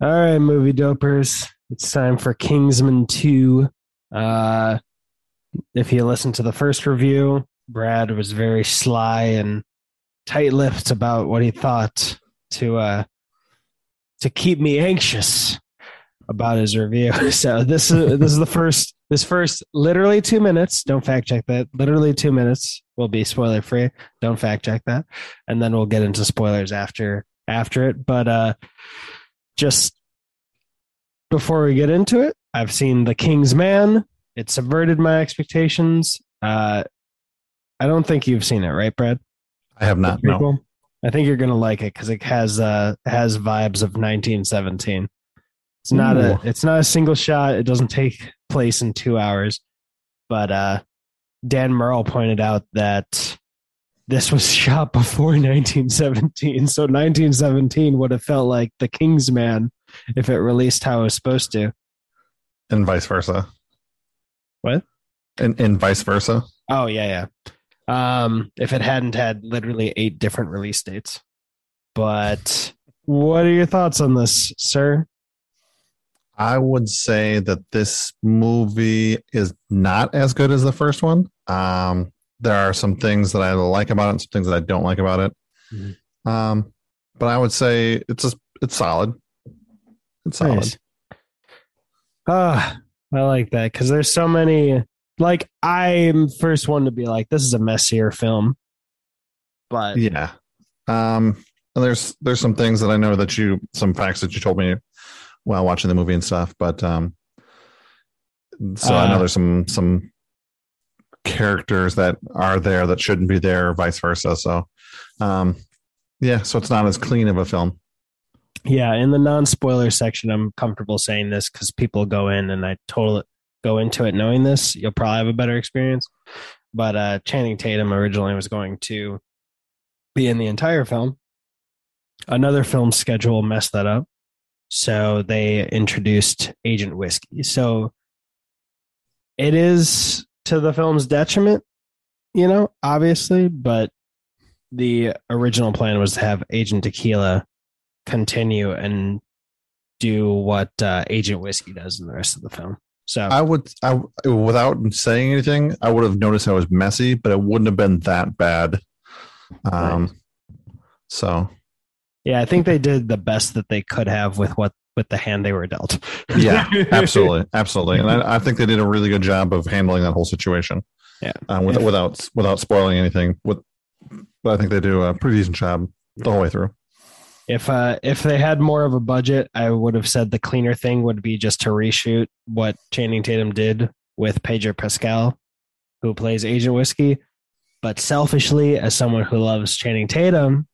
All right, movie dopers. It's time for Kingsman 2. Uh, if you listen to the first review, Brad was very sly and tight-lipped about what he thought to uh to keep me anxious about his review. So this is this is the first this first literally 2 minutes, don't fact check that. Literally 2 minutes will be spoiler free. Don't fact check that. And then we'll get into spoilers after after it, but uh just before we get into it, I've seen The King's Man. It subverted my expectations. Uh, I don't think you've seen it, right, Brad? I have not. No. I think you're gonna like it because it has uh has vibes of 1917. It's not a it's not a single shot. It doesn't take place in two hours, but uh, Dan Murrell pointed out that this was shot before 1917. So 1917 would have felt like The King's Man if it released how it was supposed to. And vice versa. What? And, and vice versa. Oh yeah, yeah. Um, if it hadn't had literally eight different release dates. But what are your thoughts on this, sir? I would say that this movie is not as good as the first one. Um, there are some things that I like about it, and some things that I don't like about it. Mhm. Um, but I would say it's a, it's solid. It's solid. Nice. Ah, I like that because there's so many. Like I'm first one to be like, this is a messier film, but Yeah. Um, and there's there's some things that I know that you some facts that you told me while watching the movie and stuff, but um, so I know Uh, there's some some characters that are there that shouldn't be there, or vice versa. So, um, yeah, so it's not as clean of a film. yeah. In the non-spoiler section, I'm comfortable saying this because people go in and I totally go into it knowing this. You'll probably have a better experience. But uh, Channing Tatum originally was going to be in the entire film. Another film schedule messed that up. So they introduced Agent Whiskey. So it is to the film's detriment, you know, obviously, but the original plan was to have Agent Tequila continue and do what uh, Agent Whiskey does in the rest of the film. So I would, I without saying anything, I would have noticed I was messy, but it wouldn't have been that bad. Um, so yeah, I think they did the best that they could have with what with the hand they were dealt. yeah, absolutely, absolutely, and I, I think they did a really good job of handling that whole situation. Yeah. uh, with, without without spoiling anything. With, but I think they do a pretty decent job the whole way through. If uh if they had more of a budget, I would have said the cleaner thing would be just to reshoot what Channing Tatum did with Pedro Pascal, who plays Agent Whiskey. But selfishly, as someone who loves Channing Tatum,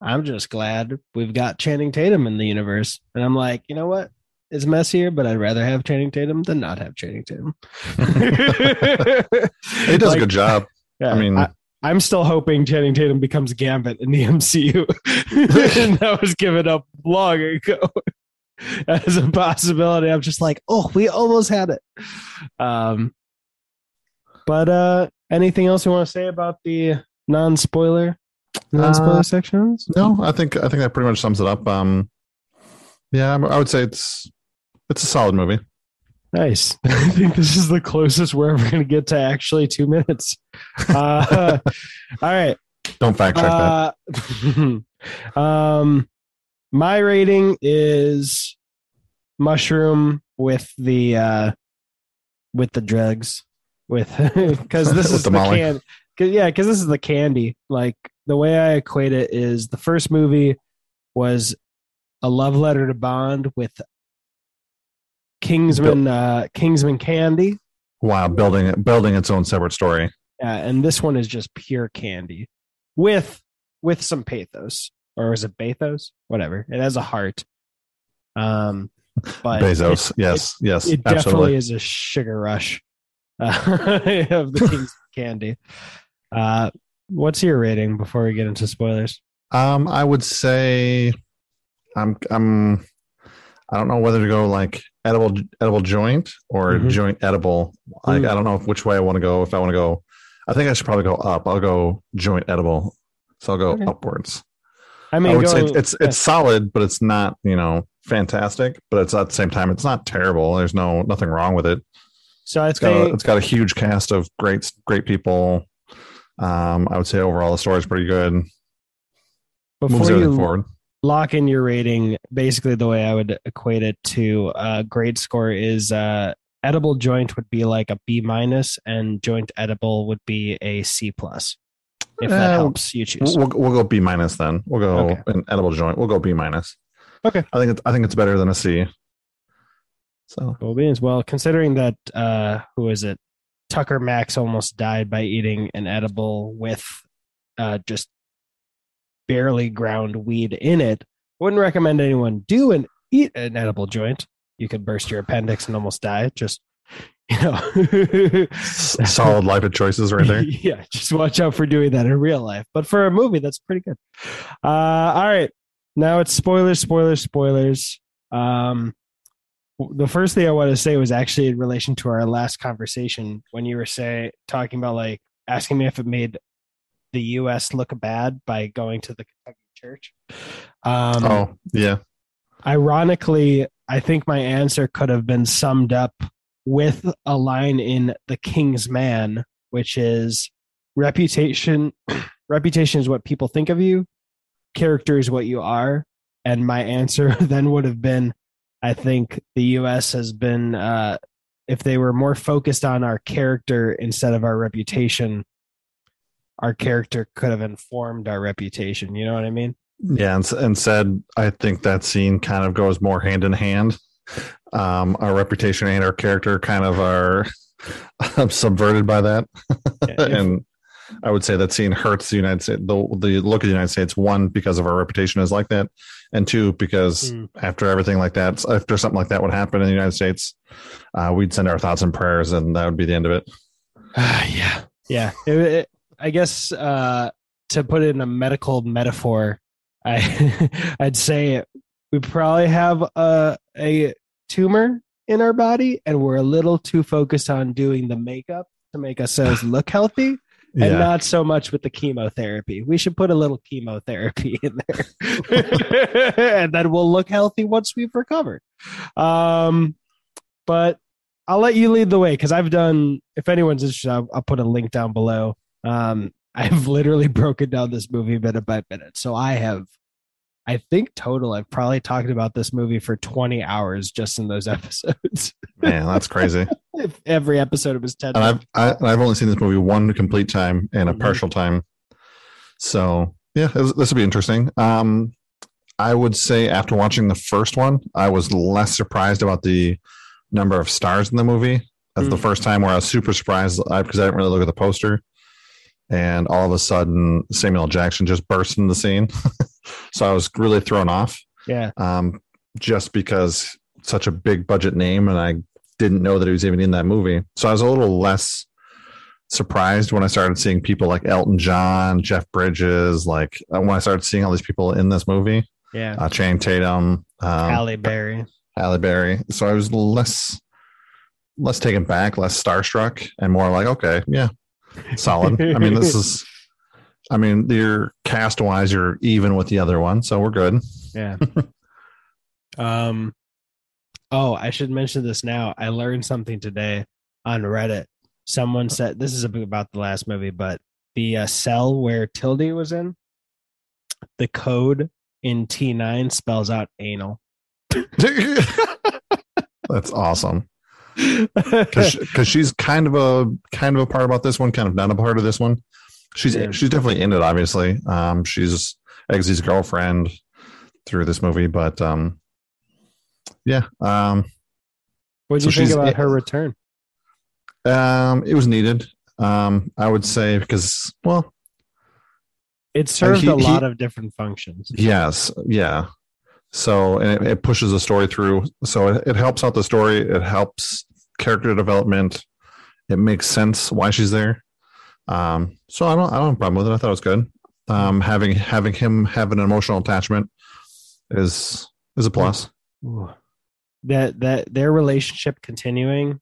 I'm just glad we've got Channing Tatum in the universe. And I'm like, you know what? It's messier, but I'd rather have Channing Tatum than not have Channing Tatum. He does Like, a good job. yeah, I mean- I, I'm still hoping Channing Tatum becomes Gambit in the MCU. and that was given up long ago as a possibility. I'm just like, oh, we almost had it. Um, but uh, anything else you want to say about the non-spoiler, non-spoiler Uh, sections? No, I think I think that pretty much sums it up. Um, yeah, I would say it's it's a solid movie. Nice. I think this is the closest we're ever going to get to actually two minutes. Uh, all right. Don't fact check that. Uh, um, my rating is mushroom with the uh, with the drugs with because this With is the the, Molly. can. Yeah, because this is the candy. Like the way I equate it is the first movie was a love letter to Bond with Kingsman uh, Kingsman candy. Wow, building it, building its own separate story. Yeah, and this one is just pure candy with with some pathos, or is it bathos? Whatever. It has a heart. Um, but Bezos, it- yes, yes, it, it definitely absolutely. is a sugar rush uh, of the King's candy. Uh, what's your rating before we get into spoilers? Um, I would say, I'm I'm, I don't know whether to go like edible edible joint or Mhm. joint edible. Like Mm. I don't know which way I want to go. If I want to go, I think I should probably go up. I'll go joint edible. So I'll go Okay. upwards. I mean, I would say going- it's it's solid, but it's not you know fantastic. But it's at the same time, it's not terrible. There's no nothing wrong with it. so I It's got a, it's got a huge cast of great great people. Um, I would say overall the story is pretty good. Before you forward. lock in your rating, basically the way I would equate it to a grade score is uh, edible joint would be like a B minus, and joint edible would be a C plus. If that Uh, helps, you choose. We'll, we'll go B minus then. We'll go Okay. an edible joint. We'll go B minus. Okay. I think it's I think it's better than a C. So Cool beans. Well, considering that, uh, who is it? Tucker Max almost died by eating an edible with uh, just barely ground weed in it. Wouldn't recommend anyone do and eat an edible joint. You could burst your appendix and almost die. Just you know, solid life of choices right there. yeah, just watch out for doing that in real life. But for a movie, that's pretty good. Uh, all right, now it's spoilers, spoilers, spoilers. Um, the first thing I want to say was actually in relation to our last conversation when you were say talking about like asking me if it made the U.S. look bad by going to the Kentucky church. Um, oh yeah, ironically, I think my answer could have been summed up with a line in The King's Man, which is reputation reputation is what people think of you, character is what you are. And my answer then would have been I think the US has been uh if they were more focused on our character instead of our reputation, our character could have informed our reputation. You know what I mean? yeah, and, and said I think that scene kind of goes more hand in hand. Um, our reputation and our character kind of are subverted by that, Yeah, and I would say that scene hurts the United States. The, the look of the United States. One because of our reputation is like that, and two because Mm. after everything like that, after something like that would happen in the United States, uh, we'd send our thoughts and prayers, and that would be the end of it. yeah, yeah. It- it- I guess uh, to put it in a medical metaphor, I I'd say we probably have a a tumor in our body, and we're a little too focused on doing the makeup to make ourselves look healthy, and Yeah, not so much with the chemotherapy. We should put a little chemotherapy in there, and then we'll look healthy once we've recovered. Um, but I'll let you lead the way because I've done. If anyone's interested, I'll, I'll put a link down below. Um, I've literally broken down this movie minute by minute, so I have. I think total, I've probably talked about this movie for 20 hours just in those episodes. man, that's crazy. if every episode it was 10 and I've I, and I've only seen this movie one complete time and a Mhm. partial time. So yeah, this, this will be interesting. Um, I would say after watching the first one, I was less surprised about the number of stars in the movie. That's the Mm. first time where I was super surprised uh, because I didn't really look at the poster, and all of a sudden Samuel Jackson just burst into the scene. so I was really thrown off yeah. um, just because such a big budget name, and I didn't know that he was even in that movie. So I was a little less surprised when I started seeing people like Elton John, Jeff Bridges, like uh, when I started seeing all these people in this movie, Yeah. uh, Channing Tatum, um, Halle Berry. Halle Berry. So I was less less taken back, less starstruck, and more like, okay, yeah, solid. I mean, this is. I mean, you're cast wise, you're even with the other one, so we're good. Yeah. um oh, I should mention this now. I learned something today on Reddit. Someone said this is about the last movie, but the uh, cell where Tilde was in, the code in T9 spells out anal. That's awesome. because she's kind of a kind of a part about this one, kind of not a part of this one. She's Yeah. she's definitely in it. Obviously, um, she's Eggsy's girlfriend through this movie, but um, yeah, um, what do so you think about her return? um, it was needed. Um, I would say because well, It served he- a he- lot of different functions. yes, yeah. So and it, it pushes the story through. So it, it helps out the story. It helps character development. It makes sense why she's there. Um, so I don't I don't have a problem with it. I thought it was good. Um, having having him have an emotional attachment is is a plus. That that their relationship continuing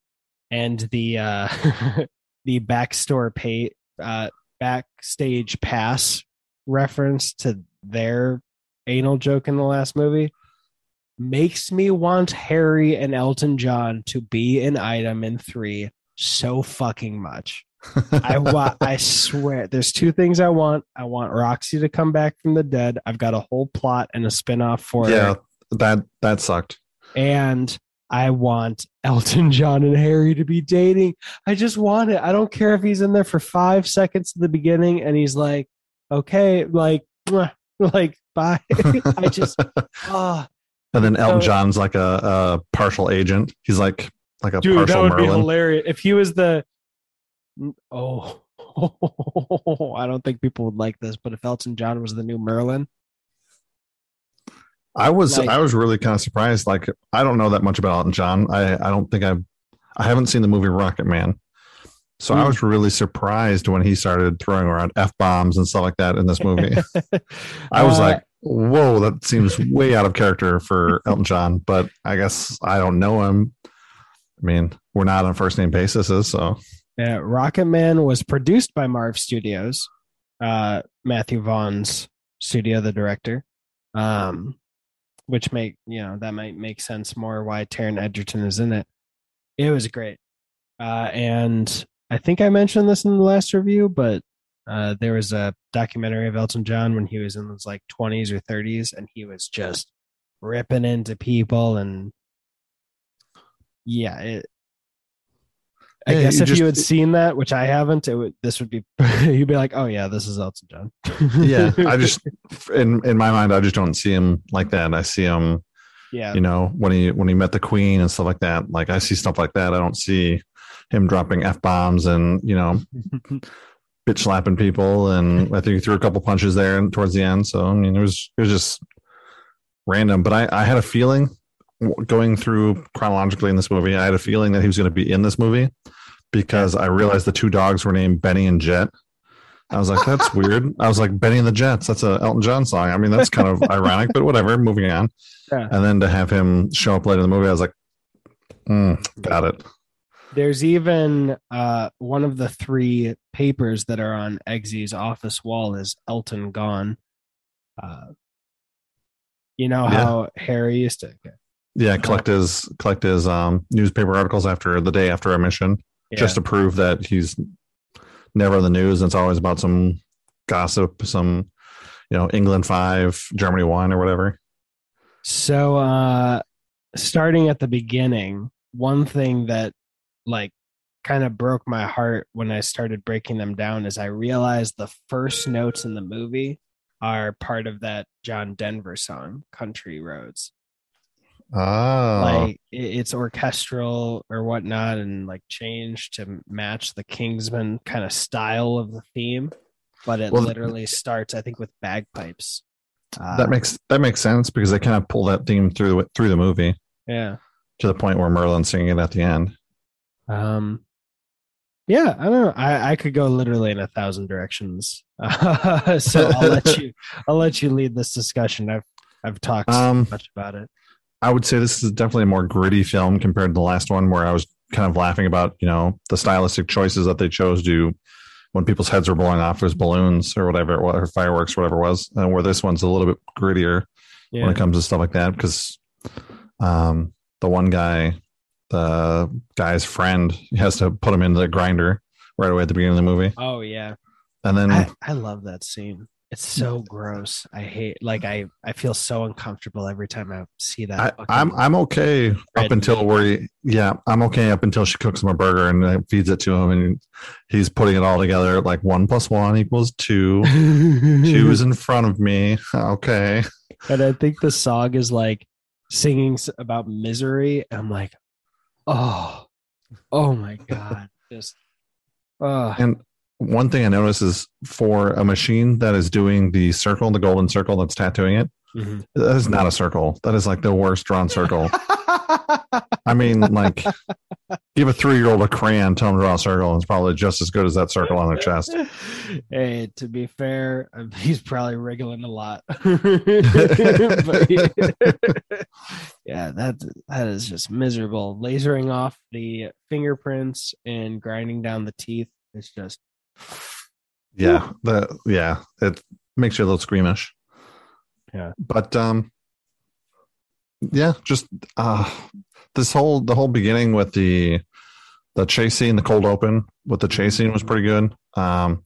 and the uh the backstore pay uh backstage pass reference to their anal joke in the last movie makes me want Harry and Elton John to be an item in three so fucking much. I want I swear there's two things I want. I want Roxy to come back from the dead. I've got a whole plot and a spin-off for yeah, her. that that sucked. And I want Elton John and Harry to be dating. I just want it. I don't care if he's in there for five seconds at the beginning and he's like, okay, like, like, bye. I just, ah, And then Elton So- John's like a, a partial agent. He's like like a dude, that would be hilarious if he was the. Oh, I don't think people would like this, but if Elton John was the new Merlin, I was Like- I was really kind of surprised. Like I don't know that much about Elton John. I I don't think I've I haven't seen the movie Rocketman. So I Mm. was really surprised when he started throwing around f bombs and stuff like that in this movie. I was Uh, like, "Whoa, that seems way out of character for Elton John." But I guess I don't know him. I mean, we're not on first name basis, so Yeah, Rocketman was produced by Marv Studios, uh, Matthew Vaughn's studio, the director. Um, which make you know that might make sense more why Taron Egerton is in it. It was great, uh, and I think I mentioned this in the last review, but uh, there was a documentary of Elton John when he was in his like twenties or thirties, and he was just ripping into people and yeah, it, I Yeah, guess if just- you had seen that, which I haven't, it would this would be you'd be like, oh yeah, this is Elton John. yeah. I just in in my mind, I just don't see him like that. I see him yeah you know when he when he met the queen and stuff like that like i see stuff like that i don't see him dropping f-bombs and you know bitch slapping people and i think he threw a couple punches there and towards the end so i mean it was it was just random but i i had a feeling going through chronologically in this movie i had a feeling that he was going to be in this movie because i realized the two dogs were named benny and jet I was like, that's weird. I was like, Benny and the Jets. That's a Elton John song. I mean, that's kind of ironic, but whatever. Moving on. Yeah. And then to have him show up later in the movie, I was like, mm, got it. There's even uh, one of the three papers that are on Eggsy's office wall is Elton gone. Uh, you know Yeah. how Harry used to. Yeah, collect his collect his um, newspaper articles after the day after a mission, Yeah. just to prove that he's never in the news. And it's always about some gossip, some you know England five, Germany one, or whatever. So, uh, starting at the beginning, one thing that like kind of broke my heart when I started breaking them down is I realized the first notes in the movie are part of that John Denver song, Country Roads. Oh, Like it's orchestral or whatnot and like changed to match the Kingsman kind of style of the theme. But it Well, literally starts, I think, with bagpipes. Uh, that makes that makes sense because they kind of pull that theme through the, through the movie yeah. to the point where Merlin's singing it at the end. Um, yeah, I don't know. I, I could go literally in a thousand directions. so I'll let you. I'll let you lead this discussion. I've I've talked Um, much about it. I would say this is definitely a more gritty film compared to the last one, where I was kind of laughing about you know the stylistic choices that they chose to when people's heads were blowing off as balloons or whatever it was, or fireworks, whatever it was, and where this one's a little bit grittier when it comes to stuff like that because um, the one guy, the guy's friend, he has to put him into the grinder right away at the beginning of the movie, Oh yeah. and then I, I love that scene. It's so gross. I hate like I I feel so uncomfortable every time I see that. I, fucking- I'm I'm okay up until meat. where he, yeah I'm okay up until she cooks him a burger and uh, feeds it to him and he's putting it all together like one plus one equals two. Two is in front of me. Okay. and I think the song is like singing about misery. I'm like, oh, oh my god, just oh And one thing I notice is for a machine that is doing the circle, the golden circle that's tattooing it, Mhm. that is not a circle. That is like the worst drawn circle. I mean, like give a three year old a crayon, tell them to draw a circle, and it's probably just as good as that circle on their chest. Hey, to be fair, uh, he's probably wriggling a lot. But yeah, yeah, that that is just miserable. Lasering off the fingerprints and grinding down the teeth. It's just Yeah. The yeah. It makes you a little squeamish. Yeah. But um yeah, just uh this whole the whole beginning with the the chase scene, the cold open with the chase scene was pretty good. Um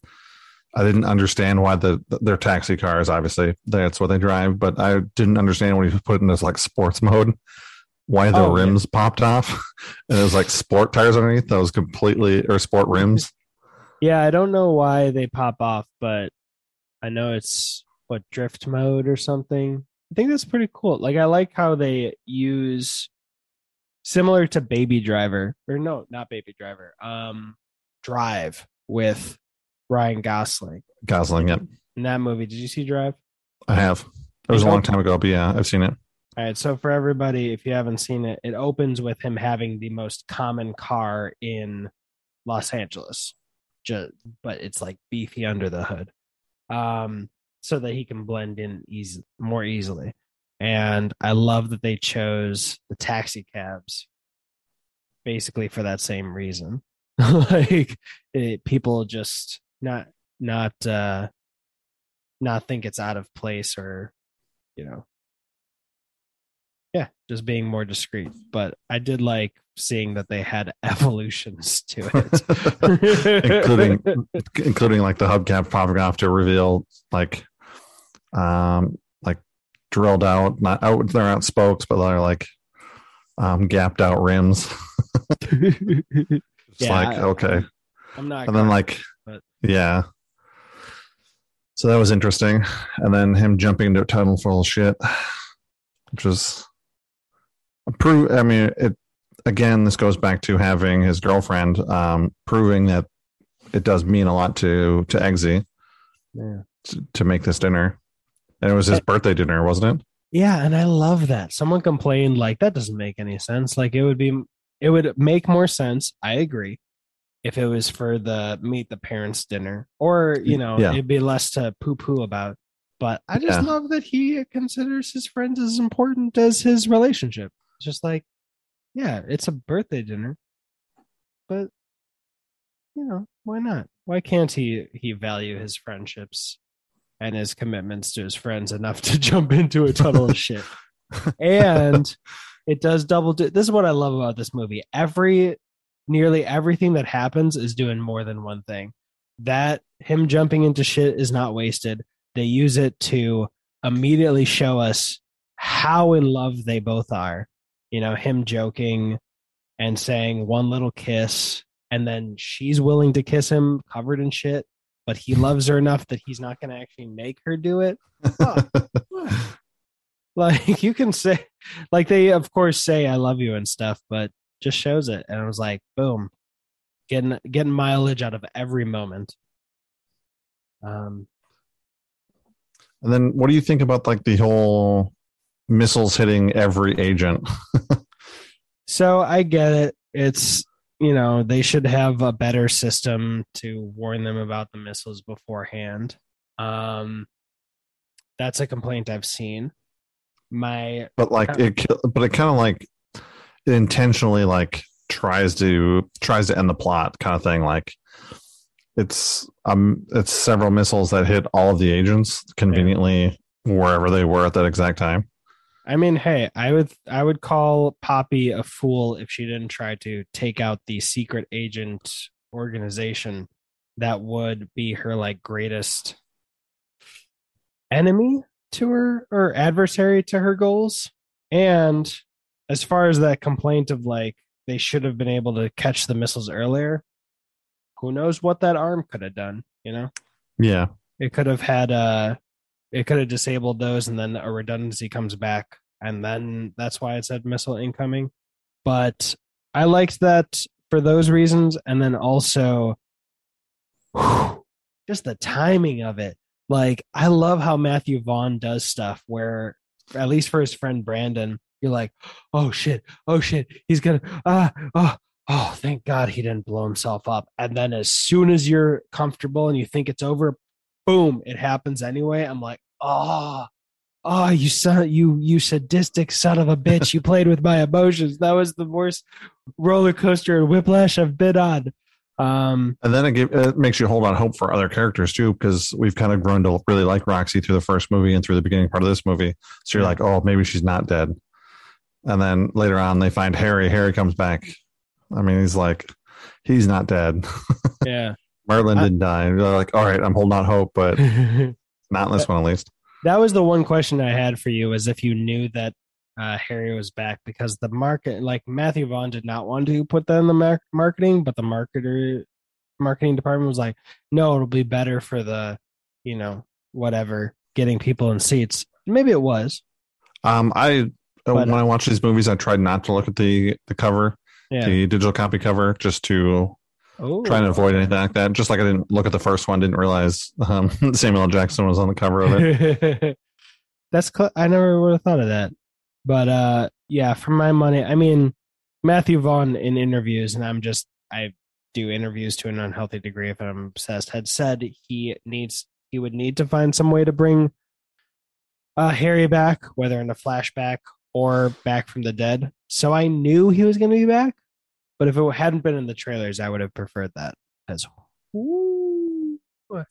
I didn't understand why the their taxi cars, obviously that's what they drive, but I didn't understand when he was put in this like sports mode why the Oh, yeah. rims popped off and it was like sport tires underneath that was completely or sport rims. Yeah, I don't know why they pop off, but I know it's what drift mode or something. I think that's pretty cool. Like I like how they use similar to Baby Driver or no, not Baby Driver. Um Drive with Ryan Gosling. Gosling, yep. In that movie, did you see Drive? I have. It was a long time ago, but yeah, I've seen it. All right, so for everybody, if you haven't seen it, it opens with him having the most common car in Los Angeles, just, but it's like beefy under the hood, um, so that he can blend in easy more easily. And I love that they chose the taxi cabs, basically for that same reason. like it, people just not not uh, not think it's out of place or you know yeah, just being more discreet. But I did like seeing that they had evolutions to it, including including like the hubcap popping off to reveal like um like drilled out not out they're not spokes but they're like um gapped out rims. It's Yeah, like I- okay. I'm not. and then like but- yeah. So that was interesting. And then him jumping into a tunnel full of shit which was prove i mean it again this goes back to having his girlfriend um proving that it does mean a lot to to Eggsy yeah. to, to make this dinner and it was his birthday dinner wasn't it yeah, and I love that. Someone complained like that doesn't make any sense. Like it would be, it would make more sense. I agree. If it was for the meet the parents dinner, or you know, Yeah. it'd be less to poo poo about. But I just Yeah. love that he considers his friends as important as his relationship. It's just like, yeah, it's a birthday dinner, but you know, why not? Why can't he he value his friendships and his commitments to his friends enough to jump into a tunnel of shit? And it does double. Di- this is what I love about this movie. Every nearly everything that happens is doing more than one thing. That him jumping into shit is not wasted. They use it to immediately show us how in love they both are. You know, him joking and saying one little kiss, and then she's willing to kiss him covered in shit, but he loves her enough that he's not going to actually make her do it. What? like you can say, like they of course say "I love you" and stuff, but just shows it. And I was like, boom, getting getting mileage out of every moment. Um, and then what do you think about like the whole missiles hitting every agent So I get it. It's you know they should have a better system to warn them about the missiles beforehand. Um, that's a complaint I've seen. My but like it but it kind of like it intentionally like tries to tries to end the plot kind of thing like it's um it's several missiles that hit all of the agents conveniently wherever they were at that exact time I mean, hey, I would I would call Poppy a fool if she didn't try to take out the secret agent organization that would be her like greatest enemy to her or adversary to her goals. And as far as that complaint of like they should have been able to catch the missiles earlier, who knows what that arm could have done, you know? yeah it could have had uh it could have disabled those and then a redundancy comes back and then that's why it said missile incoming. But i liked that for those reasons and then also just the timing of it. Like i love how matthew vaughn does stuff where at least for his friend brandon you're like oh shit oh shit he's gonna ah oh oh thank god he didn't blow himself up. And then as soon as you're comfortable and you think it's over boom, it happens anyway. I'm like, oh, oh, you son, you you sadistic son of a bitch. You played with my emotions. That was the worst roller coaster and whiplash I've been on. Um, And then it, give, it makes you hold on hope for other characters too, because we've kind of grown to really like Roxy through the first movie and through the beginning part of this movie. So you're Yeah. like, oh, maybe she's not dead. And then later on, they find Harry. Harry comes back. I mean, he's like, he's not dead. yeah. Merlin I- didn't die. They're like, all right, I'm holding out hope, but not in this one at least. that was the one question I had for you is if you knew that uh, Harry was back because the market, like Matthew Vaughn, did not want to put that in the mar- marketing, but the marketer marketing department was like, no, it'll be better for the, you know, whatever, getting people in seats. Maybe it was. Um, I uh, But- when I watch these movies, I tried not to look at the the cover, Yeah. the digital copy cover, just to Oh, try and avoid anything like that. Just like I didn't look at the first one, didn't realize um, Samuel L. Jackson was on the cover of it. That's cl- I never would have thought of that. But uh yeah, for my money, I mean Matthew Vaughn in interviews, and I'm just I do interviews to an unhealthy degree if I'm obsessed, had said he needs he would need to find some way to bring uh Harry back, whether in a flashback or back from the dead. So I knew he was gonna be back, but if it hadn't been in the trailers, I would have preferred that as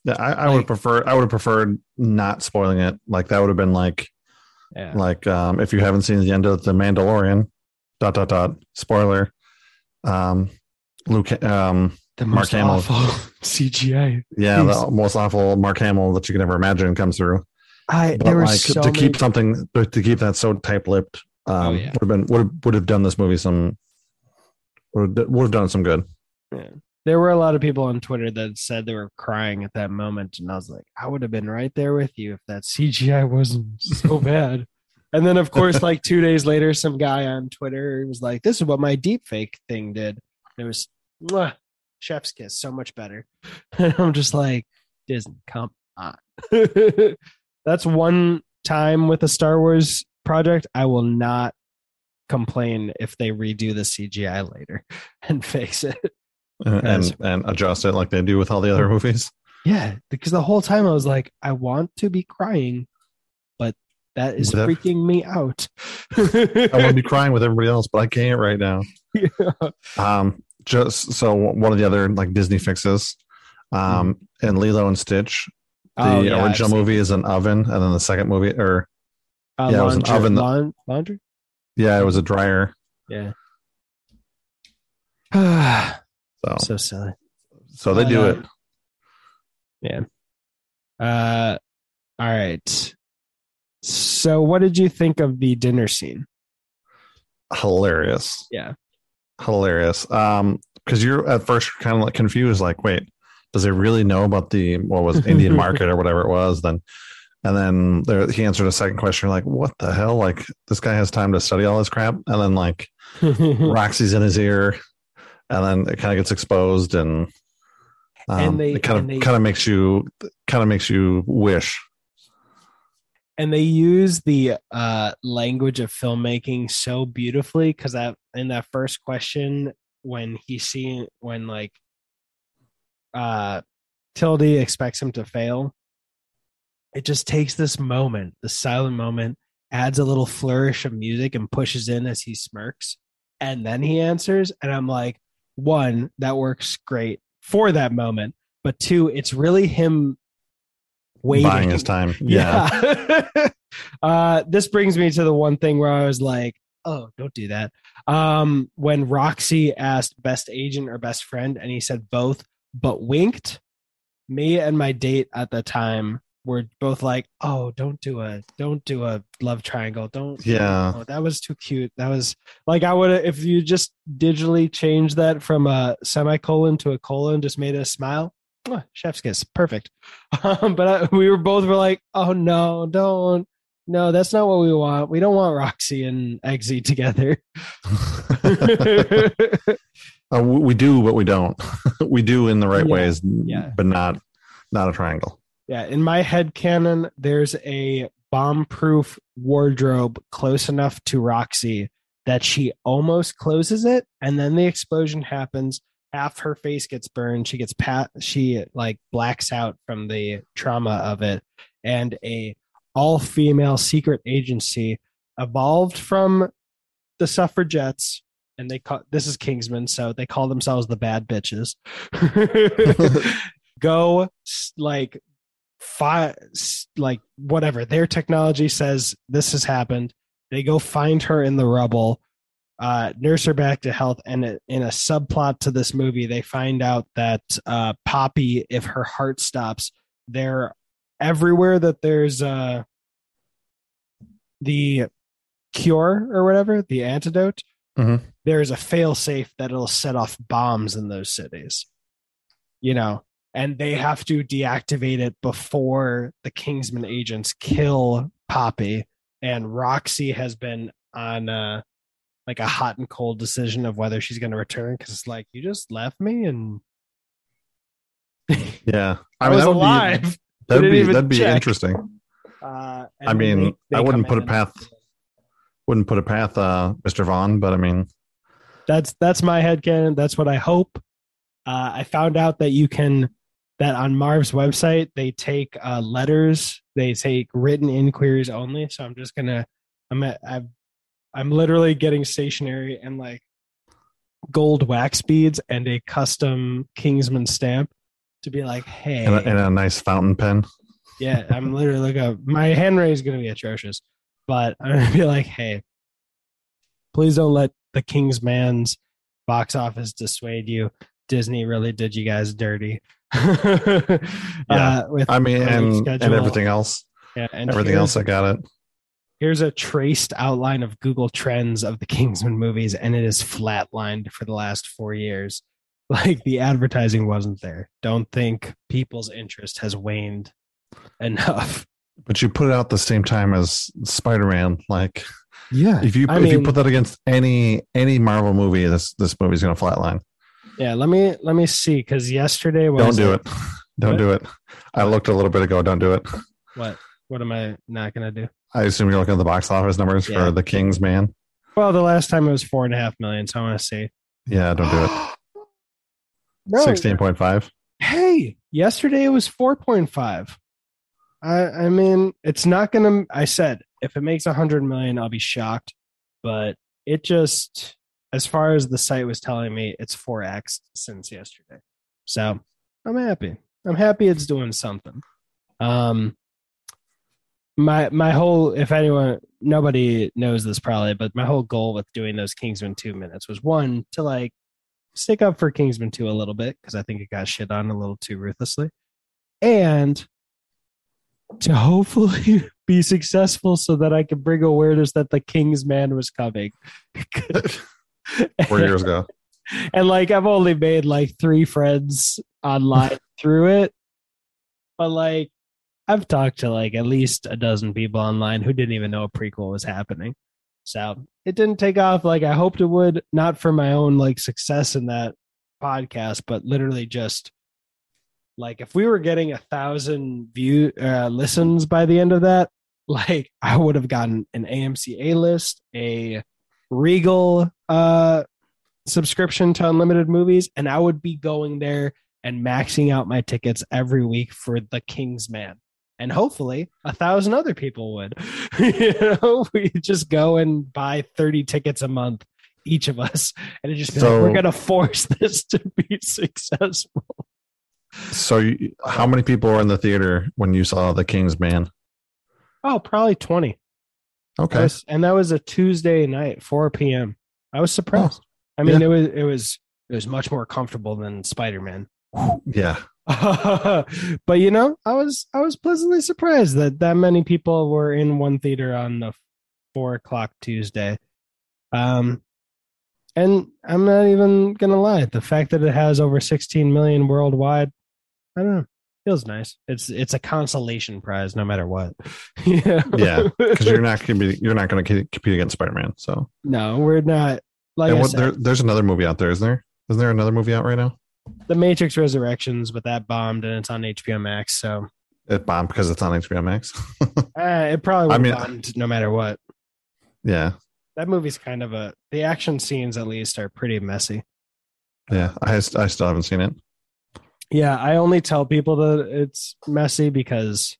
Yeah, I, I Like- would prefer. I would have preferred not spoiling it. Like that would have been like yeah. like um, if you haven't seen the end of the Mandalorian. Dot dot dot. Spoiler. Um, Luke. Um, The Mark most Hamill. awful CGI. yeah, Please. the most awful Mark Hamill that you can ever imagine comes through. I But there were like so to many, keep something to keep that so tight lipped. Um, Oh, yeah. would have been would have, would have done this movie some would have, would have done some good. Yeah. There were a lot of people on Twitter that said they were crying at that moment, and I was like, I would have been right there with you if that CGI wasn't so bad. And then, of course, like two days later, some guy on Twitter was like, "This is what my deep fake thing did." And it was mwah, chef's kiss, so much better. And I'm just like, Disney, come on. That's one time with a Star Wars project I will not complain if they redo the CGI later and fix it. and and, and adjust it like they do with all the other movies. Yeah, because the whole time I was like, I want to be crying, but that is freaking me out. I want to be crying with everybody else, but I can't right now. Yeah. Um, just so one of the other like Disney fixes, um, in Lilo and Stitch, the Oh, yeah, original movie is an oven, and then the second movie, or Uh, yeah, it was an oven laundry. Yeah, it was a dryer. Yeah. So so silly. so they But, do uh, it. Yeah. Uh, all right. So, what did you think of the dinner scene? Hilarious. Yeah. hilarious. Um, because you're at first kind of like confused, like, wait, does he really know about the what was Indian market or whatever it was? Then, and then there, he answered a second question, like, what the hell? Like, this guy has time to study all this crap, and then like Roxy's in his ear, and then it kind of gets exposed, and um, And they- it kind of they- kind of makes you kind of makes you wish. and they use the uh language of filmmaking so beautifully because that in that first question when he see when like uh tilde expects him to fail it just takes this moment the silent moment adds a little flourish of music and pushes in as he smirks and then he answers and i'm like one that works great for that moment but two it's really him waiting Buying his time. Yeah. yeah. uh, this brings me to the one thing where I was like, oh, don't do that. Um, when Roxy asked best agent or best friend, and he said both, but winked, me and my date at the time were both like, oh, don't do a don't do a love triangle. Don't Yeah. that was too cute. That was like I would if you just digitally changed that from a semicolon to a colon, just made a smile. Chef's kiss, perfect. Um, but I, we were both were like, "Oh no, don't, no, that's not what we want. We don't want Roxy and Eggsy together." Uh, we we do, but we don't. we do in the right Yeah. ways, Yeah. but not not a triangle. Yeah, in my head canon, there's a bomb-proof wardrobe close enough to Roxy that she almost closes it, and then the explosion happens. Half her face gets burned. She gets pat. She like blacks out from the trauma of it, and a all-female secret agency evolved from the suffragettes and they call this is Kingsman, so they call themselves the bad bitches. Go like fi- like whatever their technology says this has happened. They go find her in the rubble, uh, nurse her back to health, and in a subplot to this movie, they find out that uh, Poppy, if her heart stops, they're everywhere that there's uh, the cure or whatever, the antidote. Mhm. There's a fail safe that it'll set off bombs in those cities. You know, and they have to deactivate it before the Kingsman agents kill Poppy. And Roxy has been on uh like a hot and cold decision of whether she's going to return because it's like you just left me and Yeah, I, was that alive. Be, that'd be that'd be check. interesting. Uh, I mean, they- I wouldn't put a path. and- wouldn't put a path, uh, Mr. Vaughn, but I mean, That's that's my head headcanon. That's what I hope. Uh, I found out that you can that on Marv's website they take uh, letters, they take written inquiries only. So I'm just gonna I'm at, I'm I'm literally getting stationery and like gold wax beads and a custom Kingsman stamp to be like, hey, and a, and a nice fountain pen. yeah, I'm literally like, my handwriting is going to be atrocious, but I'm to be like, hey, please don't let the Kingsman's box office dissuade you. Disney really did you guys dirty. yeah, uh, with I mean, and and everything else, Yeah, and everything else, I got it. Here's a traced outline of Google Trends of the Kingsman movies, and it is flatlined for the last four years. Like the advertising wasn't there. Don't think people's interest has waned enough. But you put it out the same time as Spider Man. Like, Yeah, if you I if you put that against any any Marvel movie, this this movie's gonna flatline. Yeah, let me let me see because yesterday was Don't do it. Don't What? do it. I looked a little bit ago. Don't do it. What what am I not gonna do? I assume you're looking at the box office numbers Yeah. for The King's Man. Well, the last time it was four and a half million, so I want to see. Yeah, don't do it. no, Sixteen point five. Hey, yesterday it was four point five. I I mean, it's not gonna. I said if it makes a hundred million, I'll be shocked. But it just, as far as the site was telling me, it's four x since yesterday. So I'm happy. I'm happy it's doing something. Um, my my whole if anyone nobody knows this probably, but my whole goal with doing those Kingsman two minutes was one to like stick up for Kingsman 2 a little bit because I think it got shit on a little too ruthlessly. And to hopefully be successful so that I can bring awareness that the King's Man was coming. Four years ago. and like I've only made like three friends online through it. But like I've talked to like at least a dozen people online who didn't even know a prequel was happening. So it didn't take off like I hoped it would, not for my own like success in that podcast, but literally just like if we were getting a thousand view uh, listens by the end of that, like I would have gotten an AMC A list, a Regal uh subscription to unlimited movies, and I would be going there and maxing out my tickets every week for the King's Man. And hopefully a thousand other people would. you know, we just go and buy 30 tickets a month, each of us, and it just be like, So- we're gonna force this to be successful. So, you, how many people were in the theater when you saw The King's Man? Oh, probably 20. Okay. was- and that was a Tuesday night, 4 p.m. I was surprised. I mean, yeah. it was it was it was much more comfortable than Spider-Man. Yeah. but you know, I was I was pleasantly surprised that that many people were in one theater on the four o'clock Tuesday. Um, and I'm not even gonna lie, the fact that it has over 16 million worldwide, I don't know, feels nice. It's it's a consolation prize, no matter what. yeah, Yeah, Because you're not gonna be you're not gonna compete against Spider Man. So, no, we're not. Like and what, said, there, there's another movie out there, isn't there? Isn't there another movie out right now? the Matrix Resurrections, but that bombed and it's on HBO Max, so It bombed because it's on HBO Max. uh, it probably I would mean- bombed no matter what. yeah, that movie's kind of a the action scenes at least are pretty messy yeah. I I still haven't seen it. Yeah i only tell people that it's messy because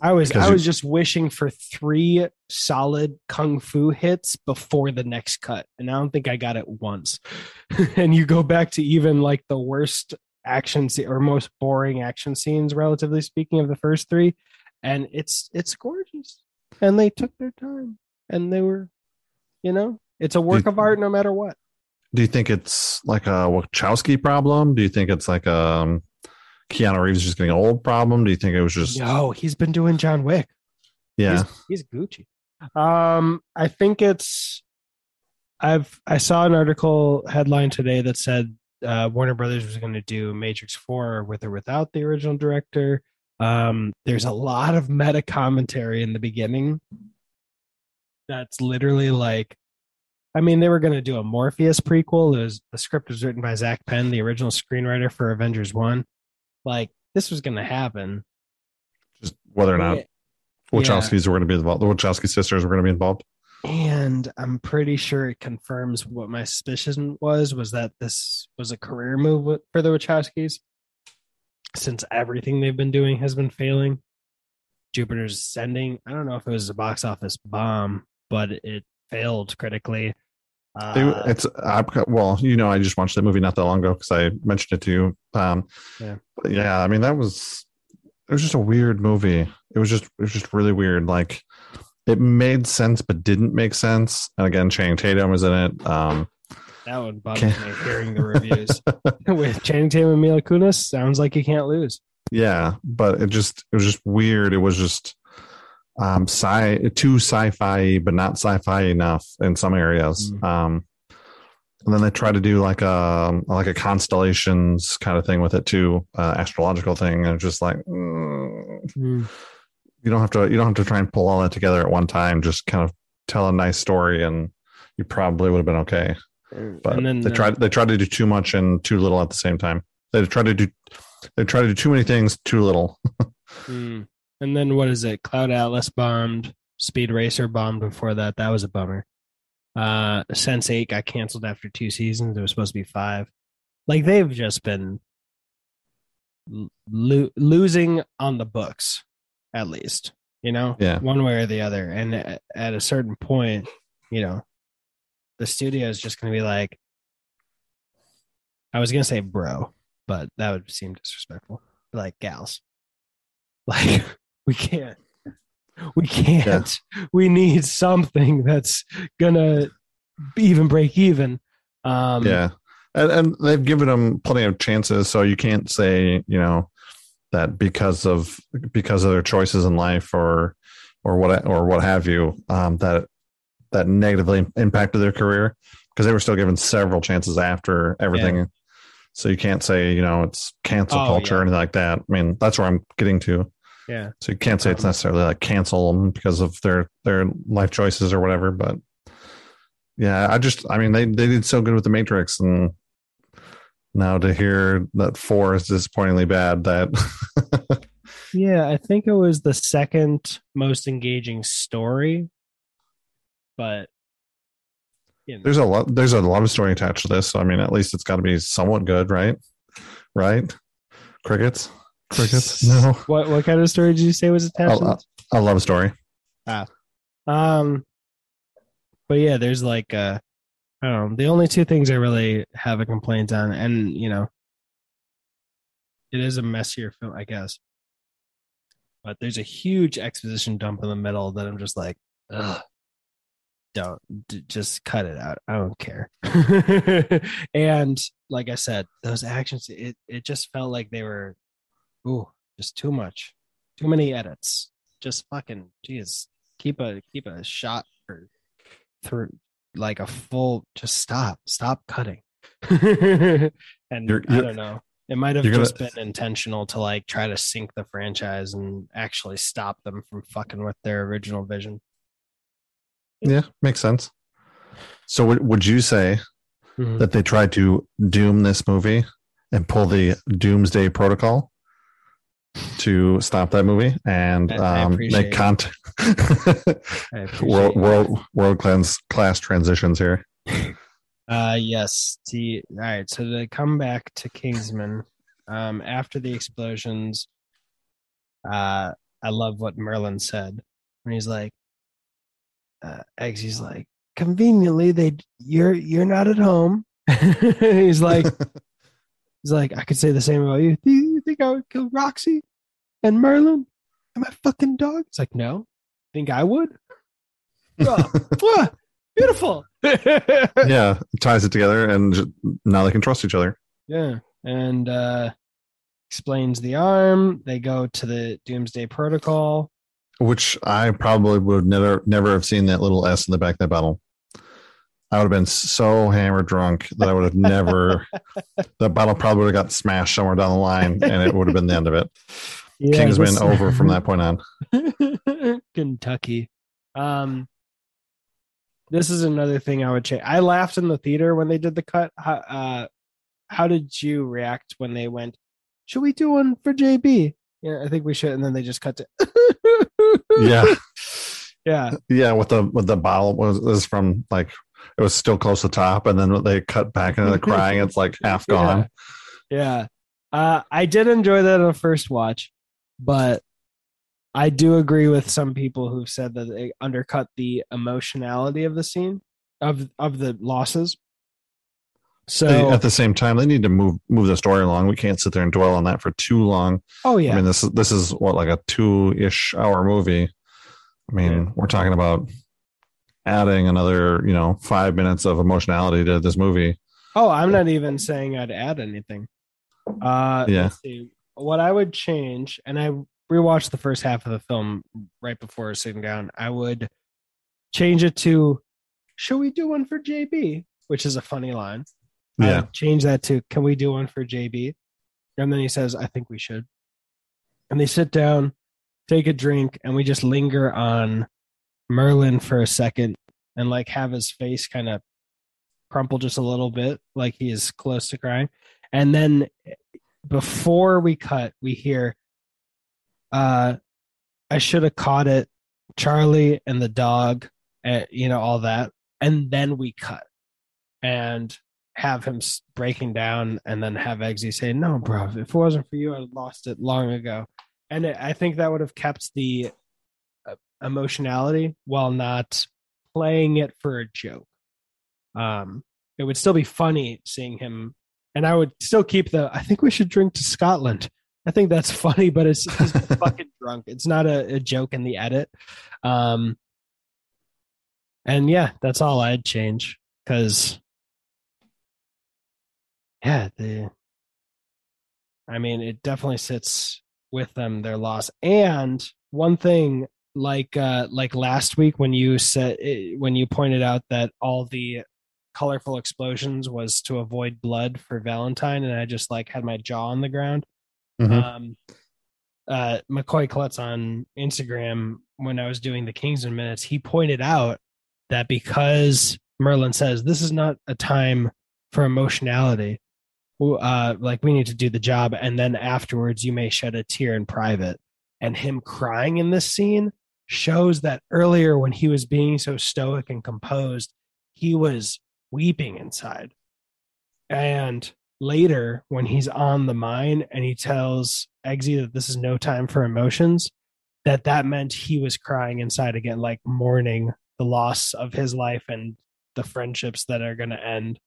I was Because I was just wishing for three solid kung fu hits before the next cut, and I don't think I got it once. and you go back to even like the worst action scene or most boring action scenes, relatively speaking, of the first three, and it's it's gorgeous. And they took their time, and they were, you know, it's a work of art no matter what. Do you think it's like a Wachowski problem? Do you think it's like a um, Keanu Reeves just getting old problem? Do you think it was just No, he's been doing John Wick. yeah? he's, he's Gucci. Um, I think it's. I've I saw an article headline today that said uh, Warner Brothers was going to do Matrix Four with or without the original director. Um, there's a lot of meta commentary in the beginning. That's literally like, I mean, they were going to do a Morpheus prequel. It was the script was written by Zak Penn, the original screenwriter for Avengers One. Like this was going to happen. Just whether or not Yeah. Wachowskis were going to be involved. The Wachowski sisters were going to be involved. and i'm pretty sure it confirms what my suspicion was was that this was a career move for the wachowskis since everything they've been doing has been failing jupiter's ascending i don't know if it was a box office bomb but it failed critically uh, They- it's I, well, you know, I just watched that movie not that long ago because I mentioned it to you. Um, Yeah. yeah. I mean, that was it was just a weird movie. It was just it was just really weird. Like it made sense but didn't make sense. And again, Channing Tatum was in it. Um, that one bothers me hearing the reviews with channing tatum and mila kunis sounds like you can't lose yeah, but it just it was just weird. It was just um sci too sci-fi but not sci-fi enough in some areas. Mhm. Um and then they try to do like a like a constellations kind of thing with it too, uh, astrological thing, and just like mm, you don't have to you don't have to try and pull all that together at one time. Just kind of tell a nice story, and you probably would have been okay. But and then they uh, they tried to do too much and too little at the same time. They tried to do they tried to do too many things too little. Mm. And then what is it? Cloud Atlas bombed. Speed Racer bombed before that. That was a bummer. Uh Sense 8 got canceled after two seasons. It was supposed to be five. Like they've just been lo- losing on the books, at least, you know, Yeah. one way or the other. And at, at a certain point, you know, the studio is just going to be like, I was going to say bro, but that would seem disrespectful. Like gals. Like we can't. We can't. We need something that's gonna even break even. Um, yeah, and, and they've given them plenty of chances, so you can't say you know that because of because of their choices in life or or what or what have you um, that that negatively impacted their career because they were still given several chances after everything. So you can't say you know it's cancel Oh, culture yeah. or anything like that. I mean that's where I'm getting to. Yeah. So you can't say it's Um, necessarily like cancel them because of their their life choices or whatever. But yeah, I just I mean they they did so good with the Matrix, and now to hear that four is disappointingly bad, that Yeah, I think it was the second most engaging story, but you know, there's a lot there's a love story attached to this. So I mean, at least it's got to be somewhat good, right? Right? Crickets, crickets. No, what what kind of story did you say was attached? Oh, to uh, a love story. this? Um, but yeah, there's like uh, I don't know. The only two things I really have a complaint on, and you know, it is a messier film, I guess. But there's a huge exposition dump in the middle that I'm just like, ugh, don't d- just cut it out. I don't care. and like I said, those actions, it it just felt like they were, ooh, just too much, too many edits. Just fucking, jeez, keep a keep a shot or through like a full. Just stop, stop cutting. and You're- I don't know. It might have you're gonna- just been intentional to like try to sink the franchise and actually stop them from fucking with their original vision. Yeah, makes sense. So would would you say Mhm. that they tried to doom this movie and pull the Doomsday Protocol to stop that movie and um, make content world world world class class transitions here. Uh yes. The all right. So to come back to Kingsman, um, after the explosions, uh, I love what Merlin said when he's like, uh, Eggsy's like, conveniently they you're you're not at home. he's like, he's like, I could say the same about you. Do you think I would kill Roxy and Merlin and my fucking dog? It's like, no. Think I would? Oh, beautiful. yeah, ties it together, and now they can trust each other. Yeah, and uh, explains the arm. They go to the Doomsday Protocol. Which I probably would never, never have seen that little S in the back of that bottle. I would have been so hammered drunk that I would have never. the bottle probably would have got smashed somewhere down the line, and it would have been the end of it. Yeah, Kingsman over from that point on. Kentucky. Um, this is another thing I would change. I laughed in the theater when they did the cut. How, uh, how did you react when they went? Should we do one for JB? Yeah, I think we should. And then they just cut to. Yeah, yeah, yeah. With the with the bottle was, was from like it was still close to the top, and then they cut back into the crying. It's like half gone. Yeah. Uh, I did enjoy that on the first watch, but I do agree with some people who've said that they undercut the emotionality of the scene of of the losses. So, At the same time, they need to move move the story along. We can't sit there and dwell on that for too long. oh yeah, I mean, this is this is what like a two ish hour movie. I mean, Yeah. we're talking about adding another, you know, five minutes of emotionality to this movie. Oh, I'm not even saying I'd add anything. Uh, Yeah. See. What I would change, and I rewatched the first half of the film right before sitting down. I would change it to, "Should we do one for JB?" Which is a funny line. I Yeah, change that to, "Can we do one for JB?" And then he says, "I think we should." And they sit down, take a drink, and we just linger on Merlin for a second, and like have his face kind of crumple just a little bit, like he is close to crying. And then eh, before we cut, we hear, uh, I should have caught it, Charlie and the dog, and, you know, all that. And then we cut and have him breaking down and then have Eggsy say, No, bro, if it wasn't for you, I'd lost it long ago. And eh, I think that would have kept the emotionality while not playing it for a joke. Um, it would still be funny seeing him, and I would still keep the. I think we should drink to Scotland. I think that's funny, but it's fucking drunk. It's not a, a joke in the edit. Um, and yeah, that's all I'd change because, yeah, the. I mean, it definitely sits with them their loss. And one thing, like uh, like last week when you said eh, when you pointed out that all the colorful explosions was to avoid blood for Valentine, and I just like had my jaw on the ground. Mhm. Um, uh, McCoy Klutz on Instagram when I was doing the Kings Kingsman minutes, he pointed out that because Merlin says this is not a time for emotionality, uh, like we need to do the job, and then afterwards you may shed a tear in private. And him crying in this scene shows that earlier when he was being so stoic and composed, he was weeping inside. And later, when he's on the mine and he tells Eggsy that this is no time for emotions, that that meant he was crying inside again, like mourning the loss of his life and the friendships that are going to end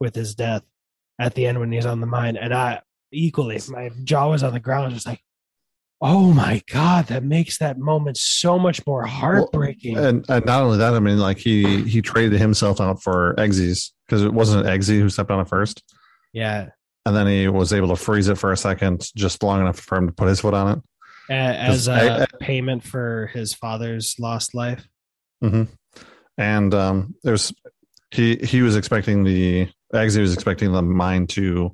with his death at the end when he's on the mine. And I equally, my jaw was on the ground, just like, oh my god, that makes that moment so much more heartbreaking. and and not only that, I mean, like he he traded himself out for Eggsy's because it wasn't Eggsy who stepped on it first, yeah, and then he was able to freeze it for a second, just long enough for him to put his foot on it. as I- a I- payment for his father's lost life. hmm And um, there's he he was expecting the Eggsy was expecting the mine to,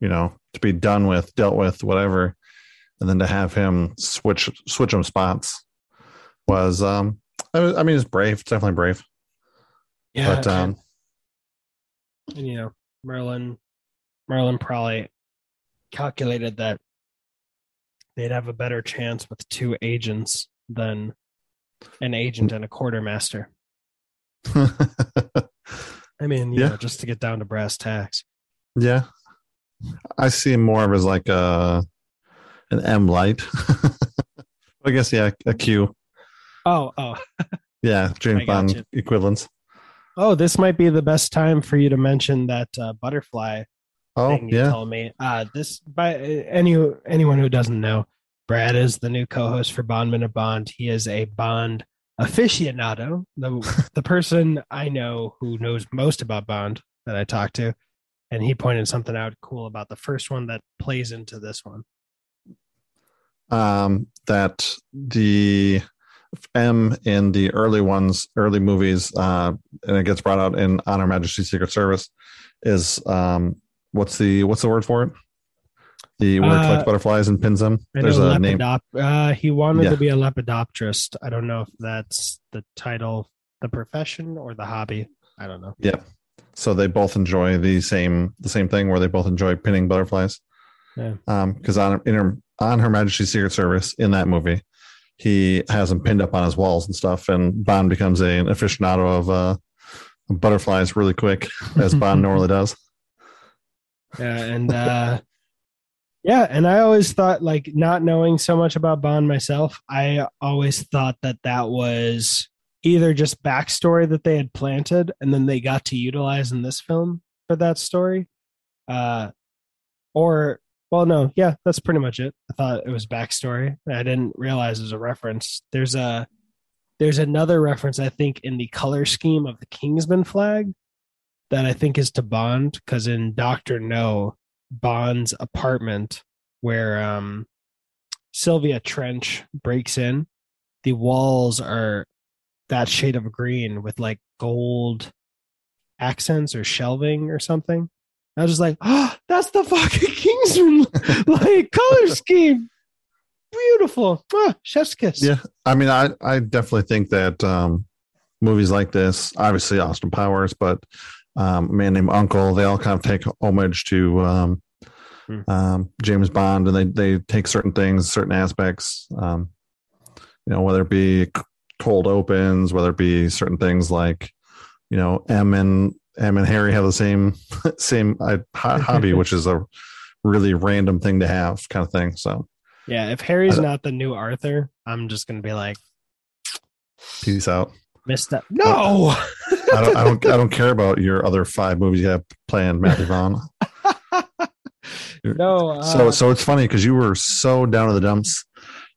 you know, to be done with, dealt with, whatever, and then to have him switch switch them spots was um, I, was- I mean, it's brave, it's definitely brave, Yeah, but um, and you know, Merlin, Merlin probably calculated that they'd have a better chance with two agents than an agent and a quartermaster. I mean, you Yeah. know, just to get down to brass tacks. Yeah. I see him more of as like a an M light I guess yeah, a Q. Oh, oh, Yeah, James got Bond equivalents. oh! This might be the best time for you to mention that uh, butterfly Oh thing you yeah, told me. Uh, this by any anyone who doesn't know, Brad is the new co-host for Bondman Minute Bond. He is a Bond aficionado, the the person I know who knows most about Bond that I talked to, and he pointed something out cool about the first one that plays into this one. Um, that the M in the early ones, early movies, uh, and it gets brought out in On Her Majesty's Secret Service, is um, what's the what's the word for it? The word Uh, collects butterflies and pins them. There's a name. uh, he wanted Yeah. to be a lepidopterist. I don't know if that's the title, the profession, or the hobby. I don't know. Yeah. So they both enjoy the same the same thing where they both enjoy pinning butterflies. Yeah. Um, because on in her, on Her Majesty's Secret Service in that movie, he has them pinned up on his walls and stuff, and Bond becomes a, an aficionado of uh butterflies really quick, as Bond normally does. Yeah, and uh yeah, and I always thought like not knowing so much about Bond myself, I always thought that that was either just backstory that they had planted and then they got to utilize in this film for that story. Uh or well no, yeah, that's pretty much it. I thought it was backstory. I didn't realize it was a reference. There's a there's another reference I think in the color scheme of the Kingsman flag that I think is to Bond because in Doctor No, Bond's apartment where um Sylvia Trench breaks in, the walls are that shade of green with like gold accents or shelving or something. I was just like, oh, that's the fucking Kingsman like color scheme. Beautiful. Ah, chef's kiss. Yeah. I mean, I I definitely think that um, movies like this, obviously Austin Powers, but um, a man named Uncle, they all kind of take homage to um, Hmm. um, James Bond, and they they take certain things, certain aspects, um, you know, whether it be cold opens, whether it be certain things like, you know, M and M and Harry have the same same uh, hobby, which is a really random thing to have, kind of thing. So Yeah, if Harry's not the new Arthur, I'm just gonna be like, peace out. missed up. No. I don't, I don't, I don't care about your other five movies you have planned, Matthew Vaughn. no. Uh, so, so it's funny because you were so down in the dumps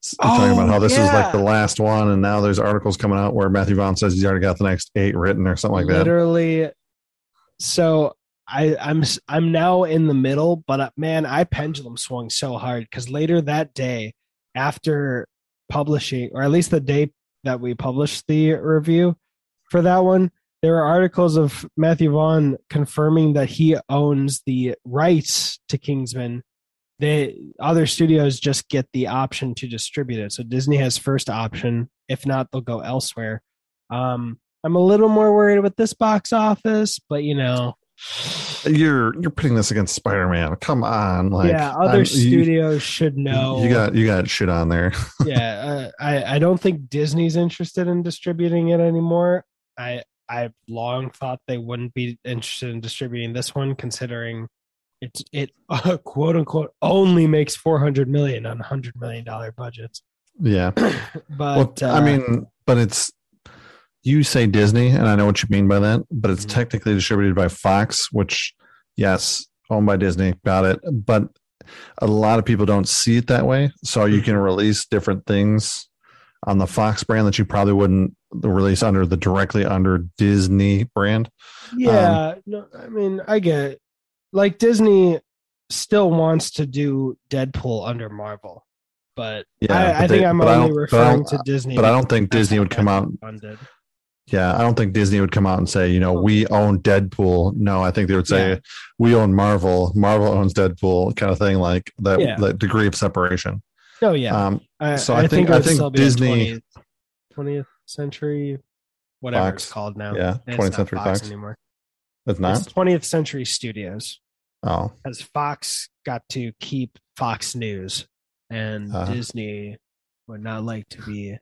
s- talking about Oh, how this is like the last one, and now there's articles coming out where Matthew Vaughn says he's already got the next eight written or something like that. literally. So I, I'm I'm now in the middle, but uh, man, I pendulum swung so hard because later that day, after publishing, or at least the day that we published the review for that one, there were articles of Matthew Vaughn confirming that he owns the rights to Kingsman. The other studios just get the option to distribute it. So Disney has first option. If not, they'll go elsewhere. Um, I'm a little more worried with this box office, but you know, You're you're putting this against Spider Man. Come on, like yeah, other I'm- you- studios should know. You got you got shit on there. yeah, uh, I I don't think Disney's interested in distributing it anymore. I I've long thought they wouldn't be interested in distributing this one, considering it's it uh, quote unquote only makes 400 million on a 100 million dollar budgets. Yeah. But well, I uh, mean, but it's you say Disney, and I know what you mean by that, but it's Mhm. technically distributed by Fox, which yes, owned by Disney, got it. But a lot of people don't see it that way, so you can release different things on the Fox brand that you probably wouldn't release under the directly under Disney brand. Yeah, Um, no, I mean, I get it. like Disney still wants to do Deadpool under Marvel, but Yeah, I, but I they- think I'm only don't- but I referring to Disney. But I don't think Disney would come out. funded. Yeah, I don't think Disney would come out and say, you know, we own Deadpool. No, I think they would say Yeah. we own Marvel. Marvel owns Deadpool, kind of thing, like that. Yeah. That degree of separation. Oh yeah, Um, I, so I, I think, think- I think still be a Disney- 20th, 20th century, whatever Fox. it's called now. yeah, 20th Century Fox. anymore. It's not. 20th Century Studios, Oh, as Fox got to keep Fox News, and Uh-huh. Disney would not like to be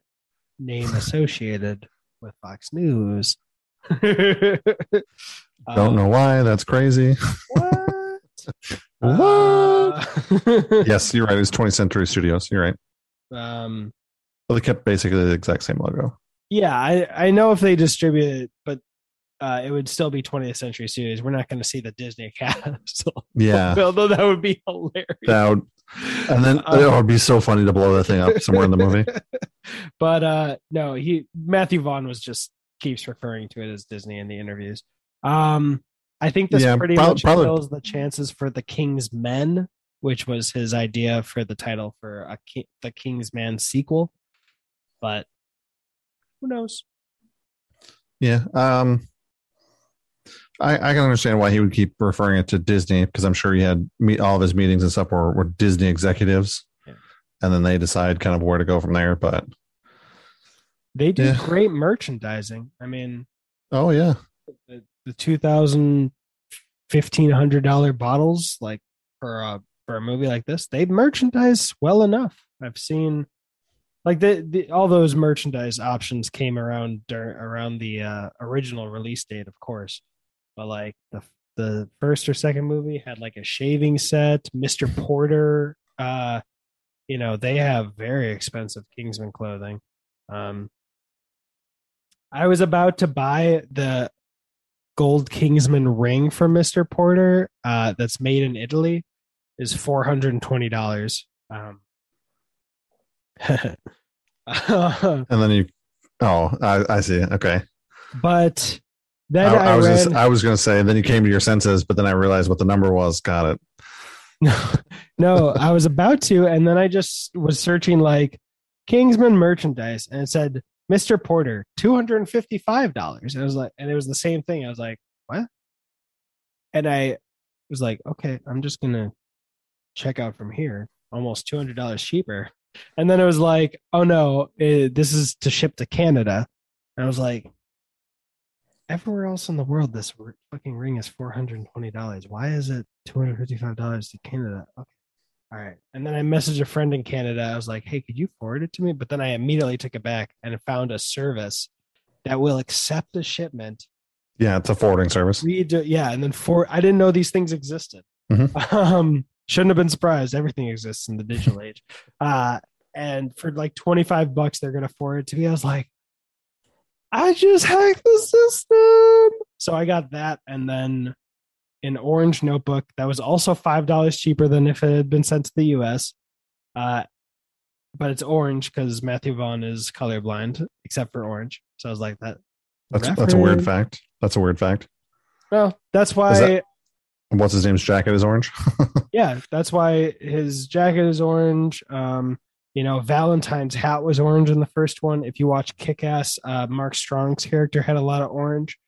name associated with Fox News. don't Um, know why. That's crazy. What? What? Uh, yes, you're right. It's 20th Century Studios. You're right. um Well, they kept basically the exact same logo. Yeah, I I know if they distribute it, but uh, it would still be 20th Century Studios. We're not going to see the Disney Castle. Yeah. although that would be hilarious. That would, and then Uh, it would be so funny to blow that thing up somewhere in the movie. but uh no, he Matthew Vaughn was just keeps referring to it as Disney in the interviews. Um I think this Yeah, pretty prob- much probably- kills the chances for the King's Men, which was his idea for the title for a Ki- the King's Man sequel. But who knows? Yeah. Um, I, I can understand why he would keep referring it to Disney because I'm sure he had meet all of his meetings and stuff were, were Disney executives, Yeah. and then they decide kind of where to go from there. But They do Yeah. great merchandising. I mean, oh yeah, the, the 2000 1500 dollar bottles like for a for a movie like this they merchandise well enough i've seen like the, the all those merchandise options came around dur- around the uh, original release date of course but like the the first or second movie had like a shaving set mr porter uh you know they have very expensive kingsman clothing um i was about to buy the gold Kingsman ring from Mr. Porter uh, that's made in Italy is four hundred and twenty dollars. Um, and then you, oh, I, I see. Okay, but then I, I, I was read, I was going to say then you came to your senses, but then I realized what the number was. Got it. no, no, I was about to, and then I just was searching like Kingsman merchandise, and it said Mr. Porter two hundred and fifty five dollars. And I was like, and it was the same thing. I was like, what? And I was like, okay, I'm just gonna check out from here. Almost two hundred dollars cheaper. And then it was like, oh no, eh, this is to ship to Canada. And I was like, everywhere else in the world, this fucking ring is four hundred and twenty dollars. Why is it two hundred fifty-five dollars to Canada? Okay, all right. And then I messaged a friend in Canada. I was like, hey, could you forward it to me? But then I immediately took it back and found a service that will accept a shipment. Yeah, it's a forwarding service. Read, yeah, and then for I didn't know these things existed. Mhm. Um, shouldn't have been surprised. Everything exists in the digital age. Uh, and for like twenty-five bucks, they're gonna forward it to me. I was like, I just hacked the system. So I got that, and then an orange notebook that was also five dollars cheaper than if it had been sent to the U.S. Uh, but it's orange because Matthew Vaughn is colorblind, except for orange. So I was like, that. That's that's a weird fact. That's a weird fact. Well, that's why. that- What's his name's jacket is orange. yeah, that's why his jacket is orange. Um, you know, Valentine's hat was orange in the first one. If you watch Kick Ass, uh, Mark Strong's character had a lot of orange.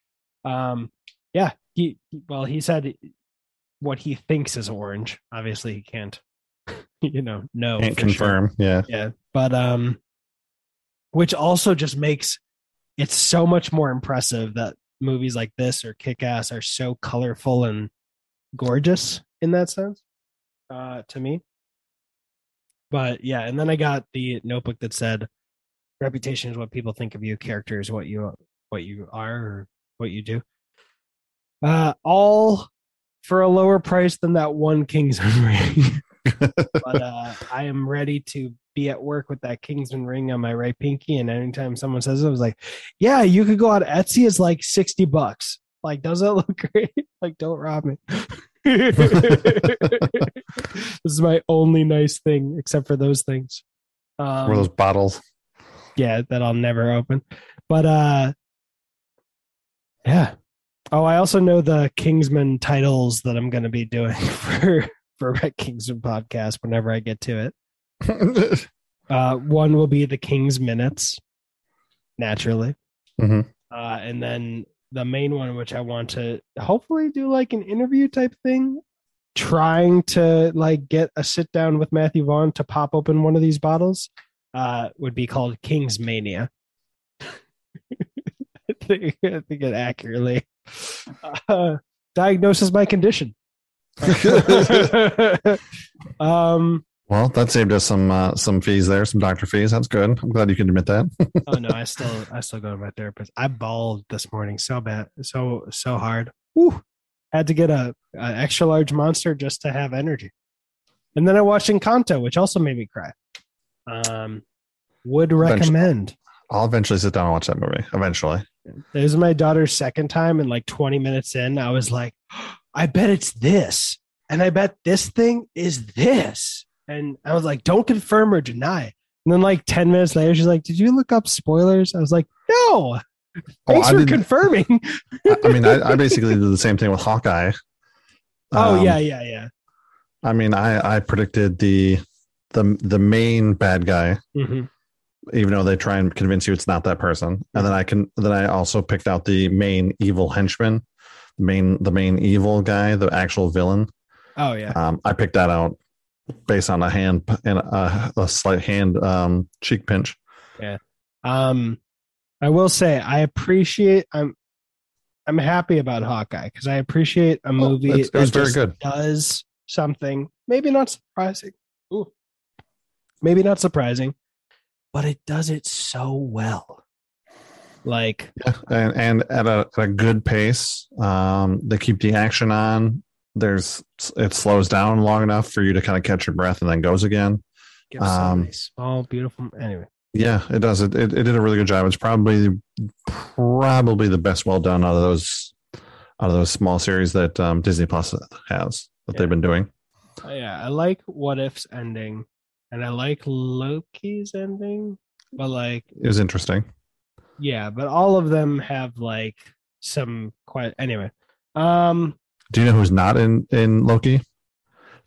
Um, yeah, he well, he said what he thinks is orange. Obviously, he can't, you know, no, Can't for sure. confirm. Yeah. Yeah, but um, which also just makes it so much more impressive that movies like this or Kick Ass are so colorful and gorgeous in that sense. Uh, to me. But yeah, and then I got the notebook that said, "Reputation is what people think of you. Character is what you what you are or what you do." Uh, all for a lower price than that one Kingsman ring but uh, I am ready to be at work with that Kingsman ring on my right pinky. And anytime someone says it, I was like, "Yeah, you could go on Etsy. It's like sixty bucks. Like, does it look great? Like, don't rob me." this is my only nice thing, except for those things. Um, Were those bottles? yeah, that I'll never open. But uh, yeah. Oh, I also know the Kingsman titles that I'm going to be doing for for Red Kingsman podcast whenever I get to it. Uh, one will be the King's Minutes, naturally, Mhm. uh, and then the main one, which I want to hopefully do like an interview type thing, trying to like get a sit down with Matthew Vaughn to pop open one of these bottles, uh, would be called King's Mania. I think, I think it accurately uh, diagnoses my condition. um, Well, that saved us some uh, some fees there, some doctor fees. That's good. I'm glad you can admit that. oh no, I still I still go to my therapist. I bawled this morning so bad, so so hard. Woo. Had to get a, a extra large monster just to have energy. And then I watched Encanto, which also made me cry. Um Would Eventually. recommend. I'll eventually sit down and watch that movie. Eventually. This is my daughter's second time, and like 20 minutes in, I was like, I bet it's this. And I bet this thing is this. And I was like, don't confirm or deny. And then like 10 minutes later, she's like, Did you look up spoilers? I was like, No. Thanks Oh, I for confirming. I, mean, I, I basically did the same thing with Hawkeye. oh, Um, yeah, yeah, yeah. I mean, I I predicted the the the main bad guy, hmm even though they try and convince you it's not that person. And then I can then I also picked out the main evil henchman, the main the main evil guy, the actual villain. Oh, yeah. Um, I picked that out based on a hand and a, a slight hand um, cheek pinch. Yeah. Um, I will say I appreciate. I'm I'm happy about Hawkeye because I appreciate a movie. Oh, it's- it was that very good. Does something maybe not surprising. Ooh. Maybe not surprising, but it does it so well. Like Yeah, and and at a at a good pace. Um, they keep the action on. There's it slows down long enough for you to kind of catch your breath and then goes again. gives so Um, small, beautiful. Anyway, Yeah, it does. It, it it did a really good job. It's probably probably the best well done out of those out of those small series that um, Disney Plus has that Yeah. they've been doing. Uh, yeah, I like What If's ending, and I like Loki's ending, but like It was interesting. yeah, but all of them have like some quite anyway. Um, Do you know who's not in in Loki?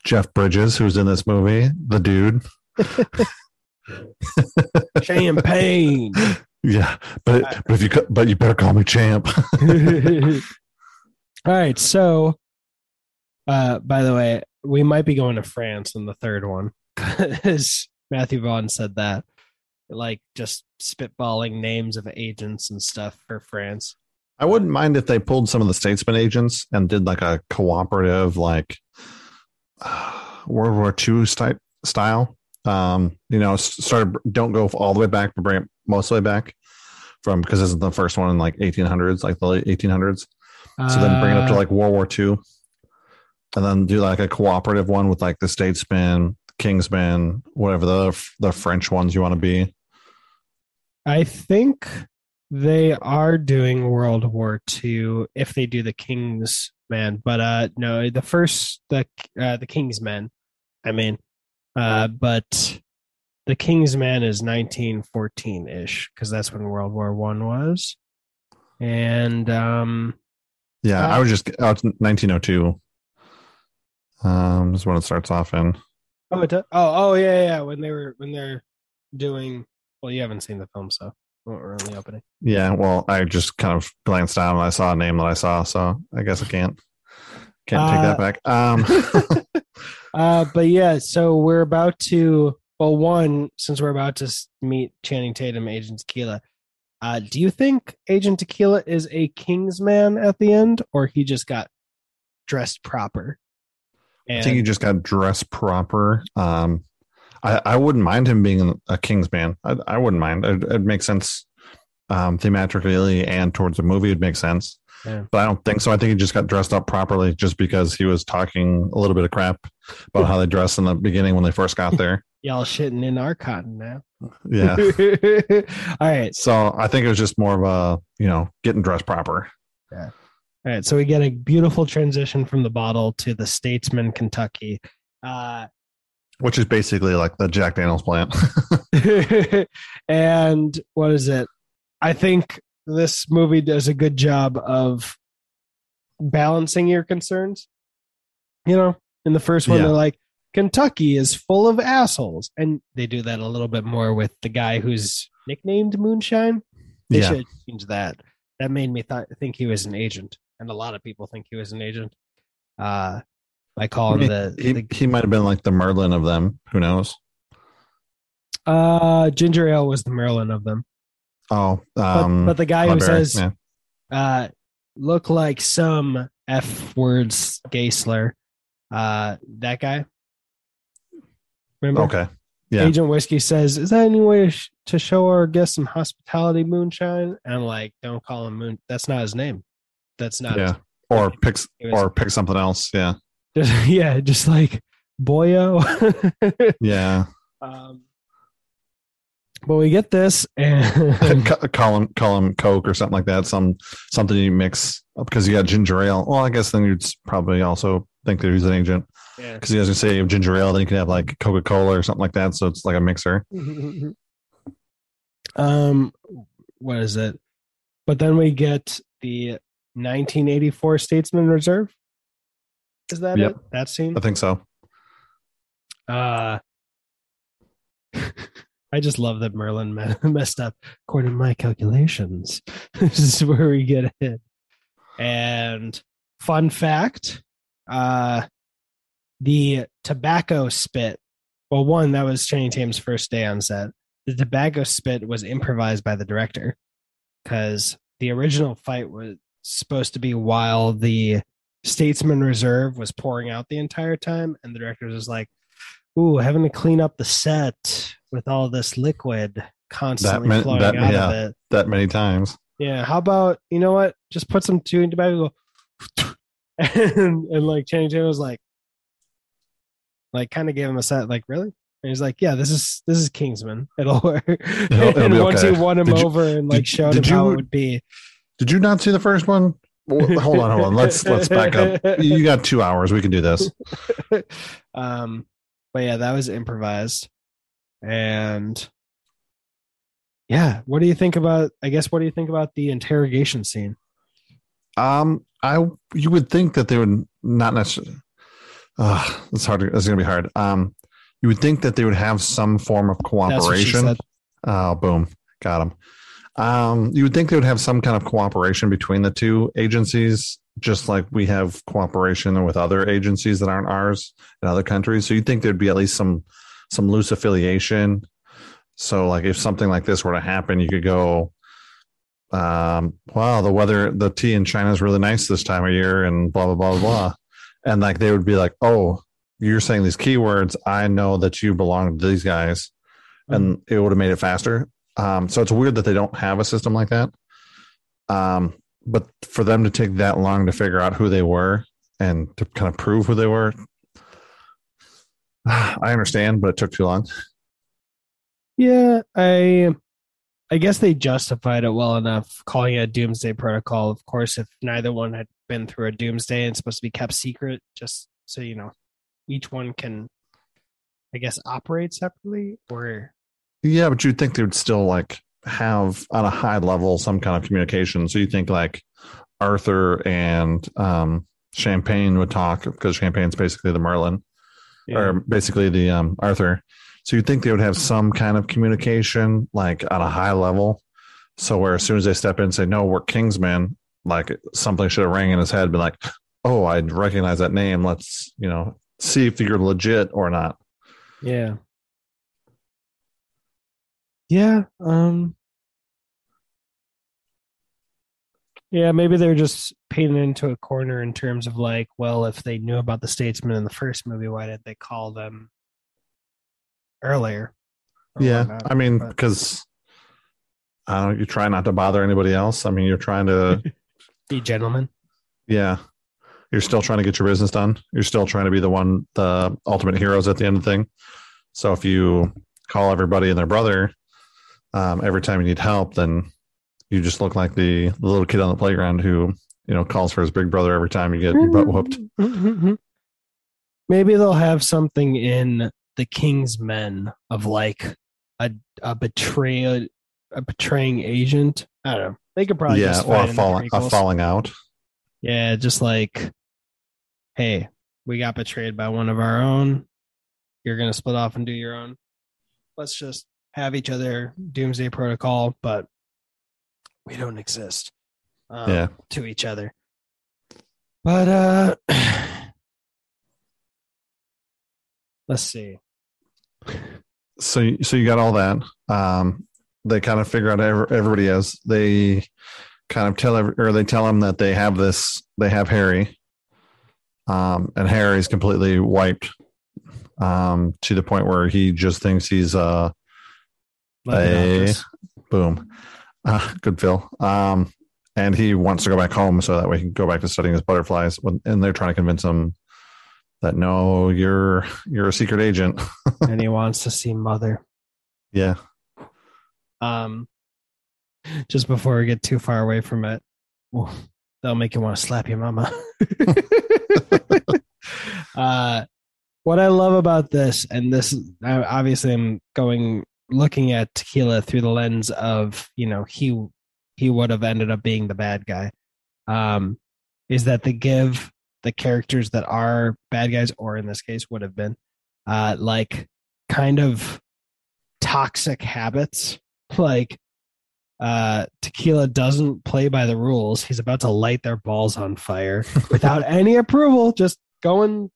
Jeff Bridges, who's in this movie, the dude. champagne. Yeah, but but if you but you better call me champ. All right, so uh by the way, we might be going to France in the third one because Matthew Vaughn said that, like just spitballing names of agents and stuff for France. I wouldn't mind if they pulled some of the statesman agents and did like a cooperative, like uh, World War II type style. Um, you know, s- started don't go all the way back, but bring it most of the way back from because this is the first one in like 1800s, like the late 1800s. So then bring it up to Uh, like World War II, and then do like a cooperative one with like the statesman, Kingsman, whatever the the French ones you want to be. I think they are doing World War II if they do the King's Man, but uh no, the first the uh, the King's Men, I mean, uh, but the King's Man is 1914 ish because that's when World War One was, and um Yeah, Uh, I was just oh, it's 1902. Um, is when it starts off in. oh it does, oh oh yeah yeah when they were when they're doing well you haven't seen the film so we're the opening. Yeah, well, I just kind of glanced down and I saw a name that I saw, so I guess I can't can't take Uh, that back. Um, Uh, but yeah, so we're about to. Well, one, since we're about to meet Channing Tatum, Agent Tequila, uh, do you think Agent Tequila is a Kingsman at the end, or he just got dressed proper? I think he just got dressed proper. Um, I, I wouldn't mind him being a Kingsman. I, I wouldn't mind. It, it makes sense um, thematically and towards the movie. It makes sense. Yeah. But I don't think so. I think he just got dressed up properly just because he was talking a little bit of crap about how they dress in the beginning when they first got there. y'all shitting in our cotton now. Yeah. All right, So I think it was just more of a, you know, getting dressed proper. Yeah. All right. So we get a beautiful transition from the bottle to the Statesman, Kentucky. Uh, Which is basically like the Jack Daniels plant. and what is it? I think this movie does a good job of balancing your concerns. You know, in the first one, Yeah. they're like, Kentucky is full of assholes. And they do that a little bit more with the guy who's nicknamed Moonshine. They Yeah. should change that. That made me th- think he was an agent. And a lot of people think he was an agent. Uh, I call him the, he, the he might have been like the Merlin of them. Who knows? uh, ginger ale was the Merlin of them. Oh, But, um, but the guy who says, yeah. uh, look like some F words Geisler. Uh, that guy. Remember? okay. Yeah. Agent Whiskey says, Is that any way to show our guests some hospitality, Moonshine? And I'm like, Don't call him Moon. That's not his name. That's not Yeah. Or pick or pick something else. Yeah. His. yeah, just like Boyo. Yeah. um, But we get this, and Ca- call him call him Coke or something like that. Some something you mix because you got ginger ale. Well, I guess then you'd probably also think that he's an agent yeah. because he doesn't say you have ginger ale. Then you can have like Coca Cola or something like that. So it's like a mixer. um, what is it? But then we get the 1984 Statesman Reserve. Is that Yep. it? That scene? I think so. Uh, I just love that Merlin me- messed up. According to my calculations, this is where we get it. And fun fact, uh, the tobacco spit. Well, one that was Channing Tatum's first day on set. The tobacco spit was improvised by the director because the original fight was supposed to be while the Statesman Reserve was pouring out the entire time, and the director was like, "Ooh, having to clean up the set with all this liquid constantly meant- flowing that- out yeah. of it." That many times. Yeah, how about you know what? Just put some chewing tobacco, go, and and like Channing Tatum was like, like kind of gave him a set, like really. And he's like, "Yeah, this is this is Kingsman. It'll work." it'll and once okay. he won him Did you- over and like did- showed did him how it would be, Did you not see the first one? Well, hold on, hold on. Let's let's back up. You got two hours. We can do this. um, but yeah, that was improvised, and yeah, what do you think about? I guess what do you think about the interrogation scene? Um, I you would think that they would not necessarily. Uh, it's hard. To, it's going to be hard. Um, you would think that they would have some form of That's what she cooperation. said. Oh, boom, got him. Um, you would think they would have some kind of cooperation between the two agencies, just like we have cooperation with other agencies that aren't ours in other countries. So you'd think there'd be at least some some loose affiliation. So, like, if something like this were to happen, you could go, um, "Wow, the weather, the tea in China is really nice this time of year," and blah blah blah blah blah. And like they would be like, "Oh, you're saying these keywords. I know that you belong to these guys." and it would have made it faster. Um, so it's weird that they don't have a system like that. Um, but for them to take that long to figure out who they were and to kind of prove who they were, I understand, but it took too long. Yeah, I I guess they justified it well enough calling it a doomsday protocol. Of course, if neither one had been through a doomsday and supposed to be kept secret, just so you know, each one can I guess operate separately or Yeah, but you'd think they would still like have on a high level some kind of communication. So you think like Arthur and um, Champagne would talk because Champagne's basically the Merlin. or basically the um, Arthur. So you'd think they would have some kind of communication, like on a high level. So where as soon as they step in and say, "No, we're Kingsmen," like something should have rang in his head, been like, "Oh, I recognize that name. Let's you know see if you're legit or not." Yeah. Yeah. Um Yeah, maybe they're just painted into a corner in terms of like, well, if they knew about the statesman in the first movie, why did they call them earlier? yeah, whatnot? I mean, because I don't you try not to bother anybody else. I mean, you're trying to, be gentlemen. yeah, you're still trying to get your business done. You're still trying to be the one, the ultimate heroes at the end of the thing. So if you call everybody and their brother um, every time you need help, then you just look like the, the little kid on the playground who you know calls for his big brother every time you get your butt whooped. Maybe they'll have something in the King's Men of like a a betrayal a betraying agent. I don't know. They could probably yeah, just or a, a falling out. Yeah, just like, hey, we got betrayed by one of our own. You're gonna split off and do your own. Let's just have each other doomsday protocol, but we don't exist. Um, Yeah. to each other. But uh let's see. so you- so you got all that um they kind of figure out everybody is they kind of tell every, or they tell him that they have this they have harry um and harry's completely wiped um to the point where he just thinks he's uh Let me know Hey. boom uh, good phil um and he wants to go back home so that way he can go back to studying his butterflies when, and they're trying to convince him that no you're you're a secret agent and he wants to see mother. Yeah. Um, just before we get too far away from it, well, that'll make you want to slap your mama. uh, what I love about this, and this obviously I'm going looking at tequila through the lens of you know he he would have ended up being the bad guy. Um, is that they give the characters that are bad guys, or in this case would have been, uh, like kind of toxic habits. Like uh, Tequila doesn't play by the rules. He's about to light their balls on fire without any approval, just going,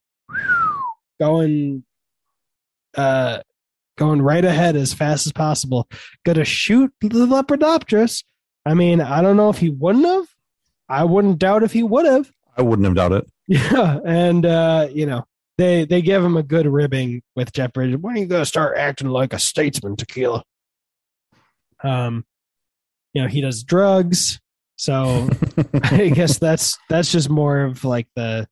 going, uh, going right ahead as fast as possible. Gonna shoot the Lepidopterist. I mean, I don't know if he wouldn't have. I wouldn't doubt if he would have. I wouldn't have doubted. Yeah, and uh, you know, they they give him a good ribbing with Jeff Bridges. When are you gonna start acting like a statesman, Tequila? Um, you know, he does drugs, so I guess that's that's just more of like the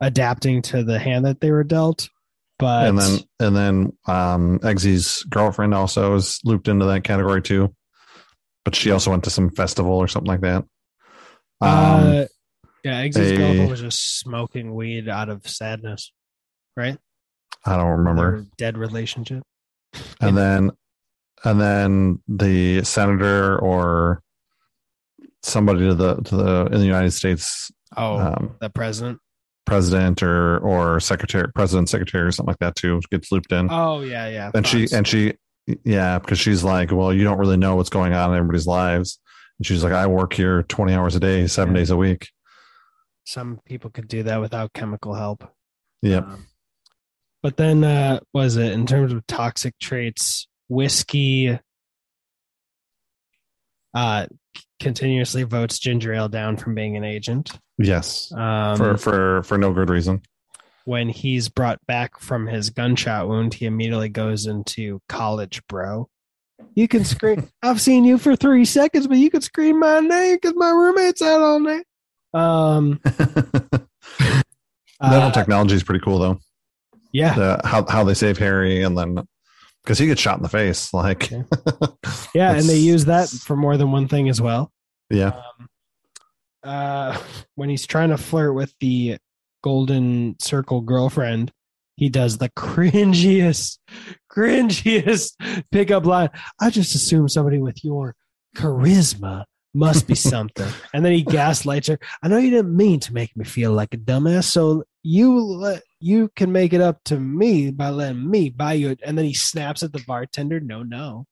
adapting to the hand that they were dealt. But and then and then um Eggsy's girlfriend also is looped into that category too. But she also went to some festival or something like that. Um, uh, yeah, Eggsy's girlfriend was just smoking weed out of sadness, right? I don't remember. Their dead relationship. And then and then the senator or somebody to the to the in the United States Oh, um, the president president or or secretary president secretary or something like that too gets looped in. Oh yeah yeah and she and she yeah because she's like well you don't really know what's going on in everybody's lives. And she's like i work here 20 hours a day seven yeah. days a week. Some people could do that without chemical help. Yep. Um, but then uh was it in terms of toxic traits whiskey uh continuously votes ginger ale down from being an agent Yes. Um, for for for no good reason. When he's brought back from his gunshot wound, he immediately goes into college, bro. You can scream. I've seen you for three seconds, but you can scream my name because my roommate's out all night. Um, uh, technology is pretty cool, though. Yeah. The, how how they save Harry, and then because he gets shot in the face, like. yeah, yeah and they use that for more than one thing as well. Yeah. Um, uh, when he's trying to flirt with the golden circle girlfriend, he does the cringiest, cringiest pickup line. I just assume somebody with your charisma must be something. and then he gaslights her. I know you didn't mean to make me feel like a dumbass, so you let you can make it up to me by letting me buy you. And then he snaps at the bartender. No, no,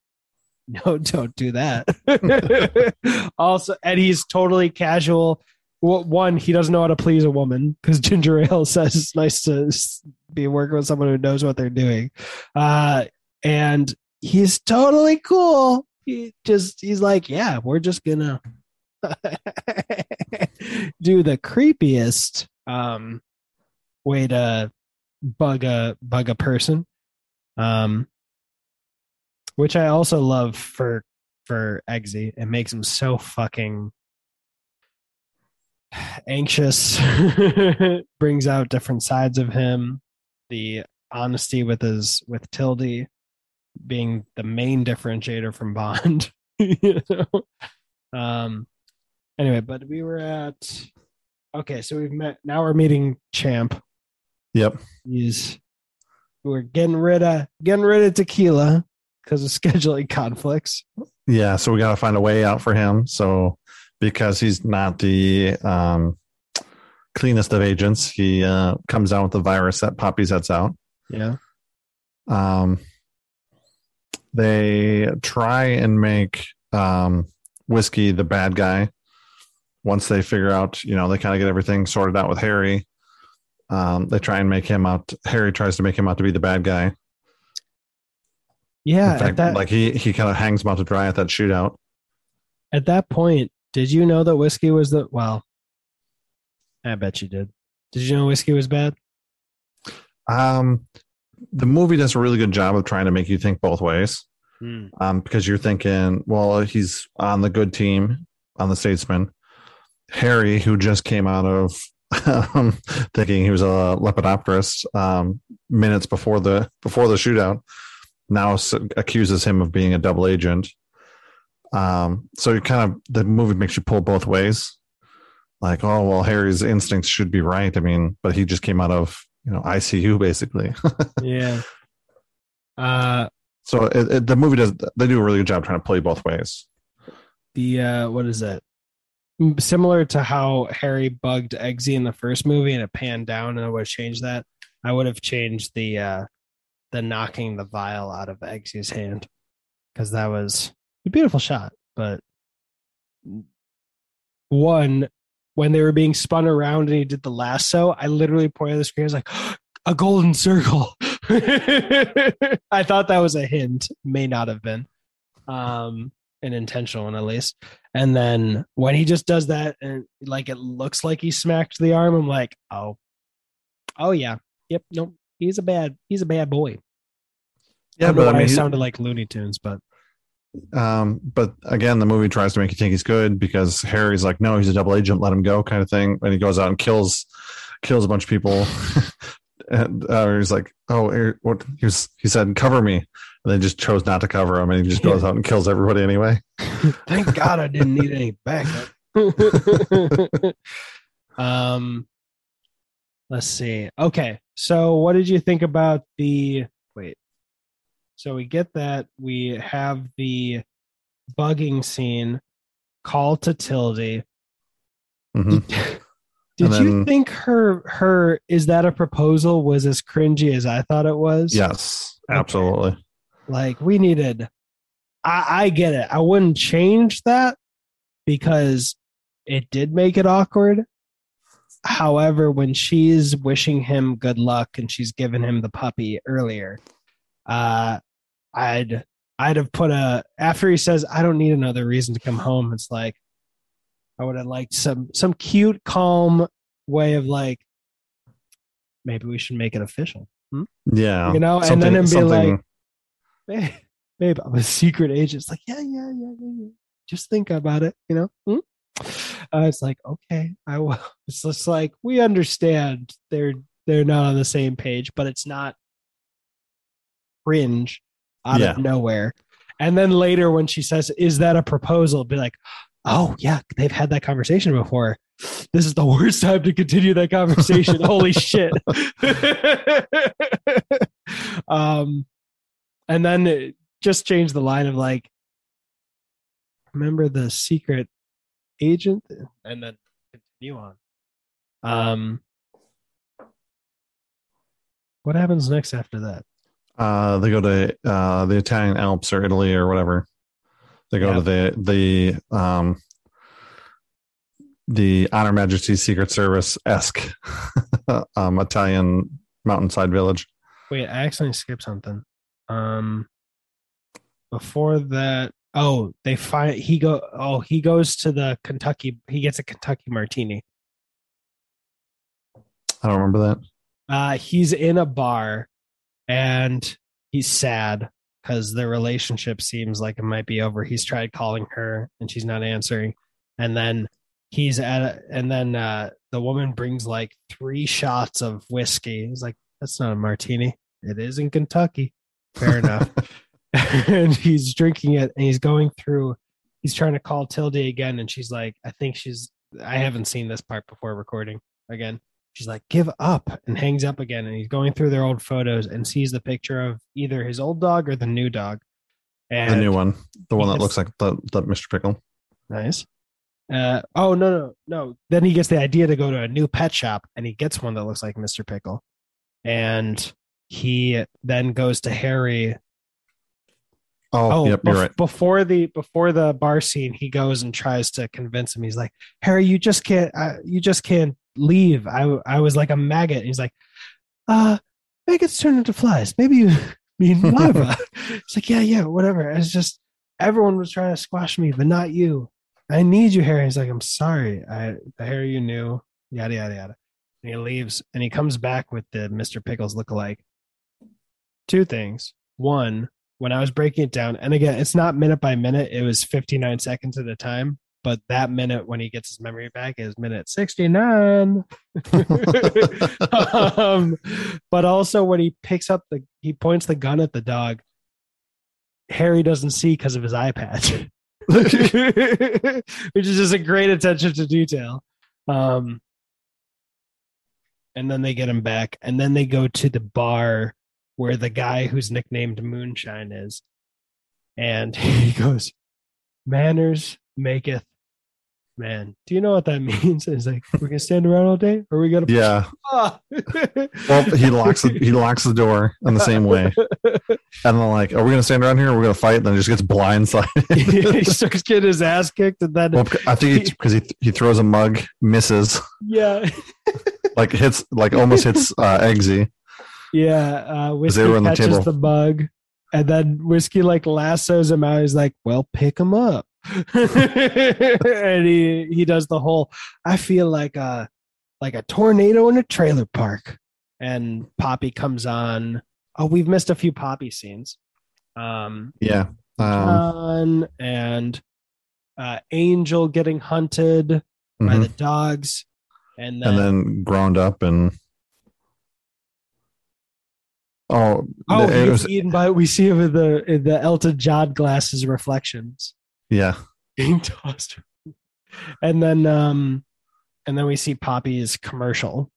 no, don't do that. also, and he's totally casual. One, he doesn't know how to please a woman because ginger ale says it's nice to be working with someone who knows what they're doing. Uh, and he's totally cool. He just, he's like, yeah, we're just gonna do the creepiest um, way to bug a bug a person. Um, which I also love for for Eggsy. It makes him so fucking anxious. Brings out different sides of him. The honesty with his with Tilde being the main differentiator from Bond. you know? Um. Anyway, but we were at. Okay, so we've met. Now we're meeting Champ. Yep. He's. We're getting rid of getting rid of tequila because of scheduling conflicts. Yeah, so we got to find a way out for him. So because he's not the um, cleanest of agents, he uh, comes down with the virus that Poppy sets out. Yeah. Um, they try and make um, whiskey the bad guy. Once they figure out, you know, they kind of get everything sorted out with Harry. Um, they try and make him out. Harry tries to make him out to be the bad guy. Yeah, fact, that, like he he kind of hangs him out to dry at that shootout. At that point, did you know that whiskey was the well? I bet you did. Did you know whiskey was bad? Um, the movie does a really good job of trying to make you think both ways. Hmm. Um, because you're thinking, well, he's on the good team, on the statesman. Harry, who just came out of um, thinking he was a lepidopterist um, minutes before the before the shootout, now s- accuses him of being a double agent. Um, so it kind of the movie makes you pull both ways. Like, oh well, Harry's instincts should be right. I mean, but he just came out of you know ICU basically. yeah. Uh, so it, it, the movie does they do a really good job trying to play both ways. the uh, what is it? Similar to how Harry bugged Eggsy in the first movie, and it panned down, and I would have changed that. I would have changed the uh, the knocking the vial out of Eggsy's hand because that was a beautiful shot. But one, when they were being spun around and he did the lasso, I literally pointed at the screen. I was like, a golden circle. I thought that was a hint. May not have been. Um, an intentional one at least. And then when he just does that and like it looks like he smacked the arm, I'm like, oh, oh yeah, yep, nope, he's a bad, he's a bad boy. Yeah, I but I mean, sounded like Looney Tunes, but Um, but again, the movie tries to make you think he's good because Harry's like, no, he's a double agent, let him go, kind of thing. And he goes out and kills kills a bunch of people. and uh, he's like, oh, what? He was he said, cover me, and they just chose not to cover him, and he just goes out and kills everybody anyway. thank God I didn't need any backup. um, let's see. Okay, so what did you think about the wait? So we get that we have the bugging scene, call to Tilde. Mhm. Did And you think her her is that a proposal was as cringy as I thought it was? Yes, Okay. Like we needed I, I get it. I wouldn't change that because it did make it awkward. However, when she's wishing him good luck and she's given him the puppy earlier, uh I'd I'd have put a after he says, I don't need another reason to come home, it's like I would have liked some some cute, calm way of like maybe we should make it official. Yeah, You know, and then him be like, babe, babe, I'm a secret agent. It's like, yeah, yeah, yeah, yeah, yeah. Just think about it, you know? Hmm? Uh, it's like, okay, I will. It's just like we understand they're they're not on the same page, but it's not cringe out Yeah. of nowhere. And then later when she says, Is that a proposal? Be like, Oh yeah, they've had that conversation before. This is the worst time to continue that conversation. Holy shit. um and then just change the line of like remember the secret agent and then continue on um what happens next after that Uh, they go to uh, the Italian Alps or Italy or whatever. They go Yeah. to the the um, the On Her Majesty Secret Service esque um, Italian mountainside village. wait i accidentally skipped something um before that oh they find he go oh he goes to the kentucky he gets a kentucky martini. I don't remember that. uh he's in a bar and he's sad because their relationship seems like it might be over. He's tried calling her and she's not answering. And then he's at a, and then uh the woman brings like three shots of whiskey. He's like that's not a martini. It is in kentucky fair enough. And he's drinking it and he's going through he's trying to call Tilde again. And she's like i think she's i haven't seen this part before recording again. She's like give up and hangs up again. And he's going through their old photos and sees the picture of either his old dog or the new dog. And the new one, the one that looks like the, the Mr. Pickle. nice. Uh oh no no no. Then he gets the idea to go to a new pet shop and he gets one that looks like mr pickle. And he then goes to harry Oh, Oh, yep, bef- right. Before the before the bar scene, he goes and tries to convince him. He's like, "Harry, you just can't. Uh, you just can't leave." I I was like a maggot. he's like, "Uh, maggots turn into flies. Maybe you mean larva." it's like, "Yeah, yeah, whatever." It's just everyone was trying to squash me, but not you. I need you, Harry. He's like, "I'm sorry. I the Harry you knew." Yada yada yada. And he leaves, and he comes back with the Mister Pickles lookalike. Two things. One, when I was breaking it down, and again, it's not minute by minute, it was 59 seconds at a time. But that minute when he gets his memory back is minute 69. um, but also when he picks up the, he points the gun at the dog Harry doesn't see because of his eye patch, which is just a great attention to detail. Um, and then they get him back, and then they go to the bar where the guy who's nicknamed Moonshine is, and he goes, "Manners maketh man. Do you know what that means?" And he's like, "We're gonna stand around all day, or we gonna Yeah. Ah. Well, he locks the, he locks the door in the same way, and then like, are we gonna stand around here? We're gonna fight. And then he just gets blindsided. he starts getting his ass kicked, and then well, I think because he he throws a mug, misses, yeah, like hits like almost hits uh, Eggsy. Yeah. Uh, whiskey they were on the catches table. the bug, and then whiskey like lassos him out. He's like, "Well, pick him up," and he he does the whole. I feel like a like a tornado in a trailer park, and Poppy comes on. Oh, we've missed a few Poppy scenes. Um, Yeah. Um, John and uh, Angel getting hunted by mhm. the dogs, and then, and then ground up and oh, oh, it he's was, eaten by we see him in the in the Elton John glasses reflections yeah. being tossed, and then um, and then we see Poppy's commercial,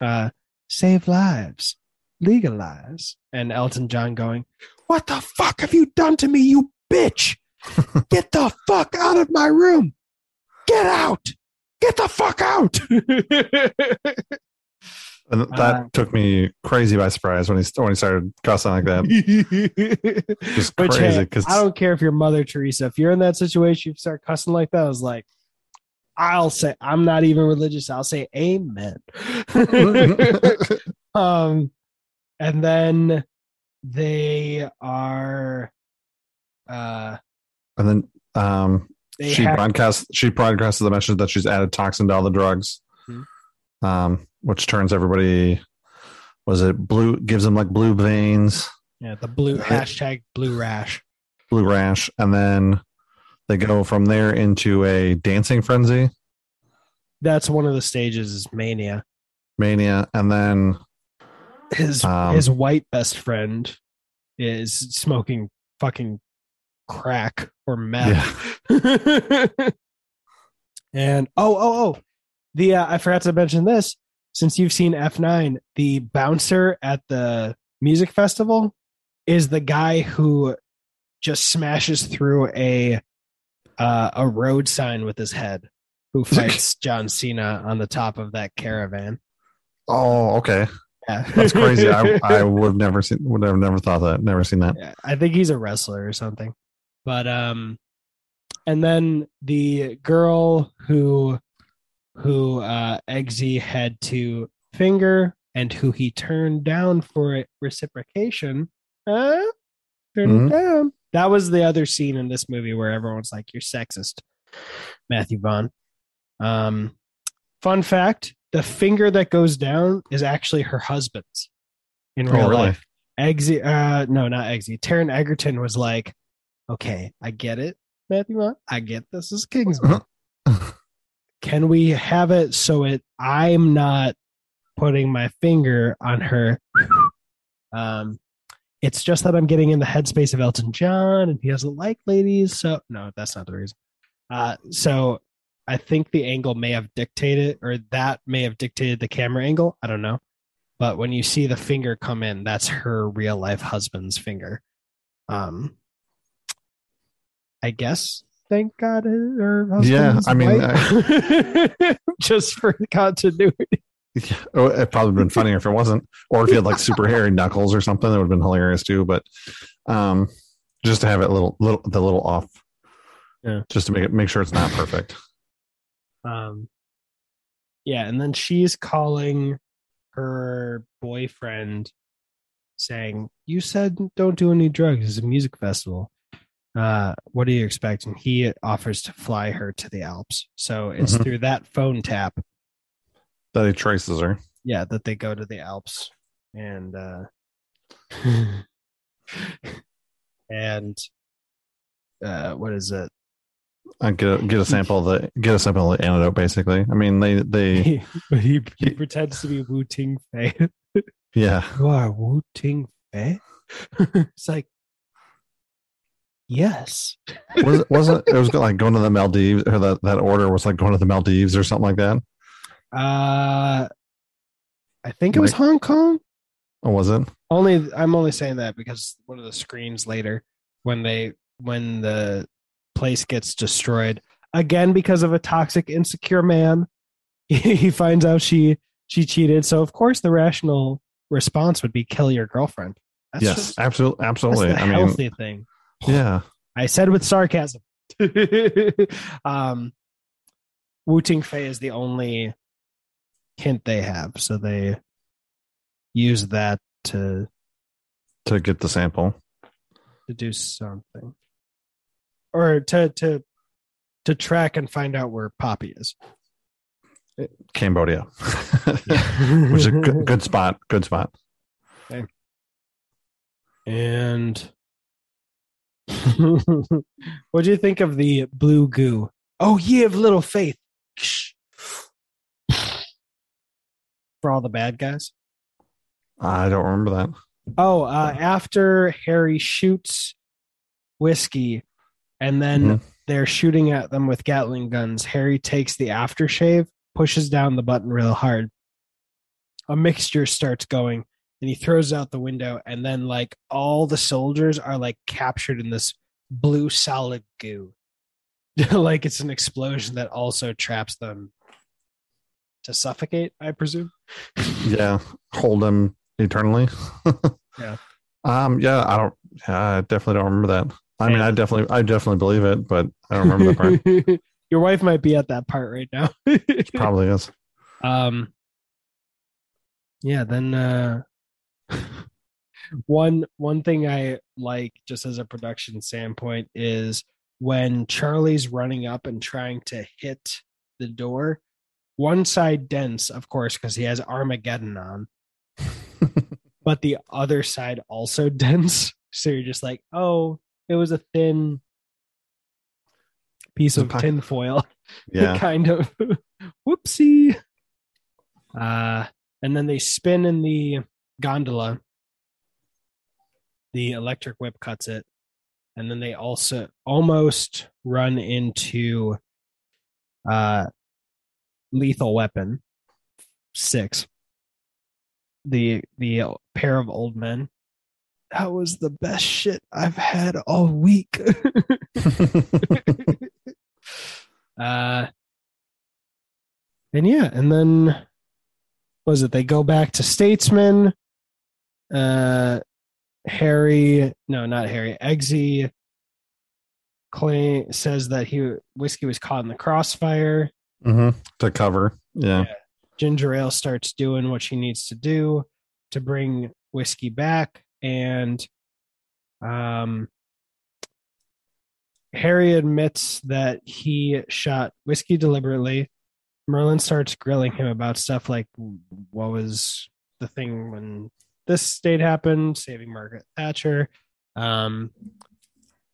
uh, save lives, legalize, and Elton John going, "What the fuck have you done to me, you bitch? Get the fuck out of my room! Get out! Get the fuck out!" And that Uh, took me crazy by surprise when he when he started cussing like that. Just crazy hey, I don't care if you're Mother Teresa. If you're in that situation, you start cussing like that. I was like, I'll say, I'm not even religious. I'll say, Amen. um, and then they are, uh, and then um, she broadcasts she broadcasts the message that she's added toxin to all the drugs. Um, which turns everybody was it blue gives them like blue veins, yeah, the blue hashtag blue rash. blue rash, and then they go from there into a dancing frenzy That's one of the stages is mania. mania, and then His Um, his white best friend is smoking fucking crack or meth. and oh oh oh, the uh, I forgot to mention this. Since you've seen F nine, the bouncer at the music festival is the guy who just smashes through a uh, a road sign with his head. Who fights John Cena on the top of that caravan? oh okay, Yeah. that's crazy. I I would have never seen would have never thought that never seen that. Yeah, I think he's a wrestler or something. But um and then the girl who who uh Eggsy had to finger and who he turned down for reciprocation. Uh turned him Mhm. down. That was the other scene in this movie where everyone's like, You're sexist, Matthew Vaughn. Um fun fact, the finger that goes down is actually her husband's in Oh, real really? life. Eggsy, uh, no, not Eggsy. Taron Egerton was like, "Okay, I get it, Matthew. Vaughn. I get this is Kingsman. Can we have it so it I'm not putting my finger on her? Um, it's just that I'm getting in the headspace of Elton John, and he doesn't like ladies. So no, that's not the reason. Uh, so I think the angle may have dictated, or that may have dictated the camera angle. I don't know. But when you see the finger come in, that's her real life husband's finger. Um, I guess. Thank God her husband. Yeah, I mean, white. just for continuity. Yeah, oh, it'd probably been funnier if it wasn't, or if he had like super hairy knuckles or something, that would have been hilarious too. But um, just to have it a little, little, the little off, Yeah. just to make it make sure it's not perfect. Um, yeah, and then she's calling her boyfriend, saying, "You said don't do any drugs. It's a music festival. Uh, what do you expect?" And he offers to fly her to the Alps. So it's Mhm. through that phone tap, That he traces her. yeah, that they go to the Alps, and uh, and uh, what is it? I get a, get a sample of the get a sample of the antidote. Basically, I mean they they He, he, he he- pretends to be Wu Ting Fei. yeah you are Wu Ting Fei. it's like Yes. Was it wasn't it was like going to the Maldives or that, that order was like going to the Maldives or something like that? Uh I think it was Like- Hong Kong. Or was it? Only I'm only saying that because one of the screens later when they when the place gets destroyed again because of a toxic insecure man he finds out she she cheated so of course the rational response would be kill your girlfriend that's yes, just absolutely absolutely. the I mean healthy thing yeah. I said with sarcasm. um, Wu Ting Fei is the only hint they have, so they use that to To get the sample. to do something, or to to to track and find out where Poppy is. Cambodia. Which is a good, good spot. Good spot. And what do you think of the blue goo? Oh, ye of little faith. For all the bad guys. I don't remember that. Oh, uh, after Harry shoots whiskey, and then Mhm. they're shooting at them with Gatling guns. Harry takes the aftershave, pushes down the button real hard. A mixture starts going, and he throws it out the window. And then, like, all the soldiers are like captured in this blue solid goo, like it's an explosion that also traps them to suffocate. I presume. Yeah. Hold them eternally. Yeah. Um, yeah, I don't yeah, I definitely don't remember that. I mean, I definitely I definitely believe it, but I don't remember the part. Your wife might be at that part right now. Probably is. um yeah, then uh one one thing I like just as a production standpoint is when Charlie's running up and trying to hit the door, one side dents, of course, because he has Armageddon on, but the other side also dents. So you're just like, oh, it was a thin piece of tin foil. Yeah. kind of whoopsie. Uh, and then they spin in the gondola. The electric whip cuts it. And then they also almost run into uh, Lethal Weapon six. The the pair of old men. That was the best shit I've had all week. uh and yeah and then was it they go back to statesman uh harry no not harry eggsy claim says that he whiskey was caught in the crossfire hmm To cover. Yeah. ginger ale starts doing what she needs to do to bring whiskey back and um harry admits that he shot whiskey deliberately merlin starts grilling him about stuff like what was the thing when this state happened saving margaret thatcher um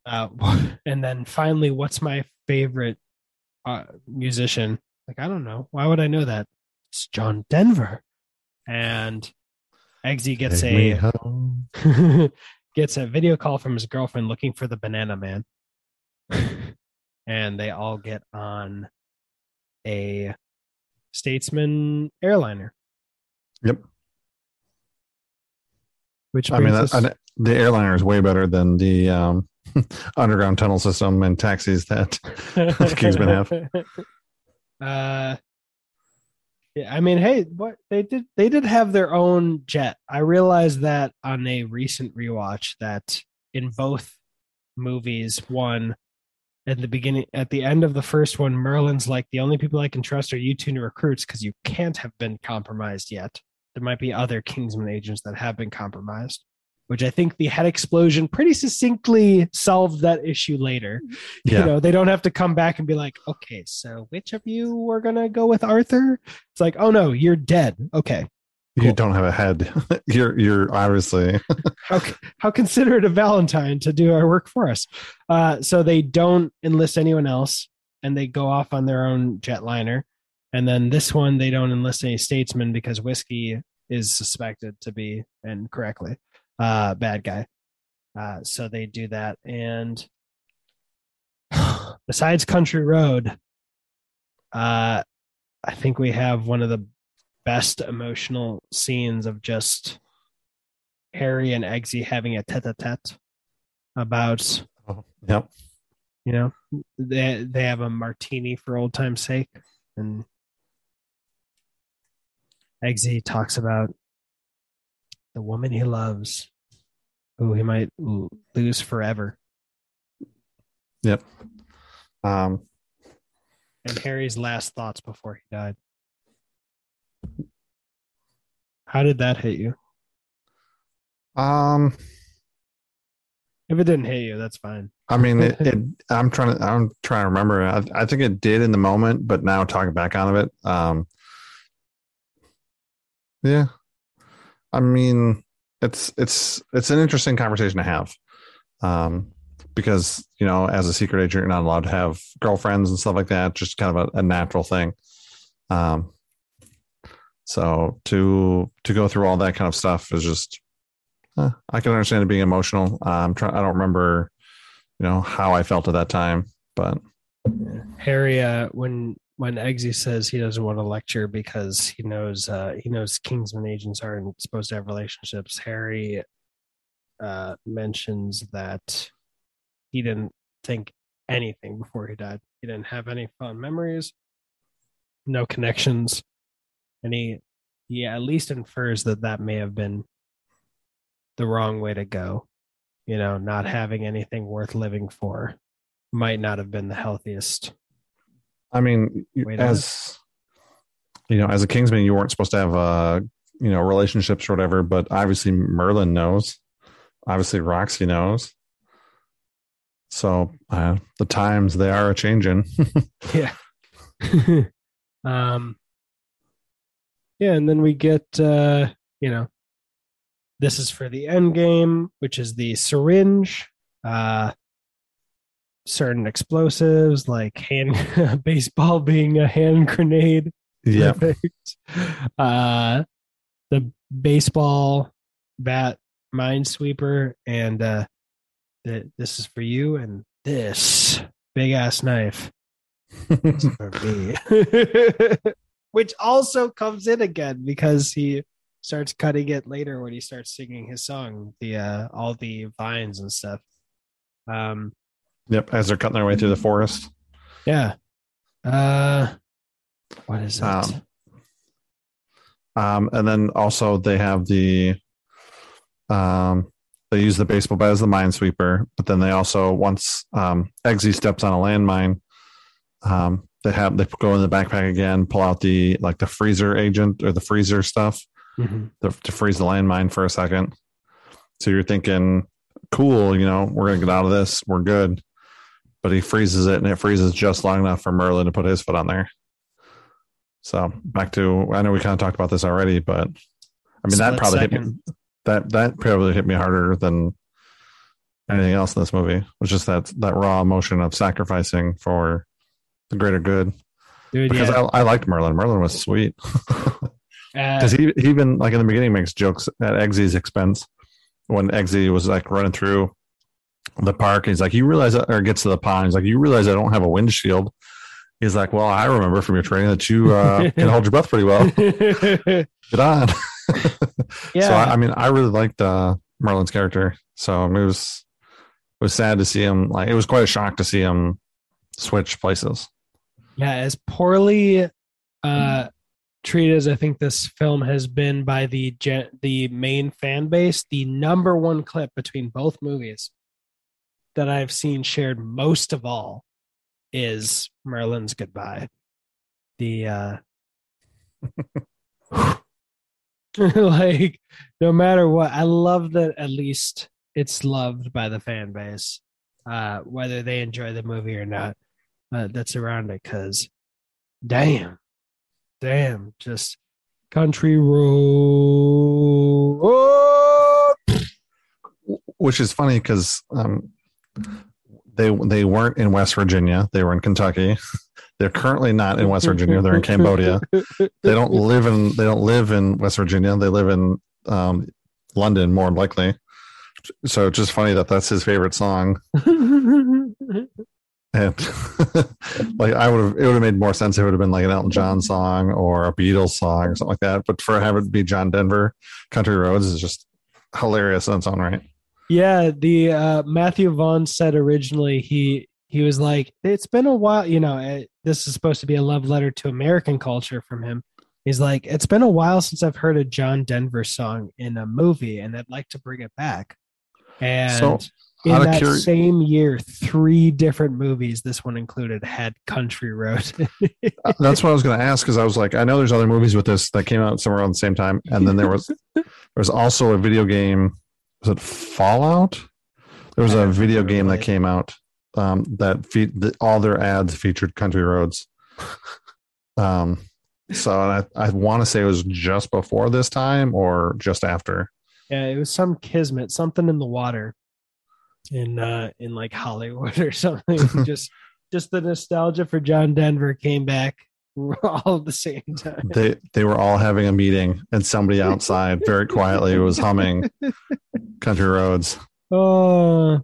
uh and then finally what's my favorite uh, musician like i don't know why would i know that it's John Denver. And Eggsy gets Take a gets a video call from his girlfriend looking for the banana man. and they all get on a statesman airliner. Yep. Which I mean, that, us- the airliner is way better than the um, underground tunnel system and taxis that Kingsman have. Uh, yeah, I mean, hey, what they did they did have their own jet. I realized that on a recent rewatch that in both movies, one at the beginning, at the end of the first one, Merlin's like the only people I can trust are you two new recruits because you can't have been compromised yet. There might be other Kingsman agents that have been compromised. Which I think the head explosion pretty succinctly solved that issue later Yeah. you know they don't have to come back and be like okay so which of you are gonna go with arthur it's like oh no you're dead okay you don't have a head. you're you're obviously how, how considerate of valentine to do our work for us uh, so they don't enlist anyone else and they go off on their own jetliner and then this one they don't enlist any statesmen because whiskey is suspected to be and correctly uh bad guy. Uh so they do that. And besides Country Road, uh, I think we have one of the best emotional scenes of just Harry and Eggsy having a tete-a-tete about Oh, yep. you know they they have a martini for old time's sake. And Eggsy talks about the woman he loves who he might lose forever Yep. Um, and Harry's last thoughts before he died how did that hit you um, if it didn't hit you that's fine I mean, it, it. I'm trying to. I'm trying to remember. I, I think it did in the moment, but now talking back out of it, um, yeah. I mean, it's it's it's an interesting conversation to have, um, because you know, as a secret agent, you're not allowed to have girlfriends and stuff like that. Just kind of a, a natural thing. Um, so to to go through all that kind of stuff is just. Uh, I can understand it being emotional. I'm trying. I don't remember you know how I felt at that time. But Harry, uh, when when Eggsy says he doesn't want to lecture because he knows uh, he knows Kingsman agents aren't supposed to have relationships, Harry uh, mentions that he didn't think anything before he died. He didn't have any fond memories, no connections, and he he at least infers that that may have been the wrong way to go. You know, not having anything worth living for might not have been the healthiest. I mean, Wait as you know, as a Kingsman, you weren't supposed to have uh, you know relationships or whatever. But obviously, Merlin knows. Obviously, Roxy knows. So uh, the times they are a changing. Yeah. um Yeah, and then we get uh, you know, this is for the end game, which is the syringe, uh certain explosives like hand baseball being a hand grenade. yeah, Perfect. Uh the baseball bat minesweeper and uh the, this is for you and this big ass knife for me. Which also comes in again because he starts cutting it later when he starts singing his song, the uh all the vines and stuff. Um yep. As they're cutting their way through the forest. yeah. Uh what is that? Um, Um, and then also they have the um they use the baseball bat as the minesweeper, but then they also once um Eggsy steps on a landmine, um they have they go in the backpack again, pull out the like the freezer agent or the freezer stuff Mhm. to, to freeze the landmine for a second. So you're thinking, cool, you know, we're gonna get out of this, we're good. But he freezes it and it freezes just long enough for Merlin to put his foot on there. So back to I know we kind of talked about this already, but I mean that Split probably hit me that that probably hit me harder than anything else in this movie. Was just that that raw emotion of sacrificing for the greater good. Dude, Because yeah. I, I liked Merlin. Merlin was sweet. Uh, Because he, he even like in the beginning makes jokes at Eggsy's expense when Eggsy was like running through the park. He's like, you realize, that, or gets to the pond. He's like, you realize I don't have a windshield. He's like, well, I remember from your training that you uh, can hold your breath pretty well. Get on. yeah. So I, I mean, I really liked uh, Merlin's character. So it was it was sad to see him. Like it was quite a shock to see him switch places. Yeah, as poorly uh, treated as I think this film has been by the gen- the main fan base, the number one clip between both movies that I've seen shared most of all is Merlin's goodbye. The uh like no matter what, I love that at least it's loved by the fan base, uh, whether they enjoy the movie or not uh, that's around it because damn damn just country road Which is funny because um, they they weren't in West Virginia. They were in Kentucky. They're currently not in West Virginia. They're in Cambodia. They don't live in they don't live in West Virginia. They live in um, London more likely. So it's just funny that that's his favorite song. and like I would have, it would have made more sense. If it would have been like an Elton John song or a Beatles song or something like that. But for having it be John Denver, Country Roads is just hilarious in its own right. Yeah, the uh, Matthew Vaughn said originally he he was like, it's been a while. You know, it, this is supposed to be a love letter to American culture from him. He's like, it's been a while since I've heard a John Denver song in a movie, and I'd like to bring it back. And So, in that same year, three different movies, this one included, had Country Road. Uh, That's what I was going to ask because I was like, I know there's other movies with this that came out somewhere around the same time, and then there was there was also a video game. Was it Fallout? There was a video game that came out um, that fe- the, all their ads featured country roads. Um, so I, I want to say it was just before this time or just after. yeah, it was some kismet, something in the water, in uh, in like Hollywood or something. just just the nostalgia for John Denver came back all at the same time. They they were all having a meeting, and somebody outside very quietly was humming country roads. Oh.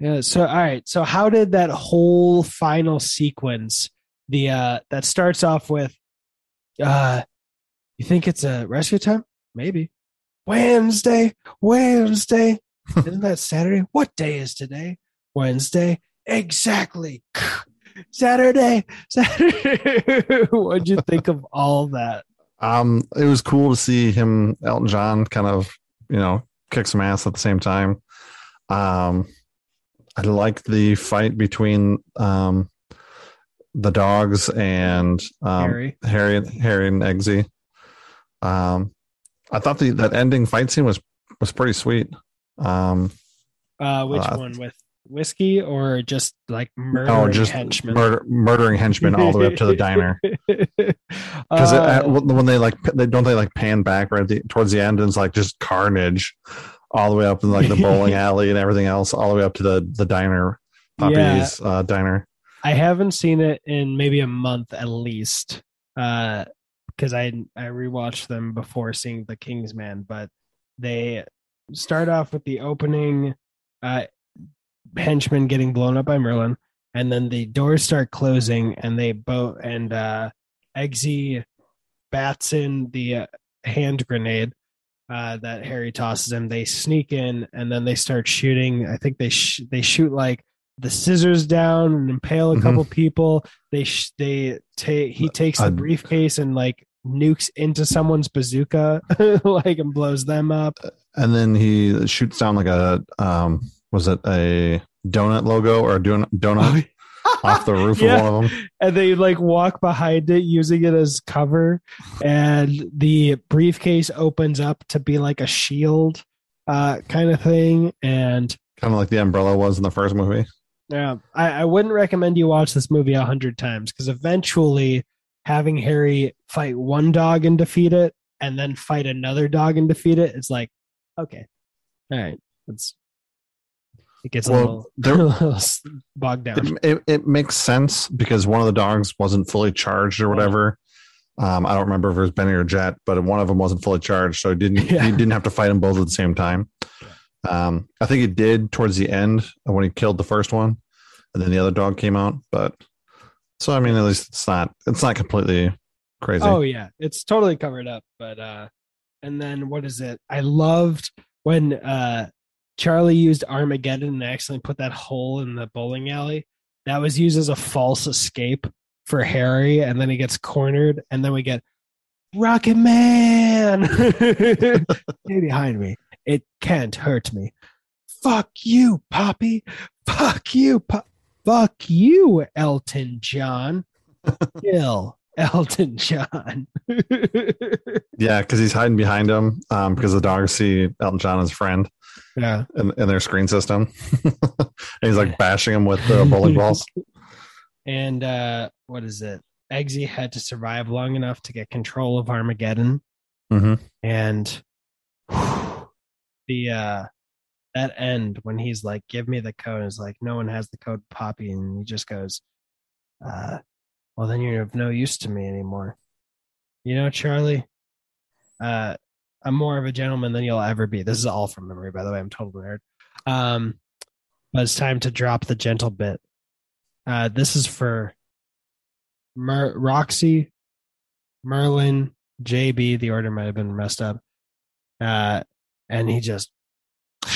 Yeah, so all right. So how did that whole final sequence the uh that starts off with uh you think it's a rescue time? Maybe. Wednesday, Wednesday. Isn't that Saturday? What day is today? Wednesday. Exactly. Saturday. Saturday. What'd you think of all that? Um, it was cool to see him, Elton John, kind of, you know, kick some ass at the same time. Um, I like the fight between um the dogs and um, Harry. Harry, Harry and Eggsy. Um, I thought the that ending fight scene was was pretty sweet. Um, Uh which Uh, one with whiskey or just like murdering oh, just henchmen? murder, murdering henchmen all the way up to the diner. Because Uh, when they like they don't they like pan back right the, towards the end and it's like just carnage all the way up in like the bowling alley and everything else all the way up to the the diner Poppy's uh, diner. I haven't seen it in maybe a month at least. Uh because I I rewatched them before seeing The King's Man, but they start off with the opening uh henchman getting blown up by Merlin, and then the doors start closing and they both and uh Eggsy bats in the uh, hand grenade uh, that Harry tosses him. They sneak in and then they start shooting. I think they sh- they shoot like the scissors down and impale a Mhm. couple people. They sh- they take he takes the Uh, briefcase and like nukes into someone's bazooka like and blows them up. And then he shoots down like a um was it a donut logo or a donut donut off the roof Yeah. of one of them? and they like walk behind it using it as cover and the briefcase opens up to be like a shield uh kind of thing and Kind of like the umbrella was in the first movie. yeah i, I wouldn't recommend you watch this movie a hundred times because eventually having harry fight one dog and defeat it and then fight another dog and defeat it it's like okay all right it's it gets a Well, a little bogged down It, it, it makes sense because one of the dogs wasn't fully charged or whatever. Um, I don't remember if it was Bennie or Jet, but one of them wasn't fully charged, so he didn't Yeah. he didn't have to fight them both at the same time. Um, I think he did towards the end when he killed the first one, and then the other dog came out. But so I mean, at least it's not it's not completely crazy. Oh yeah, it's totally covered up. But uh and then what is it? I loved when uh Charlie used Armageddon and accidentally put that hole in the bowling alley. That was used as a false escape for Harry, and then he gets cornered, and then we get Rocket Man Stay behind me. It can't hurt me. Fuck you, Poppy. Fuck you, Pop. Fuck you, Elton John. Kill Elton John. Yeah, because he's hiding behind him um, because the dogs see Elton John as a friend yeah. in, in their screen system, and he's like bashing him with the bowling balls. And uh, what is it? Eggsy had to survive long enough to get control of Armageddon. hmm And the uh that end when he's like, give me the code, is like, no one has the code Poppy, and he just goes, uh, well then you're of no use to me anymore. You know, Charlie, uh I'm more of a gentleman than you'll ever be. This is all from memory, by the way. I'm total nerd. Um but it's time to drop the gentle bit. Uh, this is for Mer- Roxy, Merlin, JB. The order might have been messed up. Uh, and he just,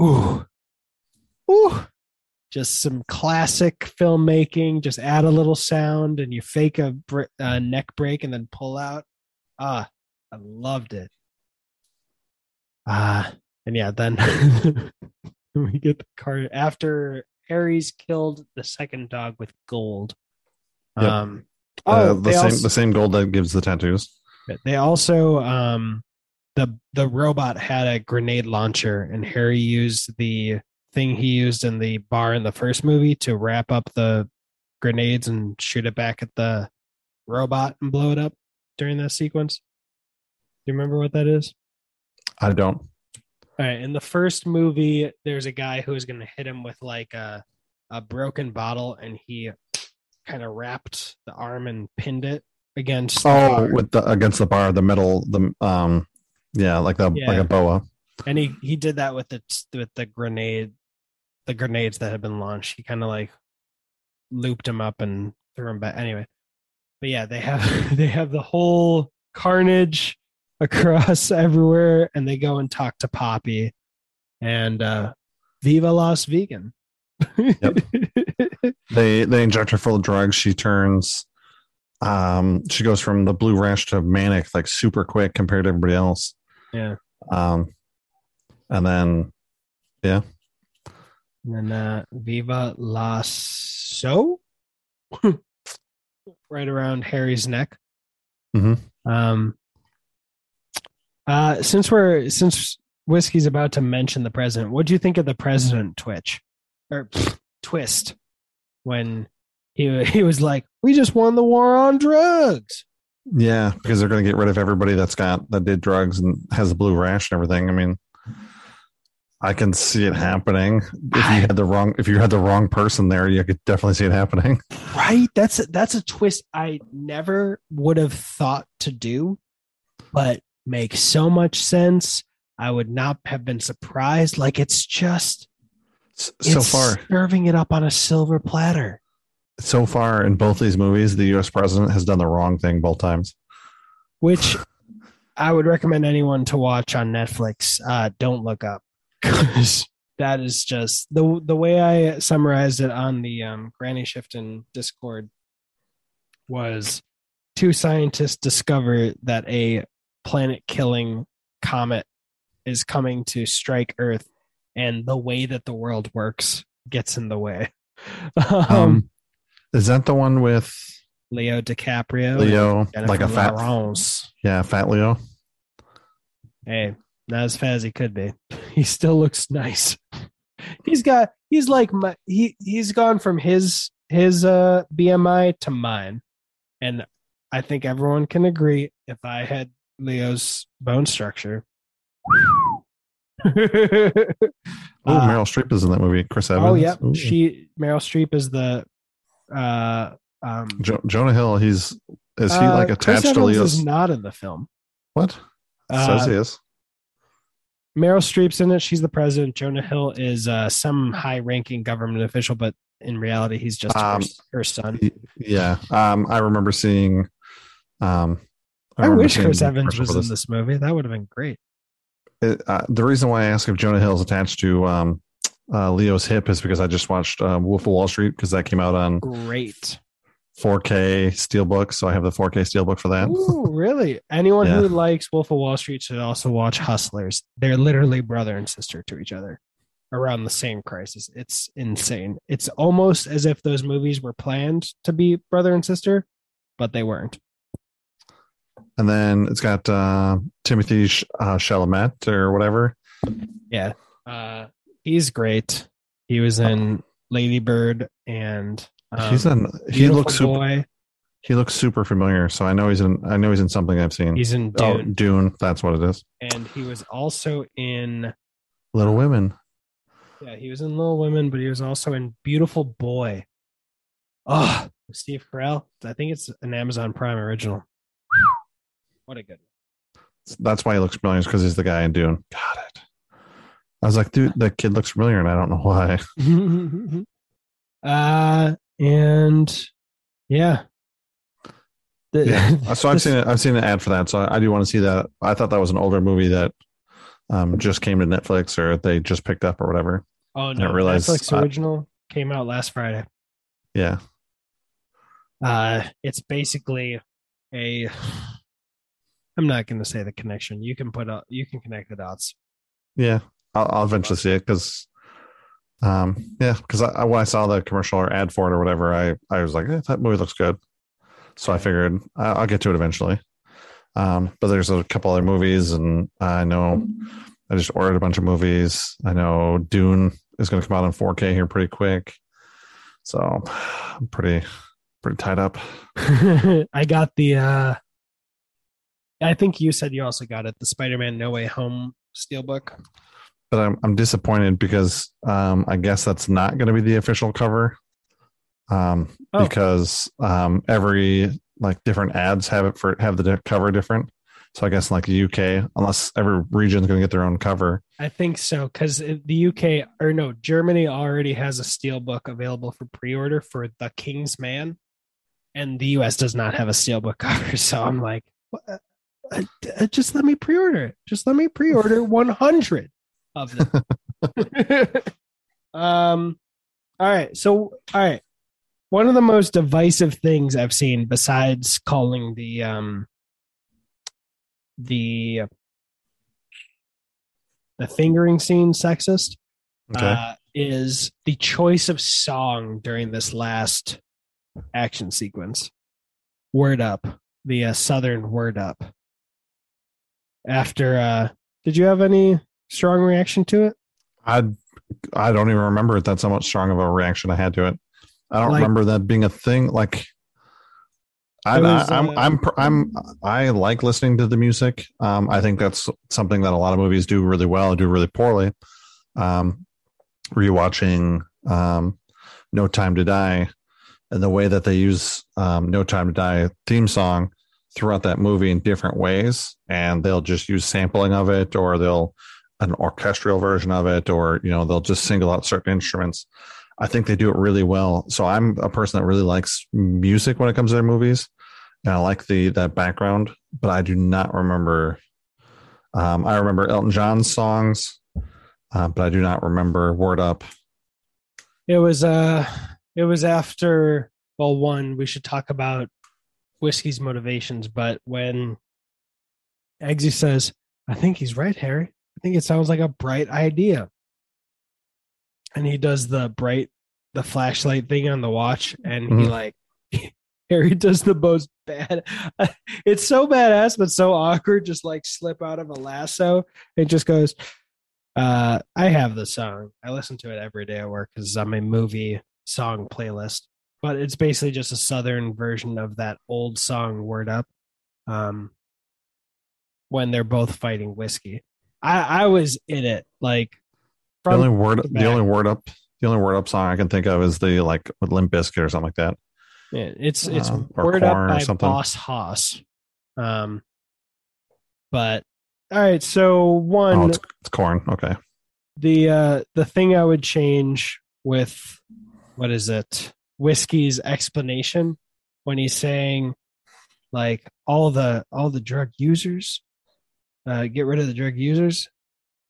ooh, ooh, just some classic filmmaking. Just add a little sound and you fake a br- uh, neck break and then pull out. Ah, I loved it. Ah, and yeah, then we get the card after Harry's killed the second dog with gold. Yep. Um, Uh, oh, the same also, the same gold that gives the tattoos. they also um, the the robot had a grenade launcher, and Harry used the thing he used in the bar in the first movie to wrap up the grenades and shoot it back at the robot and blow it up during that sequence. You remember what that is? I don't. All right, in the first movie, there's a guy who is going to hit him with like a a broken bottle, and he kind of wrapped the arm and pinned it against. the Oh, bar. with the against the bar, the metal, the um, yeah, like the like a boa. and he he did that with the with the grenade, the grenades that had been launched. He kind of like looped him up and threw him back. Anyway, but yeah, they have they have the whole carnage across everywhere, and they go and talk to Poppy, and uh Viva Las Vegan. They they inject her full of drugs. She turns. Um, she goes from the blue rash to manic like super quick compared to everybody else. yeah. Um, and then yeah. And then uh, Viva Las So, right around Harry's neck. Mhm. Um, uh, since we're since whiskey's about to mention the president, what do you think of the president twitch or pfft, twist when he he was like, "We just won the war on drugs." yeah, because they're gonna get rid of everybody that's got that did drugs and has a blue rash and everything. I mean, I can see it happening. If you had the wrong if you had the wrong person there, you could definitely see it happening. Right? That's a, that's a twist I never would have thought to do, but makes so much sense. I would not have been surprised. Like it's just So it's far, serving it up on a silver platter. so far in both these movies, the U.S. president has done the wrong thing both times. which I would recommend anyone to watch on Netflix. Uh, don't look up because that is just the the way I summarized it on the um, Granny Shifting Discord was two scientists discover that a planet killing comet is coming to strike Earth, and the way that the world works gets in the way. Um, Um, is that the one with Leo DiCaprio, Leo, like a fat, Lawrence. yeah, fat Leo? Hey, not as fat as he could be. He still looks nice. He's got he's like my he he's gone from his his uh BMI to mine. And I think everyone can agree if I had Leo's bone structure. Oh, Uh, Meryl Streep is in that movie. Chris Evans. oh yeah, Ooh. she Meryl Streep is the uh um Jo- Jonah Hill. He's is he uh, like Chris attached to Evans Leo's? is not in the film. what Uh, says he is? Meryl Streep's in it. She's the president. Jonah Hill is uh, some high-ranking government official, but in reality, he's just her, Um, her son. Yeah, um, I remember seeing. Um, I, remember wish Chris Evans was in this movie. That would have been great. It, uh, the reason why I ask if Jonah Hill is attached to um, uh, Leo's hip is because I just watched uh, Wolf of Wall Street because that came out on Great. 4K Steelbook, so I have the 4K Steelbook for that. Ooh, really? Anyone Yeah. who likes Wolf of Wall Street should also watch Hustlers. They're literally brother and sister to each other around the same crisis. It's insane. It's almost as if those movies were planned to be brother and sister, but they weren't. And then it's got uh, Timothée uh, Chalamet or whatever. Yeah. Uh, he's great. He was in Lady Bird and um, he's in. He Beautiful looks super. boy. He looks super familiar. So I know he's in. I know he's in something I've seen. He's in oh, Dune, Dune. That's what it is. and he was also in Little Women. yeah, he was in Little Women, but he was also in Beautiful Boy. Oh, Steve Carell. I think it's an Amazon Prime original. What a good. That's why he looks familiar because he's the guy in Dune. Got it. I was like, dude, that kid looks familiar, and I don't know why. uh, and yeah. The- Yeah. So I've seen it. I've seen an ad for that. So I, I do want to see that. I thought that was an older movie that um, just came to Netflix or they just picked up or whatever. Oh no! Netflix uh, original came out last Friday. Yeah. Uh, it's basically a. I'm not going to say the connection. You can put up. You can connect the dots. Yeah. I'll, I'll eventually see it because, um, yeah, because I, when I saw the commercial or ad for it or whatever, I, I was like, eh, that movie looks good. So I figured I, I'll get to it eventually. Um, but there's a couple other movies, and I know I just ordered a bunch of movies. I know Dune is going to come out in 4K here pretty quick. So I'm pretty, pretty tied up. I got the. uh I think you said you also got it. The Spider-Man No Way Home steelbook. but I'm I'm disappointed because um, I guess that's not going to be the official cover. Um, Oh. because um, every like different ads have it for have the cover different. So I guess in like the UK, unless every region's going to get their own cover. I think so because the UK or no Germany already has a steelbook available for pre-order for The King's Man, and the US does not have a steelbook cover. So I'm like, what? Uh, uh, just let me pre-order it. Just let me pre-order 100 of them. um, all right. So all right, one of the most divisive things I've seen besides calling the um the the fingering scene sexist Okay, uh, is the choice of song during this last action sequence. Word up, the uh, Southern word up. After, uh, did you have any strong reaction to it? I I don't even remember it. That's how much strong of a reaction I had to it. I don't Like- remember that being a thing. Like. I, was, I, I'm, uh, I'm pr- I'm I like listening to the music. Um, I think that's something that a lot of movies do really well, do really poorly. Um, rewatching um, No Time to Die and the way that they use um, No Time to Die theme song throughout that movie in different ways, and they'll just use sampling of it, or they'll an orchestral version of it, or you know they'll just single out certain instruments. I think they do it really well. So I'm a person that really likes music when it comes to their movies, and I like the that background. But I do not remember. Um, I remember Elton John's songs, uh, but I do not remember Word Up. It was, uh, it was after, well, one, we should talk about whiskey's motivations, but when Eggsy says, I think he's right, Harry. I think it sounds like a bright idea. And he does the bright, the flashlight thing on the watch, and he Mhm. like, Harry does the most bad. It's so badass, but so awkward. Just like slip out of a lasso. It just goes. Uh, I have the song. I listen to it every day at work because I'm a movie song playlist. But it's basically just a southern version of that old song "Word Up." Um, when they're both fighting whiskey, I I was in it like The only word, the only. Word Up, the only Word Up song I can think of is the like with Limp Bizkit or something like that. Yeah, it's it's Uh, or word Korn up or by something. Boss Hoss. Um, but all right, so one Oh, it's, it's Korn. Okay. the uh the thing I would change with what is it whiskey's explanation when he's saying like all the all the drug users uh get rid of the drug users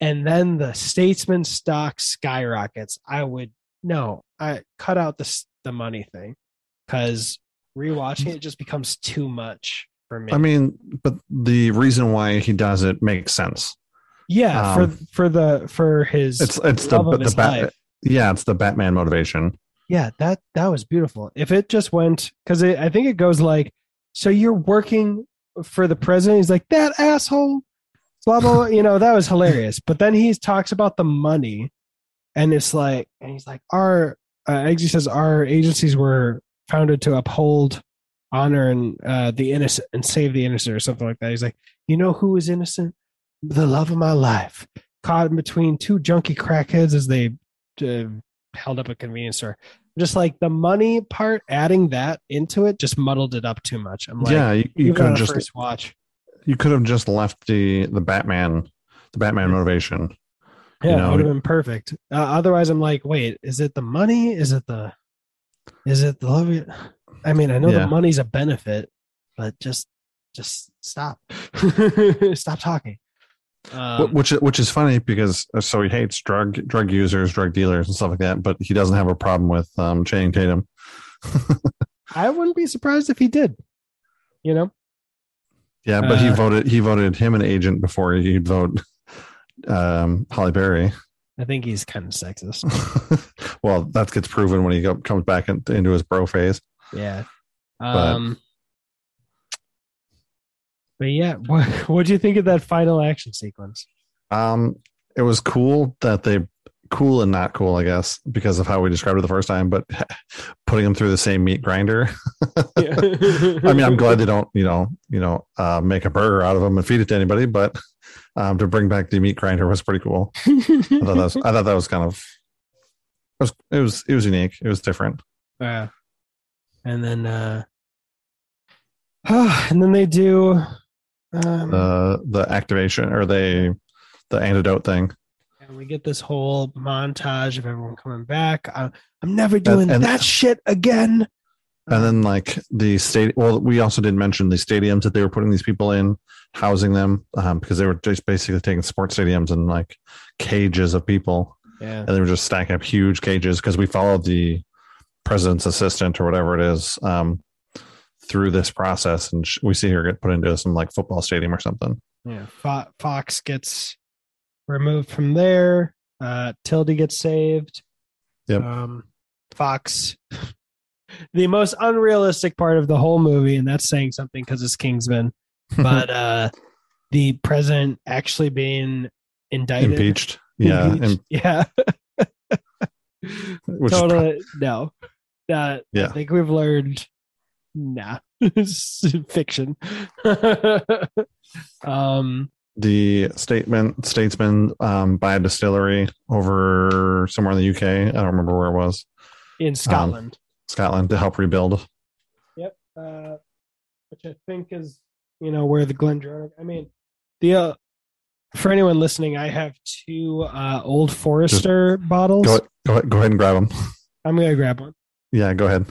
and then the statesman stock skyrockets i would no i cut out the the money thing because rewatching it just becomes too much for me I mean, but the reason why he does it makes sense. yeah um, for for the for his It's it's the of the bat, yeah, it's the Batman motivation. Yeah, that that was beautiful. If it just went because I think it goes like, so you're working for the president. He's like that asshole. Blah blah. blah. you know that was hilarious. But then he talks about the money, and it's like, and he's like, our uh, says our agencies were founded to uphold honor and uh, the innocent and save the innocent or something like that. He's like, you know who is innocent? The love of my life, caught in between two junkie crackheads as they uh, held up a convenience store. Just like the money part, adding that into it just muddled it up too much. I'm like, yeah, you, you could have just first watch. you could have just left the the Batman the Batman motivation. Yeah, You it would have been perfect. Uh, otherwise, I'm like, wait, is it the money? Is it the, is it the love? I mean, I know Yeah. the money's a benefit, but just, just stop, stop talking. Um, which which is funny because uh, so he hates drug drug users, drug dealers, and stuff like that, but he doesn't have a problem with um, Channing Tatum. I wouldn't be surprised if he did. You know, Yeah, but he Uh, voted he voted him an agent before he'd vote um, Halle Berry. I think he's kind of sexist. well, that gets proven when he go, comes back in, into his bro phase. Yeah. Um. But yeah, what what do you think of that final action sequence? Um, it was cool that they cool and not cool, I guess, because of how we described it the first time. But putting them through the same meat grinder. I mean, I'm glad they don't, you know, you know, uh, make a burger out of them and feed it to anybody. But um, to bring back the meat grinder was pretty cool. I thought that was, I thought that was kind of it was it was it was unique. It was different. Yeah. And then uh and then they do um The the activation or they the antidote thing. and we get this whole montage of everyone coming back. I, I'm never doing and- that shit again. And then like the state. Well, we also did mention the stadiums that they were putting these people in, housing them um, because they were just basically taking sports stadiums and like cages of people, Yeah. and they were just stacking up huge cages because we followed the president's assistant or whatever it is um, through this process, and sh- we see her get put into some like football stadium or something. Yeah. Fox gets removed from there. Uh Tilde gets saved. Yep. Um Fox the most unrealistic part of the whole movie, and that's saying something because it's Kingsman. But uh the president actually being indicted. impeached. Yeah, Impeached. yeah. and, which is totally no. Uh, Yeah. I think we've learned nah. Fiction. um the statement statesman um, buy a distillery over somewhere in the UK. I don't remember where it was. in Scotland. Scotland to help rebuild. Yep. Uh, which I think is, you know, where the Glendronach. I mean, the uh, for anyone listening, I have two uh, Old Forester bottles. Go go go ahead and grab them. I'm gonna grab one. Yeah, go ahead.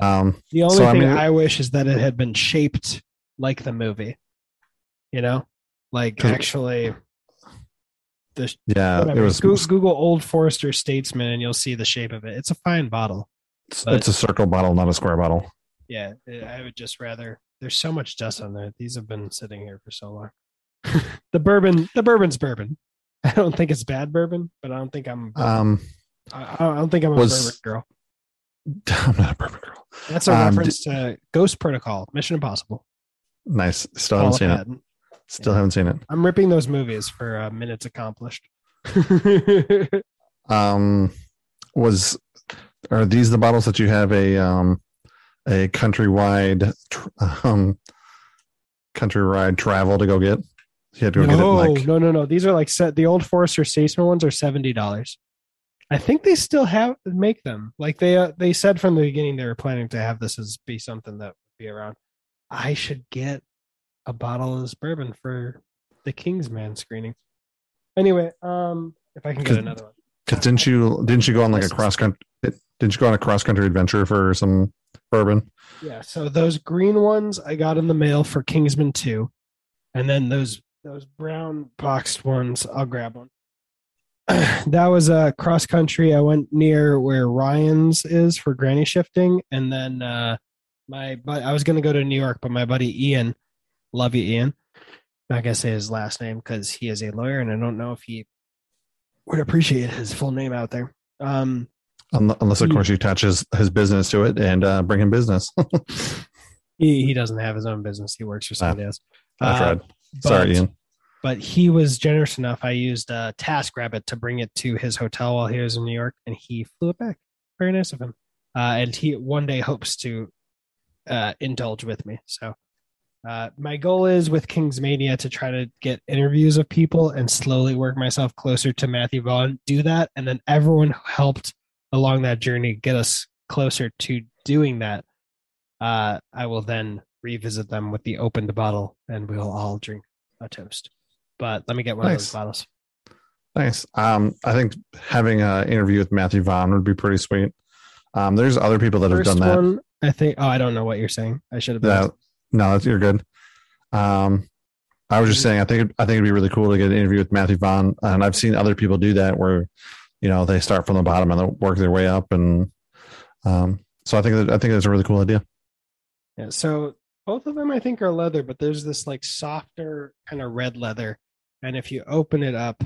Um, The only So, I thing mean- I wish is that it had been shaped like the movie. You know, like actually. The yeah, whatever. it was. Goo- Google Old Forester Statesman and you'll see the shape of it. It's a fine bottle. It's, it's a circle bottle, not a square bottle. Yeah, I would just rather. There's so much dust on there. These have been sitting here for so long. the bourbon, the bourbon's bourbon. I don't think it's bad bourbon, but I don't think I'm. Um, I, I don't think I'm a was- bourbon girl. I'm not a bourbon girl. That's a um, reference to Ghost Protocol, Mission Impossible. Nice. Still Paula haven't seen it. Still Yeah. haven't seen it. I'm ripping those movies for uh, minutes accomplished. Um, was are these the bottles that you have a um a countrywide tr- um countrywide travel to go get? You had to go no, get it like no, no, no. These are like set. The old Forester Statesman ones are seventy dollars. I think they still have make them. Like they uh, they said from the beginning they were planning to have this as be something that would be around. I should get a bottle of this bourbon for the Kingsman screening. Anyway, um, if I can get another one. Cause didn't you didn't you go on like a cross country didn't you go on a cross country adventure for some bourbon? Yeah, so those green ones I got in the mail for Kingsman 2. And then those those brown boxed ones, I'll grab one. that was a cross country. I went near where Ryan's is for granny shifting. And then uh my but I was gonna go to New York, but my buddy Ian, love you, Ian. Not gonna say his last name because he is a lawyer and I don't know if he would appreciate his full name out there. Um Unless of course you attach his, his business to it and uh, bring him business. he, he doesn't have his own business, he works for somebody else. I Uh, tried. Sorry, Ian. But he was generous enough. I used uh, TaskRabbit to bring it to his hotel while he was in New York, and he flew it back. Very nice of him. Uh, and he one day hopes to uh, indulge with me. So uh, my goal is with Kingsmania to try to get interviews of people and slowly work myself closer to Matthew Vaughn. Do that, and then everyone who helped along that journey get us closer to doing that. Uh, I will then revisit them with the opened bottle, and we'll all drink a toast. But let me get one of those bottles. Nice. Um, I think having an interview with Matthew Vaughn would be pretty sweet. Um, there's other people that First have done that. one, I think. Oh, I don't know what you're saying. I should have. that no, that's, you're good. Um, I was just saying, I think I think it'd be really cool to get an interview with Matthew Vaughn, and I've seen other people do that where, you know, they start from the bottom and they work their way up, and um, so I think that, I think that's a really cool idea. Yeah. So both of them, I think, are leather, but there's this like softer kind of red leather, and if you open it up,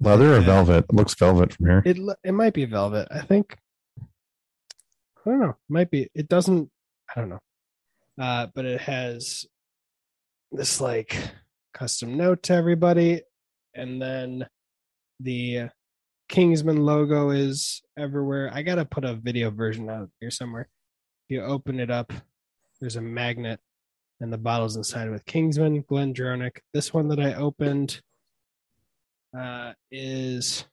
Leather or velvet? It looks velvet from here. it it might be velvet. I think. I don't know. Might be. It doesn't. I don't know. Uh, but it has this like custom note to everybody, and then the Kingsman logo is everywhere. I gotta put a video version out here somewhere. If you open it up, there's a magnet, and the bottle's inside with Kingsman, Glendronach. This one that I opened uh, is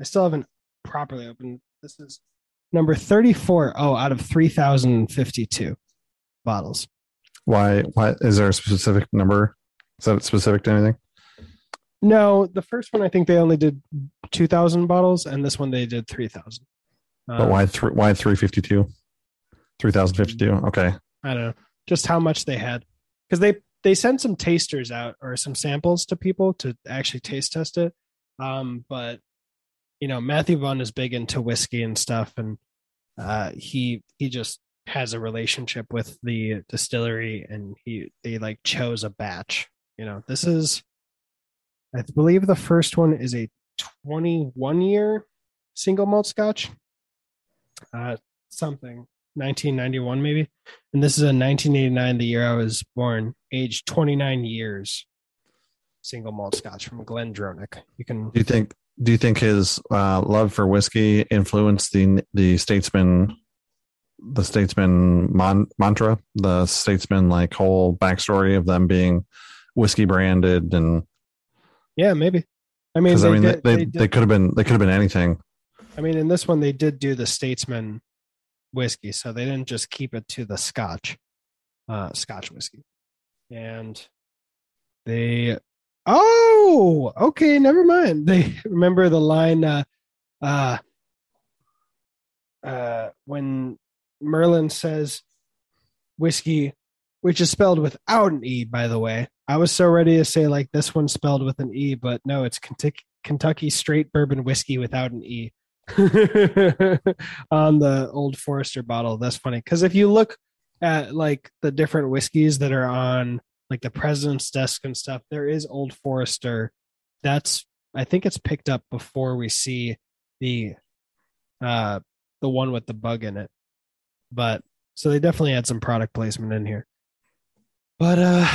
I still haven't properly opened. This is number 34. Oh, out of 3,052 bottles. Why? Why is there a specific number? Is that specific to anything? No, the first one I think they only did 2,000 bottles, and this one they did 3,000. But Um, why three? Why three fifty two? Three thousand fifty two. Okay. I don't know, just how much they had, because they they sent some tasters out or some samples to people to actually taste test it. Um, but you know, Matthew Vaughn is big into whiskey and stuff, and uh, he he just has a relationship with the distillery, and he they like chose a batch. You know, this is, I believe, the first one is a 21 year single malt Scotch. Uh, something 1991 maybe and this is a 1989 the year i was born age 29 years single malt scotch from glendronach you can Do you think? Do you think his uh, love for whiskey influenced the the statesman, the statesman mon- mantra, the statesman like whole backstory of them being whiskey branded and yeah maybe i mean they, I mean did, they, they, they could have been they could have been anything. i mean in this one they did do the statesman whiskey so they didn't just keep it to the scotch uh scotch whiskey. And they oh okay never mind. They remember the line uh uh uh when merlin says whiskey which is spelled without an e by the way. I was so ready to say like this one's spelled with an e but no it's kentucky kentucky straight bourbon whiskey without an e on the old forester bottle. That's funny because if you look at like the different whiskeys that are on like the president's desk and stuff there is old forester. That's i think it's picked up before we see the uh the one with the bug in it. But so they definitely had some product placement in here. But uh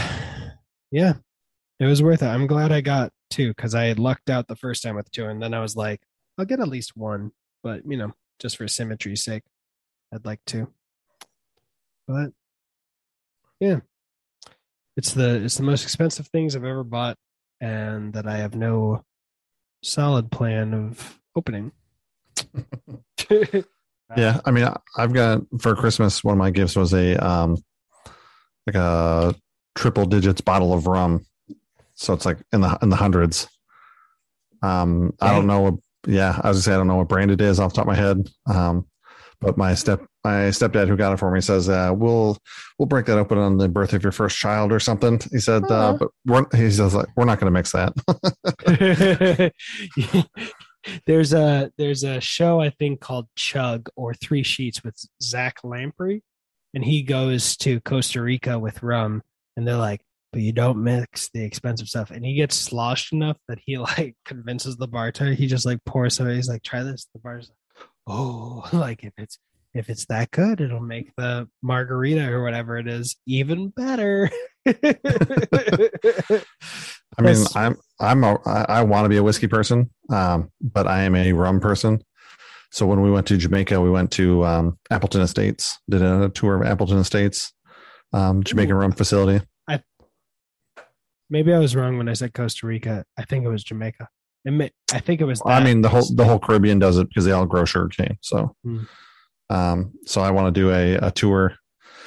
yeah it was worth it. I'm glad i got two because i had lucked out the first time with two and then i was like i'll get at least one but you know just for symmetry's sake i'd like to. but yeah it's the it's the most expensive things i've ever bought and that i have no solid plan of opening Yeah, I mean, I- I've got for Christmas. One of my gifts was a um, like a triple digits bottle of rum. So it's like in the in the hundreds. Um, I don't know. Yeah, I was gonna say I don't know what brand it is off the top of my head. Um, but my step my stepdad who got it for me says uh, we'll we'll break that open on the birth of your first child or something. He said, uh, Aw. but we're, he says like we're not going to mix that. there's a there's a show I think called Chug or Three Sheets with Zach Lamprey, and he goes to Costa Rica with rum, and they're like, "But you don't mix the expensive stuff." And he gets sloshed enough that he like convinces the bartender. He just like pours some. He's like, "Try this." The bar's like, "Oh, like if it's." If it's that good, it'll make the margarita or whatever it is even better. I mean, I'm I'm a, I, want to be a whiskey person, um, but I am a rum person. So when we went to Jamaica, we went to um, Appleton Estates, did a tour of Appleton Estates, um, Jamaican Ooh. rum facility. Maybe I was wrong when I said Costa Rica. I think it was Jamaica. I think it was. I that. mean, the whole the whole Caribbean does it because they all grow sugarcane. So, Hmm. um, so I want to do a, a tour.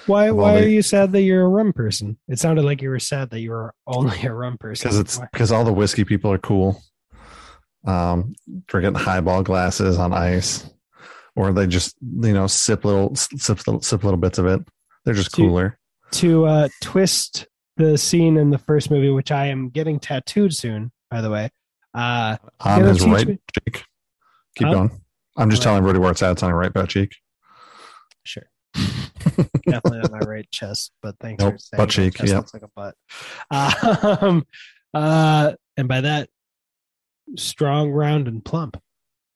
why? Why the- are you sad that you're a rum person? It sounded like you were sad that you were only a rum person. because it's because all the whiskey people are cool um, drinking highball glasses on ice, or they just you know sip little sip little, sip little bits of it. They're just Dude. cooler. To uh, twist the scene in the first movie, which I am getting tattooed soon, by the way. Uh, On his right me- cheek. Keep Huh? going. I'm just Right. telling everybody where it's at. It's on your right butt cheek. sure. Definitely on my right chest, but thanks Nope, for saying butt cheek, chest yep. looks like a butt. Um, uh, and by that, strong, round, and plump.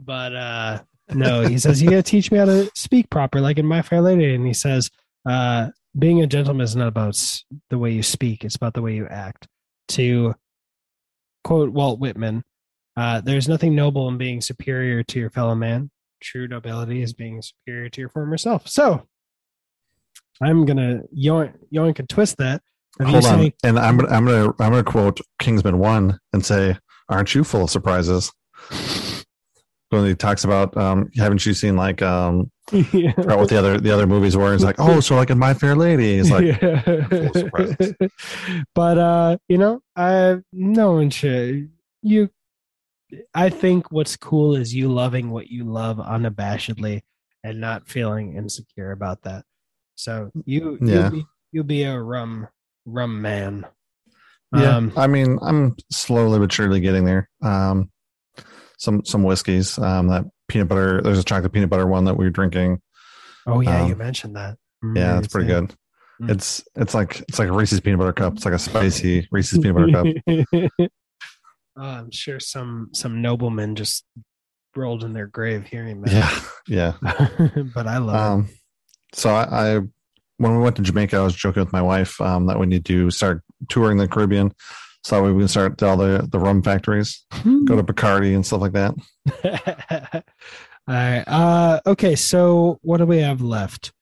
But uh, no, he says you got to teach me how to speak proper, like in My Fair Lady. And he says, uh, being a gentleman is not about the way you speak; it's about the way you act. To quote Walt Whitman, uh, "There's nothing noble in being superior to your fellow man. True nobility is being superior to your former self." So, I'm gonna yoink, yoink and twist that. you Hold on, saying- and I'm gonna I'm gonna I'm gonna quote Kingsman One and say, "Aren't you full of surprises?" When he talks about, um, haven't you seen like um, yeah. Forgot what the other the other movies were? He's like, "Oh, so like in My Fair Lady." He's like, Yeah. full of surprises. but uh, you know, I no one should you. I think what's cool is you loving what you love unabashedly and not feeling insecure about that. So you, Yeah. you'll be you'll be a rum rum man. Yeah, Um, I mean, I'm slowly but surely getting there. Um, some some whiskeys. Um, that peanut butter. There's a chocolate peanut butter one that we were drinking. oh yeah, you um, mentioned that. Yeah, it's pretty good. Mm. It's it's like it's like a Reese's peanut butter cup. It's like a spicy Reese's peanut butter cup. Oh, I'm sure some some nobleman just rolled in their grave hearing that. Yeah, yeah. but I love Um, so I, I when we went to Jamaica, I was joking with my wife um, that we need to start touring the Caribbean, so that way we can start all the the rum factories, it. go to Bacardi and stuff like that. All right. Uh, okay. So what do we have left?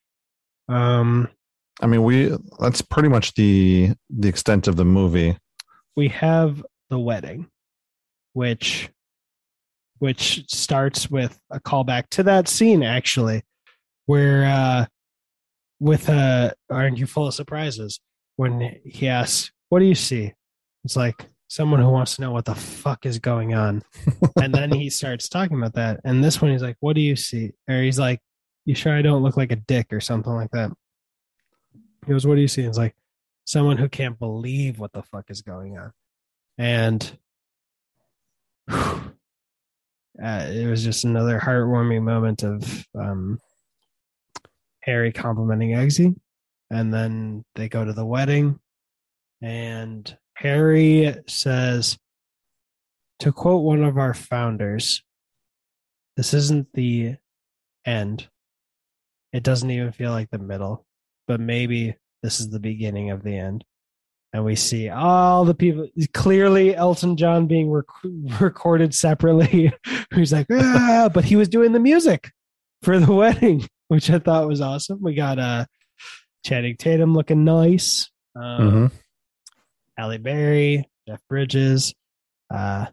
Um, I mean, we that's pretty much the the extent of the movie. we have the wedding, which which starts with a callback to that scene actually, where uh, with uh, aren't you full of surprises? When he asks, "What do you see?" It's like someone who wants to know what the fuck is going on, and then he starts talking about that. And this one, he's like, "What do you see?" Or he's like, "You sure I don't look like a dick or something like that?" He goes, "What do you see?" It's like someone who can't believe what the fuck is going on, and uh, it was just another heartwarming moment of um, Harry complimenting Eggsy, and then they go to the wedding, and Harry says, to quote one of our founders, "This isn't the end. It doesn't even feel like the middle, but maybe this is the beginning of the end." And we see all the people clearly Elton John being rec- recorded separately. Who's like, ah, but he was doing the music for the wedding, which I thought was awesome. We got uh, Channing Tatum looking nice. Um, hmm Halle Berry, Jeff Bridges. Uh,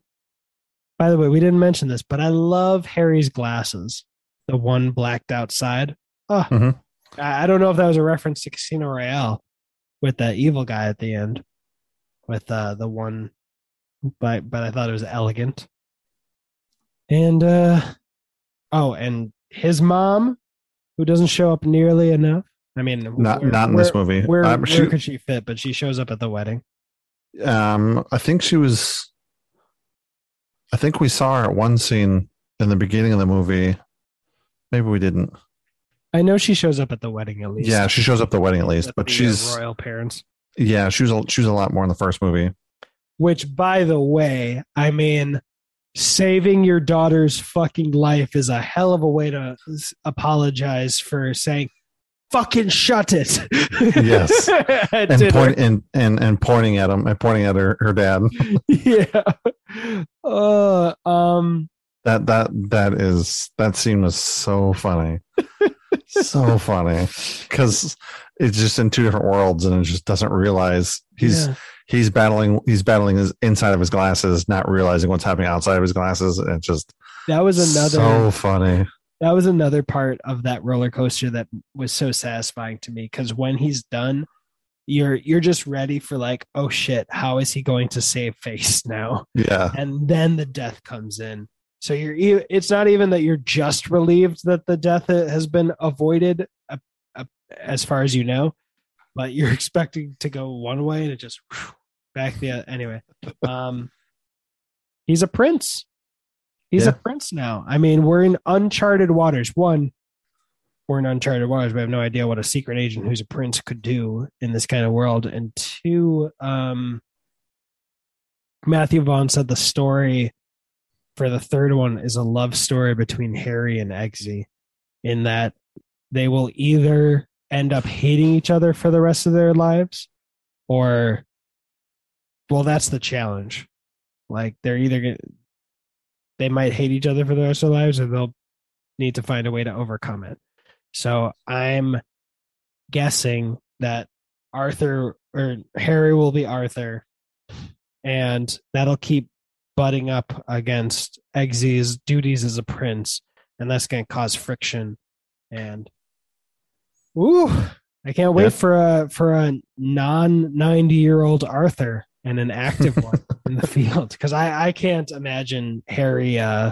by the way, we didn't mention this, but I love Harry's glasses. The one blacked outside. Oh, Mhm. I, I don't know if that was a reference to Casino Royale with that evil guy at the end, with uh, the one, but but I thought it was elegant. And uh, oh, and his mom, who doesn't show up nearly enough. I mean, Not where- not in this movie. Where, Um, where she- could she fit? But she shows up at the wedding. Um, I think she was. I think we saw her at one scene in the beginning of the movie. Maybe we didn't. I know she shows up at the wedding at least. Yeah, she shows up at the wedding at least, With but the, uh, she's royal parents. yeah, she was a, she was a lot more in the first movie. Which, by the way, I mean, saving your daughter's fucking life is a hell of a way to apologize for saying, "Fucking shut it." Yes. And point and, and and pointing at him and pointing at her, her dad. yeah. Uh, um. That that that is that scene was so funny. so funny. Because it's just in two different worlds and it just doesn't realize he's yeah. he's battling he's battling his inside of his glasses, not realizing what's happening outside of his glasses. And just that was another. so funny. That was another part of that roller coaster that was so satisfying to me because when he's done you're you're just ready for like, oh shit, how is he going to save face now? Yeah. And then the death comes in. So you're it's not even that you're just relieved that the death has been avoided uh, uh, as far as you know, but you're expecting to go one way and it just whew, back the other. Anyway, um, he's a prince. He's Yeah. a prince now. I mean, we're in uncharted waters. One, we're in uncharted waters. We have no idea what a secret agent who's a prince could do in this kind of world. And two, um, Matthew Vaughn said the story for the third one is a love story between Harry and Eggsy, in that they will either end up hating each other for the rest of their lives, or, well, that's the challenge. Like they're either gonna, they might hate each other for the rest of their lives, or they'll need to find a way to overcome it. So I'm guessing that Arthur or Harry will be Arthur, and that'll keep butting up against Eggsy's duties as a prince, and that's going to cause friction. And ooh, I can't wait Yeah. for a for a non ninety year old Arthur and an active one in the field because I I can't imagine Harry uh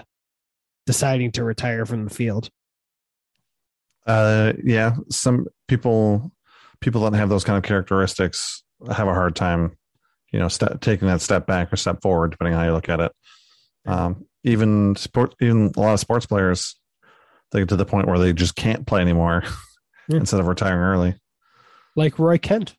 deciding to retire from the field. Uh, yeah. Some people, people that have those kind of characteristics have a hard time, you know, step, taking that step back or step forward, depending on how you look at it. Um, even sport, even a lot of sports players, they get to the point where they just can't play anymore Yeah. instead of retiring early. Like Roy Kent.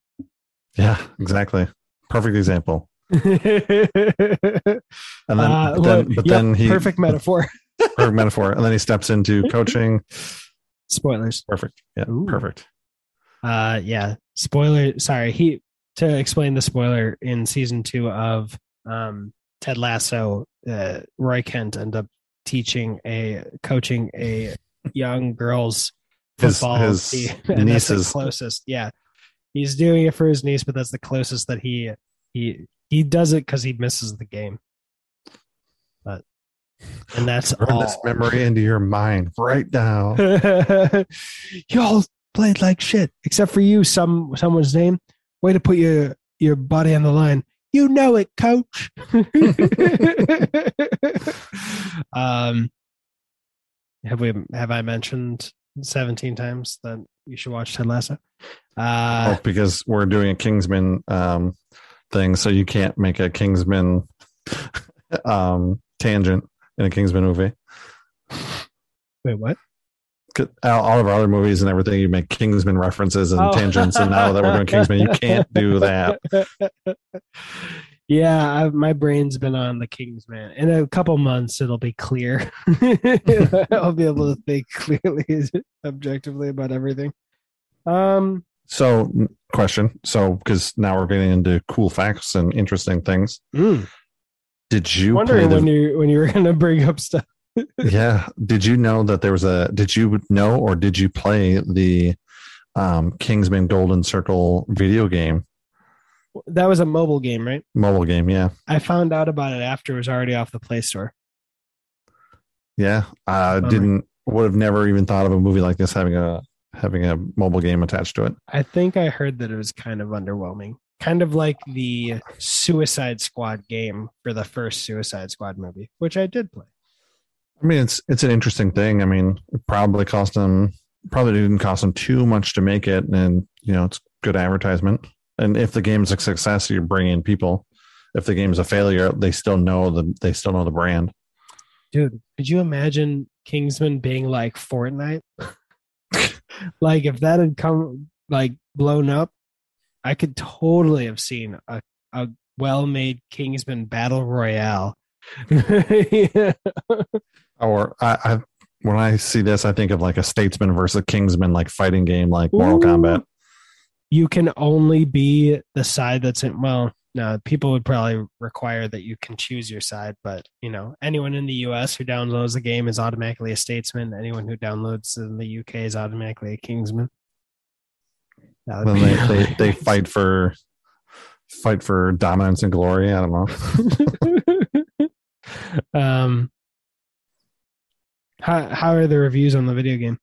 Yeah, exactly. Perfect example. and then, but then, but then he perfect metaphor. perfect metaphor. And then he steps into coaching. Spoilers. Perfect. Yeah, Ooh. perfect. Uh yeah. Spoiler sorry. He to explain the spoiler in season two of um Ted Lasso, uh Roy Kent end up teaching a coaching a young girls His- football his team. And that's the nieces. closest. Yeah. He's doing it for his niece, but that's the closest that he he he does it because he misses the game. But and that's Burn all. this memory into your mind right now. Y'all played like shit, except for you. Some someone's name. Way to put your your body on the line. You know it, coach. um, have we have I mentioned seventeen times that you should watch Ted Lasso? Uh, oh, because we're doing a Kingsman um, thing, so you can't make a Kingsman um, tangent in a Kingsman movie. wait, what? all of our other movies and everything, you make Kingsman references and Oh. tangents, and now that we're doing Kingsman, you can't do that. yeah, I, my brain's been on the Kingsman. In a couple months, it'll be clear. I'll be able to think clearly, objectively about everything. Um, So, question. So, because now we're getting into cool facts and interesting things. Did you wondering the when you when you were going to bring up stuff. yeah did you know that there was a did you know or did you play the um kingsman golden circle video game That was a mobile game, right? mobile game yeah I found out about it after it was already off the Play Store. yeah i Bummer. didn't would have never even thought of a movie like this having a having a mobile game attached to it I think I heard that it was kind of underwhelming. Kind of like the Suicide Squad game for the first Suicide Squad movie, which I did play. i mean it's it's an interesting thing i mean it probably cost them probably didn't cost them too much to make it and you know it's good advertisement and if the game's a success you bring in people if the game's a failure they still know the they still know the brand Dude, could you imagine Kingsman being like Fortnite? like if that had come like blown up, I could totally have seen a, a well-made Kingsman battle royale. Yeah. or I, I when I see this, I think of like a statesman versus Kingsman like fighting game, like Mortal Ooh. Kombat. You can only be the side that's in well, no, people would probably require that you can choose your side, but you know, anyone in the US who downloads the game is automatically a statesman. Anyone who downloads in the UK is automatically a Kingsman. That would Then be they, they they fight for fight for dominance and glory. I don't know. um how how are the reviews on the video game?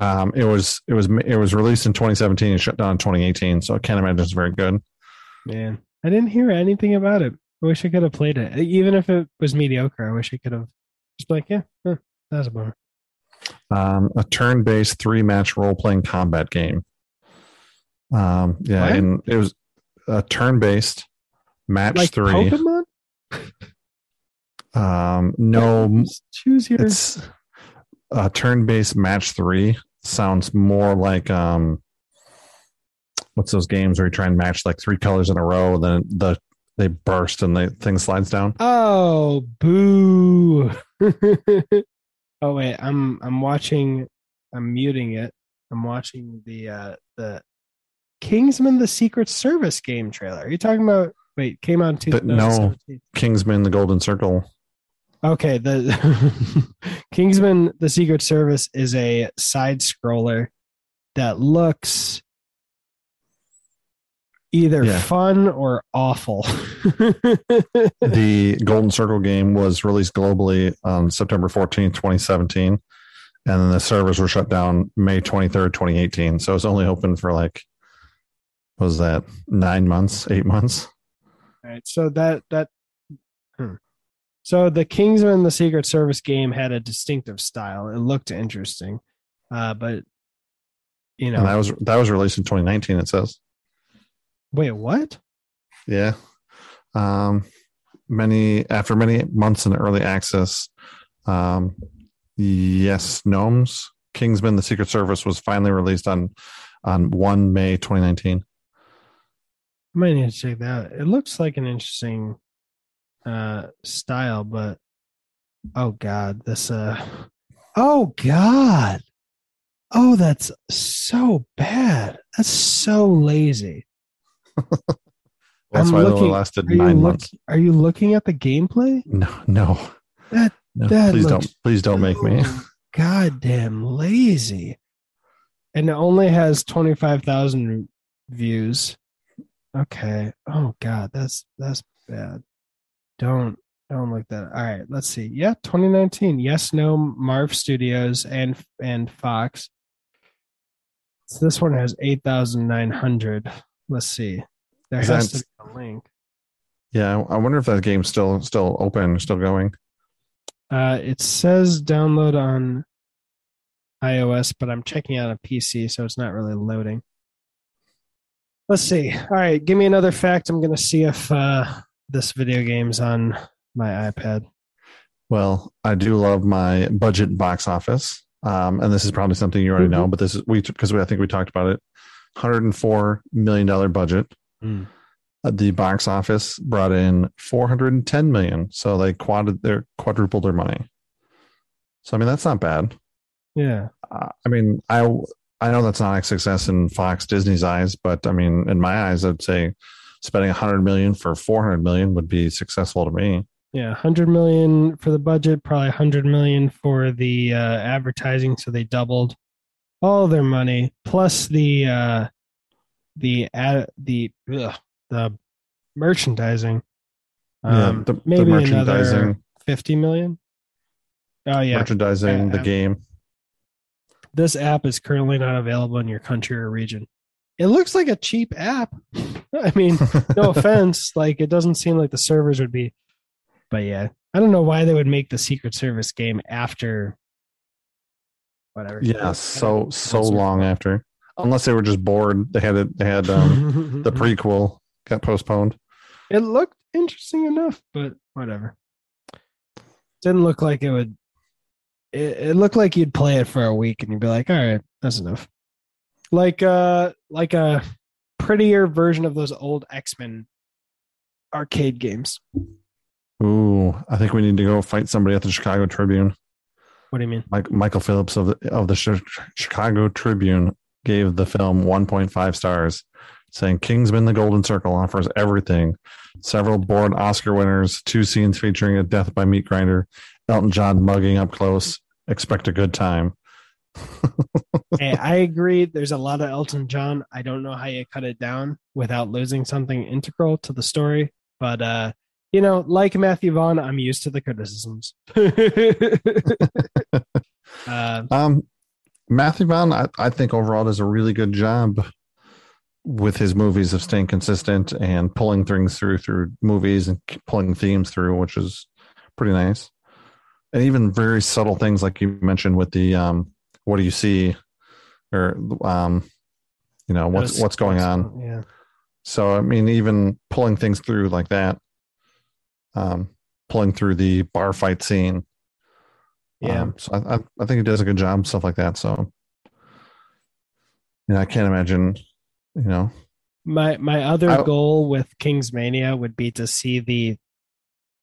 Um, it was it was it was released in 2017 and shut down in 2018. So I can't imagine it's very good. Man, I didn't hear anything about it. I wish I could have played it, even if it was mediocre. I wish I could have just like, yeah, huh, that's a bummer. Um, a turn-based three-match role-playing combat game. Um, yeah, What? and it was a turn-based match Like three. Pokemon. Um, no, choose your. it's a turn-based match three. Sounds more like um, what's those games where you try and match like three colors in a row, then the they burst and the thing slides down. Oh, boo! oh wait, I'm I'm watching. I'm muting it. I'm watching the uh the Kingsman: The Secret Service game trailer. Are you talking about? Wait, came out in But no. Kingsman: The Golden Circle. Okay, the Kingsman: The Secret Service is a side scroller that looks either Yeah. fun or awful. the Golden Circle game was released globally on September 14th, 2017. And then the servers were shut down May 23rd, 2018. So it's only open for like, what was that, nine months, eight months? All right, so that that hmm. So the Kingsman the Secret Service game had a distinctive style. It looked interesting, uh, but you know, And that was that was released in 2019, it says. wait, what? Yeah. Um, many after many months in early access, um, yes, gnomes. Kingsman: The Secret Service was finally released on on one May 2019. I might need to check that. It looks like an interesting uh style, but oh god, this uh oh god. Oh, that's so bad. That's so lazy. That's I'm why it lasted Are you, nine look, months. are you looking at the gameplay? No, no, That no. that please looks don't, please don't make me. so goddamn lazy. And it only has 25,000 views. Okay. Oh god, that's that's bad. Don't don't look that. All right, let's see. Yeah, 2019. Yes, no, Marv Studios and and Fox. So this one has 8,900. Let's see. There has to be a link. Yeah, I wonder if that game's still still open, still going. Uh, it says download on iOS, but I'm checking out a PC, so it's not really loading. Let's see. All right, give me another fact. I'm going to see if uh, this video game's on my iPad. Well, I do love my budget box office, um, and this is probably something you already know, but this is we because we, I think we talked about it. 104 million dollar budget. Mm. Uh, the box office brought in 410 million, so they quad their quadrupled their money. So I mean that's not bad. Yeah. Uh, I mean I I know that's not a success in Fox Disney's eyes, but I mean in my eyes I'd say spending 100 million for 400 million would be successful to me. Yeah. 100 million for the budget, probably 100 million for the uh, advertising. So they doubled all their money plus the, uh, the, ad, the, ugh, the merchandising. Um, the, the maybe merchandising, another 50 million. Oh, yeah. merchandising, Uh, the game. This app is currently not available in your country or region. It looks like a cheap app. I mean, no offense. Like, it doesn't seem like the servers would be, but yeah, I don't know why they would make the Secret Service game after whatever. Yeah, so so long after. Unless they were just bored, they had it. They had um, the prequel got postponed. It looked interesting enough, but whatever. Didn't look like it would. It, it looked like you'd play it for a week and you'd be like, "All right, that's enough." Like uh, like a prettier version of those old X Men arcade games. Ooh, I think we need to go fight somebody at the Chicago Tribune. What do you mean? Mike, Michael Phillips of the of the Chi- Chicago Tribune gave the film 1.5 stars, saying Kingsman: The Golden Circle offers everything. Several bored Oscar winners, two scenes featuring a death by meat grinder, Elton John mugging up close. Expect a good time. Hey, I agree. There's a lot of Elton John. I don't know how you cut it down without losing something integral to the story, but uh, you know, like Matthew Vaughn, I'm used to the criticisms. uh, Um, Matthew Vaughn, I, I think overall does a really good job with his movies of staying consistent and pulling things through through movies and pulling themes through, which is pretty nice. And even very subtle things like you mentioned with the um, what do you see, or um, you know what's what's going on. Yeah. So I mean, even pulling things through like that, um, pulling through the bar fight scene. Yeah. Um, so I, I think he does a good job, stuff like that. So, you know, I can't imagine, you know, My my other I- goal with King's Mania would be to see the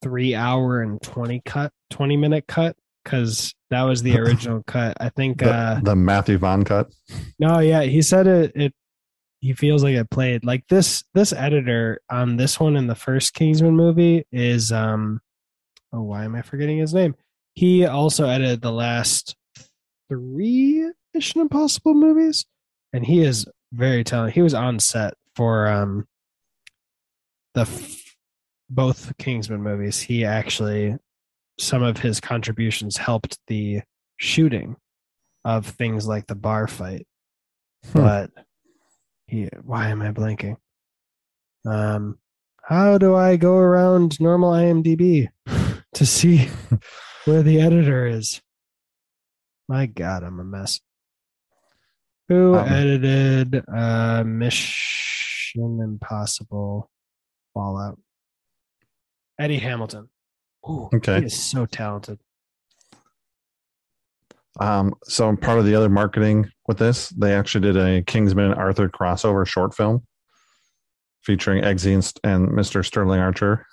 three hour and twenty cut, twenty minute cut, because that was the original cut. I think. the, uh the Matthew Vaughn cut. No, yeah, he said it. It he feels like it played like this. This editor on this one in the first Kingsman movie is um. Oh, why am I forgetting his name? He also edited the last three Mission Impossible movies, and he is very talented. He was on set for um the f- both Kingsman movies. He actually some of his contributions helped the shooting of things like the bar fight. Hmm. but he why am i blanking? Um how do i go around normal imdb to see where the editor is? My god i'm a mess. Who Um, edited uh mission impossible fallout? Eddie hamilton Ooh, Okay. he is so talented Um, so part of the other marketing with this, they actually did a Kingsman and Archer crossover short film featuring Eggsy and, and Mr. Sterling Archer.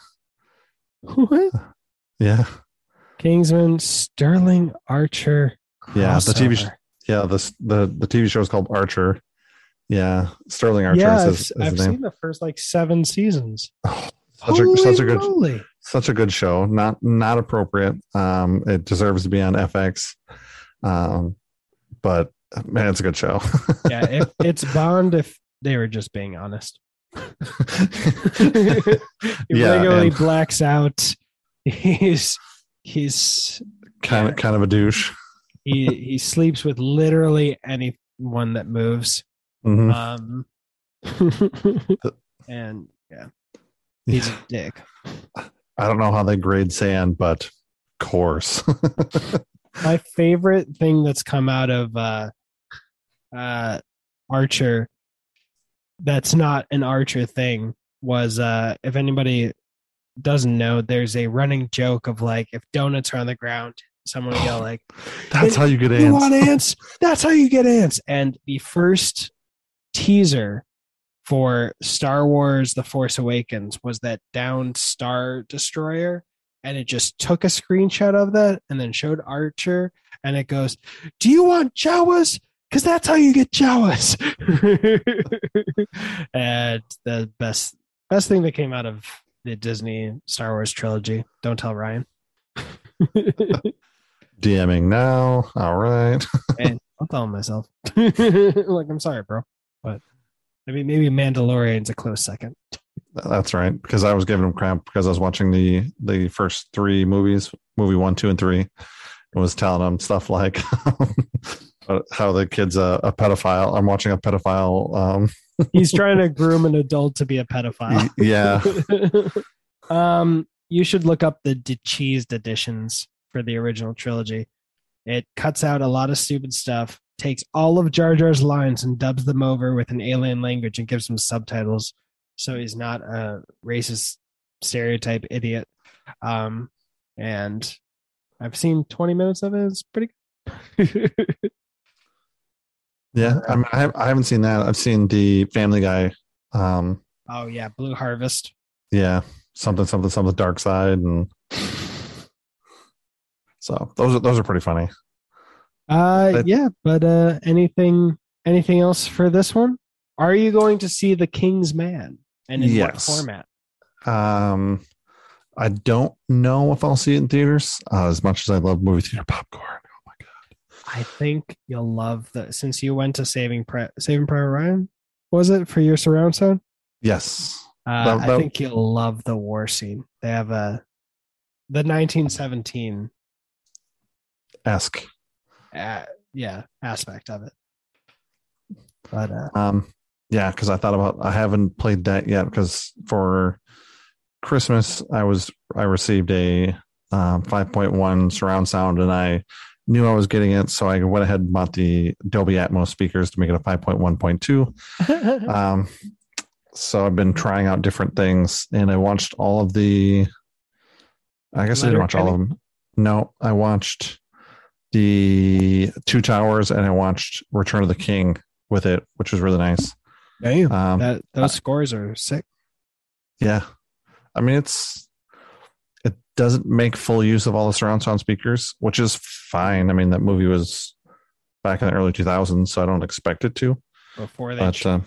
what Yeah. kingsman sterling archer Yeah, the TV sh- Yeah. The, the, the TV show is called Archer. Yeah. Sterling Archer yeah, is I've, his, is I've his name. seen the first like seven seasons. Such a, such a good, moly. Such a good show. Not, not appropriate. Um, it deserves to be on FX. Um, but man, it's a good show. Yeah, it, it's Bond if they were just being honest. he Yeah, regularly and- blacks out. He's he's kind of, kind of a douche. he he sleeps with literally anyone that moves. Mhm. Um, and yeah, he's a dick. I don't know how they grade sand, but coarse. my favorite thing that's come out of uh uh archer that's not an archer thing was uh if anybody doesn't know there's a running joke of like if donuts are on the ground someone will yell like That's how you get ants." you want ants that's how you get ants and the first teaser for star wars the force awakens was that downed star destroyer and it just took a screenshot of that and then showed archer and it goes do you want jawas because that's how you get jawas and the best best thing that came out of the disney star wars trilogy don't tell ryan DMing now. All right. and I'll tell myself. like, I'm sorry, bro, but maybe maybe Mandalorian's a close second. That's right. Because I was giving him crap because I was watching the the first three movies, movie one, two, and three, and was telling him stuff like how the kid's a, a pedophile. I'm watching a pedophile. Um, He's trying to groom an adult to be a pedophile. yeah. um, you should look up the cheesed editions for the original trilogy. It cuts out a lot of stupid stuff, takes all of Jar Jar's lines and dubs them over with an alien language and gives them subtitles, so he's not a racist stereotype idiot. Um, and I've seen 20 minutes of it. It's pretty good. Yeah. I, mean, I, have, I haven't seen that. I've seen the Family Guy. Um, oh yeah, Blue Harvest. yeah. Something, something, something, Dark Side. And so those are, those are pretty funny. Uh, But- yeah, but uh, anything anything else for this one? Are you going to see The King's Man? And in what Yes. format? Um, I don't know if I'll see it in theaters uh, as much as I love movie theater popcorn. Oh my god! I think you'll love the since you went to Saving Pri- Saving Private Ryan. Was it for your surround sound? Yes, Uh, That- I think you'll love the war scene. They have a the 1917 esque. Uh, yeah aspect of it. But uh, Um, yeah, because I thought about I haven't played that yet because for Christmas I was I received a um, 5.1 surround sound and I knew I was getting it, so I went ahead and bought the Dolby Atmos speakers to make it a 5.1.2. Um, so I've been trying out different things, and I watched all of the. I guess I didn't watch all of them. No, I watched the Two Towers, and I watched Return of the King with it, which was really nice. Damn, Um, that those scores are sick. yeah, I mean it's it doesn't make full use of all the surround sound speakers, which is fine. I mean that movie was back in the early 2000s, so I don't expect it to. Before they But ch- uh,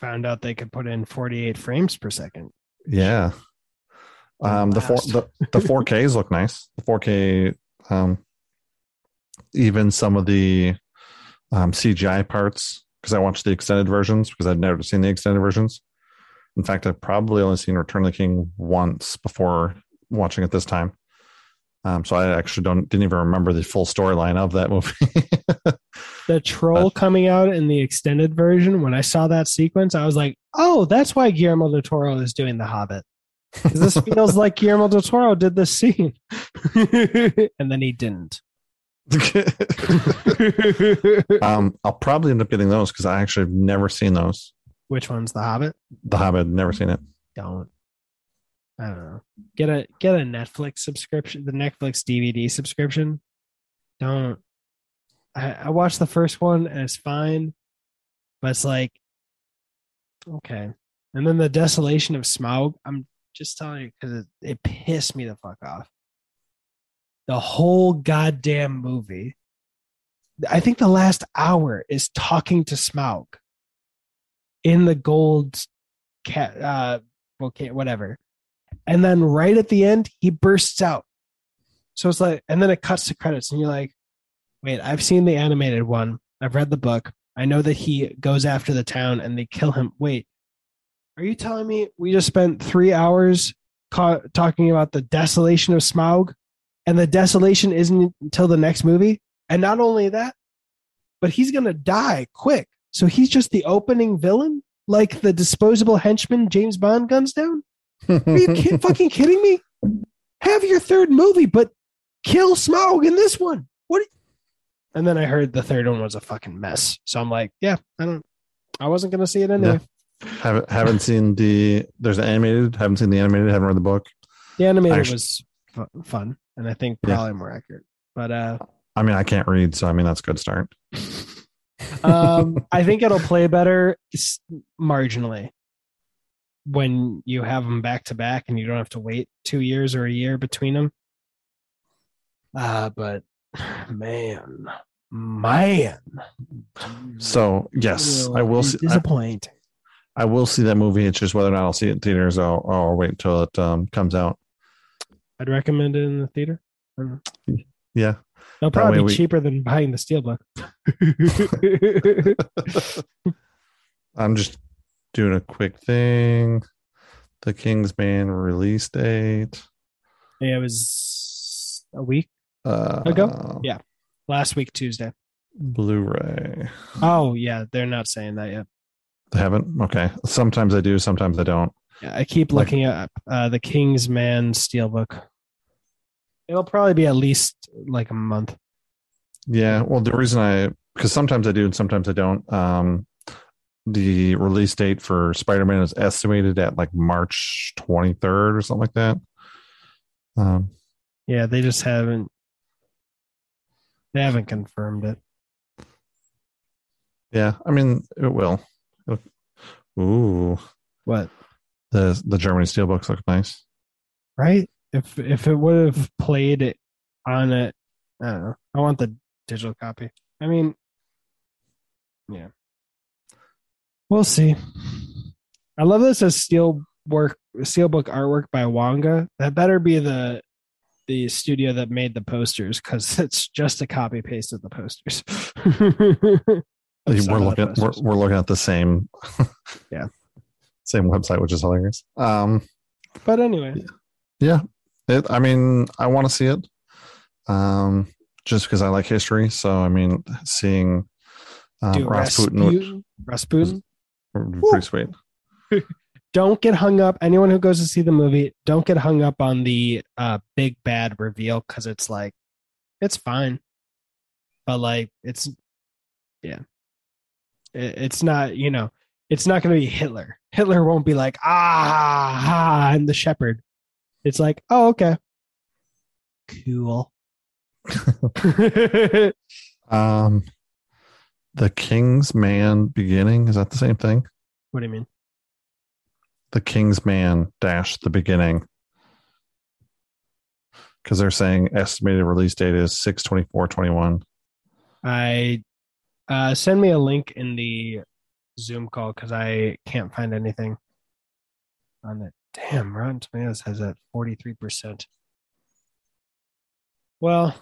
found out they could put in 48 frames per second. yeah, um, the four the the 4Ks look nice. The 4K, um, even some of the um, CGI parts because I watched the extended versions because I'd never seen the extended versions. In fact, I've probably only seen Return of the King once before watching it this time. Um, so I actually don't didn't even remember the full storyline of that movie. The troll coming out in the extended version, when I saw that sequence, I was like, oh, that's why Guillermo del Toro is doing The Hobbit. this feels like Guillermo del Toro did this scene. and then he didn't. um, I'll probably end up getting those because I actually have never seen those. Which one's The Hobbit? The Hobbit, never seen it. Don't. I don't know. Get a get a Netflix subscription, the Netflix DVD subscription. Don't. I, I watched the first one and it's fine, but it's like, okay. And then the Desolation of Smaug. I'm just telling you because it, it pissed me the fuck off. The whole goddamn movie. I think the last hour is talking to Smaug in the gold cat uh volcano whatever. And then right at the end he bursts out. So it's like and then it cuts to credits and you're like wait i've seen the animated one. I've read the book. I know that he goes after the town and they kill him. Wait are you telling me we just spent three hours ca- talking about the desolation of smaug and the desolation isn't until the next movie and not only that but he's gonna die quick so he's just the opening villain like the disposable henchman james bond guns down are you ki- fucking kidding me? Have your third movie, but kill Smaug in this one. What? And then I heard the third one was a fucking mess. So I'm like, yeah, I don't. I wasn't gonna see it anyway. haven't haven't seen the there's an animated. Haven't seen the animated. Haven't read the book. The animated was fu- fun, and I think Yeah. probably more accurate. But uh, I mean, I can't read, so I mean that's a good start. um, I think it'll play better marginally when you have them back to back and you don't have to wait two years or a year between them. Uh, but man, man, So yes, I will see. I, Disappointing. I will see that movie. It's just whether or not I'll see it in theaters. I'll, I'll wait until it um, comes out. I'd recommend it in the theater. Yeah. They'll probably be we- cheaper than buying the steelbook. I'm just doing a quick thing. The Kingsman release date. yeah, it was a week Uh, Ago? Yeah. last week Tuesday. Blu-ray. Oh yeah, they're not saying that yet. They haven't. Okay. Sometimes I do. Sometimes I don't. Yeah, I keep looking at uh, the Kingsman Steelbook. It'll probably be at least like a month. Yeah. Well, the reason I because sometimes I do and sometimes I don't. Um, the release date for Spider-Man is estimated at like March 23rd or something like that. Um, Yeah, they just haven't. They haven't confirmed it. yeah. I mean, it will. Ooh, What? The the Germany steelbooks look nice. Right? If if it would have played it on it, I don't know. I want the digital copy. I mean, yeah. We'll see. I love this as steel work, steelbook artwork by Wonga. That better be the the studio that made the posters because it's just a copy paste of the posters. We're the looking we're, we're looking at the same Yeah. Same website which is hilarious um But anyway, yeah it, i mean i want to see it um just because I like history. So I mean, seeing um, Dude, Rasputin Rasputin, Rasputin. would be pretty sweet. Don't get hung up. Anyone who goes to see the movie, don't get hung up on the uh, big bad reveal because it's like, it's fine, but like it's, yeah, it, it's not. You know, it's not going to be Hitler. Hitler won't be like ah, ah I'm the shepherd. It's like, oh okay, cool. Um, the King's Man beginning is that the same thing? what do you mean? The King's Man dash the beginning. Because they're saying estimated release date is six twenty four twenty one. I uh, send me a link in the Zoom call because I can't find anything on it. Damn, Rotten Tomatoes has that forty three percent. Well,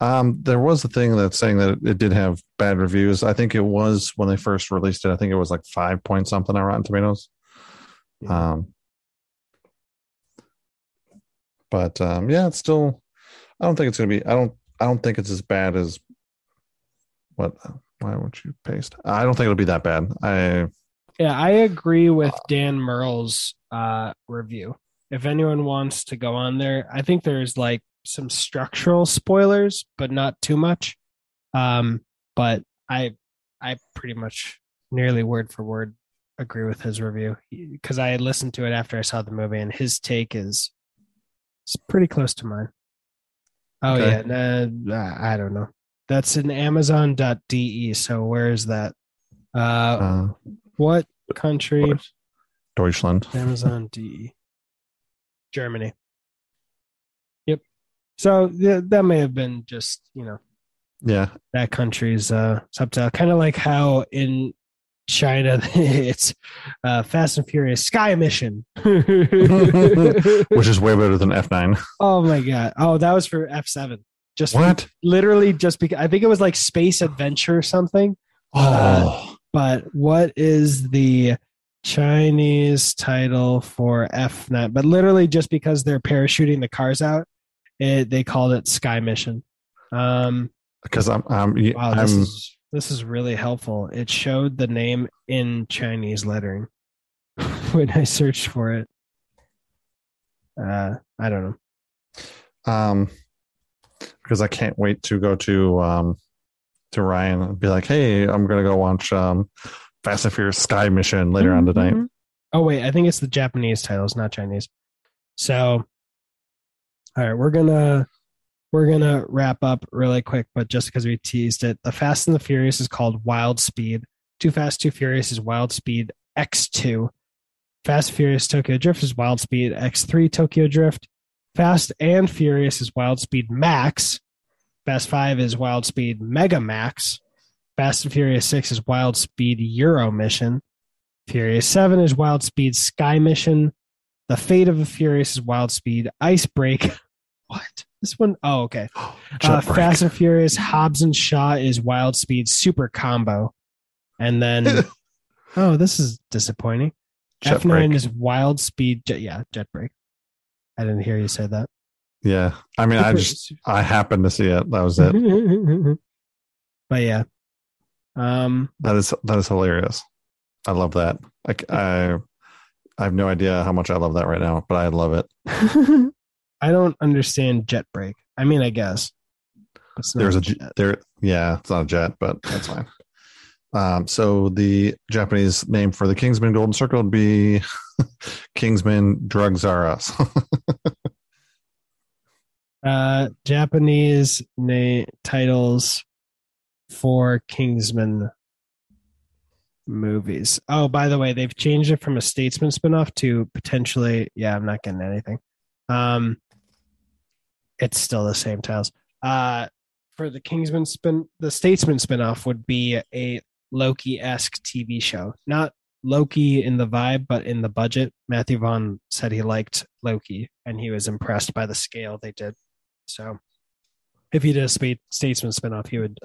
Um, there was a thing that's saying that it did have bad reviews. I think it was when they first released it. I think it was like five point something on Rotten Tomatoes. Um, but um, yeah, it's still. I don't think it's gonna be. I don't. I don't think it's as bad as. What? Why won't you paste? I don't think it'll be that bad. I yeah, I agree with Dan Murrell's uh, review. If anyone wants to go on there, I think there's like some structural spoilers, but not too much. Um, but I, I pretty much nearly word for word agree with his review because I had listened to it after I saw the movie, and his take is it's pretty close to mine. Oh Okay. yeah, nah, I don't know. That's in Amazon.de. So where is that? Uh, uh, what country? Deutschland. Amazon DE. Germany. Yep. So th- that may have been just, you know, Yeah, that country's uh subtitle. Kind of like how in China it's uh Fast and Furious Sky Mission. which is way better than F nine. oh my god. Oh, that was for F7. Just What? literally just because I think it was like Space Adventure or something. Oh, but what is the Chinese title for F9? But literally, just because they're parachuting the cars out, it, they called it Sky Mission. Um, because I'm I'm wow, this I'm is this is really helpful. It showed the name in Chinese lettering when I searched for it. Uh, I don't know. um because I can't wait to go to um to Ryan and be like, hey, I'm gonna go watch um Fast and Furious Sky Mission later on tonight. Mhm. Oh wait, I think it's the Japanese titles, not Chinese. So, all right, we're gonna we're gonna wrap up really quick, but just because we teased it, the Fast and the Furious is called Wild Speed. Too Fast, Too Furious is Wild Speed X2. Fast Furious Tokyo Drift is Wild Speed X3 Tokyo Drift. Fast and Furious is Wild Speed Max. Fast 5 is Wild Speed Mega Max. Fast and Furious 6 is Wild Speed Euro Mission. Furious 7 is Wild Speed Sky Mission. The Fate of the Furious is Wild Speed Ice Break. What? This one? Oh, okay. Uh, Fast and Furious Hobbs and Shaw is Wild Speed Super Combo. And then, oh, this is disappointing. Jet F9 break. is Wild Speed. Jet, yeah, Jet Break. I didn't hear you say that. Yeah, I mean, I just I happened to see it. That was it. but yeah. Um, That is that is hilarious. I love that. Like I, I have no idea how much I love that right now, but I love it. I don't understand jet break. I mean, I guess. There's a jet. there. Yeah, it's not a jet, but that's fine. Um, so the Japanese name for the Kingsman Golden Circle would be Kingsman Drugs R Us. uh, Japanese na- titles for Kingsman movies. Oh, by the way, they've changed it from a Statesman spinoff to potentially. Yeah, I'm not getting anything. Um, it's still the same titles. Uh, for the Kingsman spin, the Statesman spinoff would be a Loki esque TV show, not Loki in the vibe, but in the budget. Matthew Vaughn said he liked Loki and he was impressed by the scale they did. So, if he did a Statesman spinoff, he would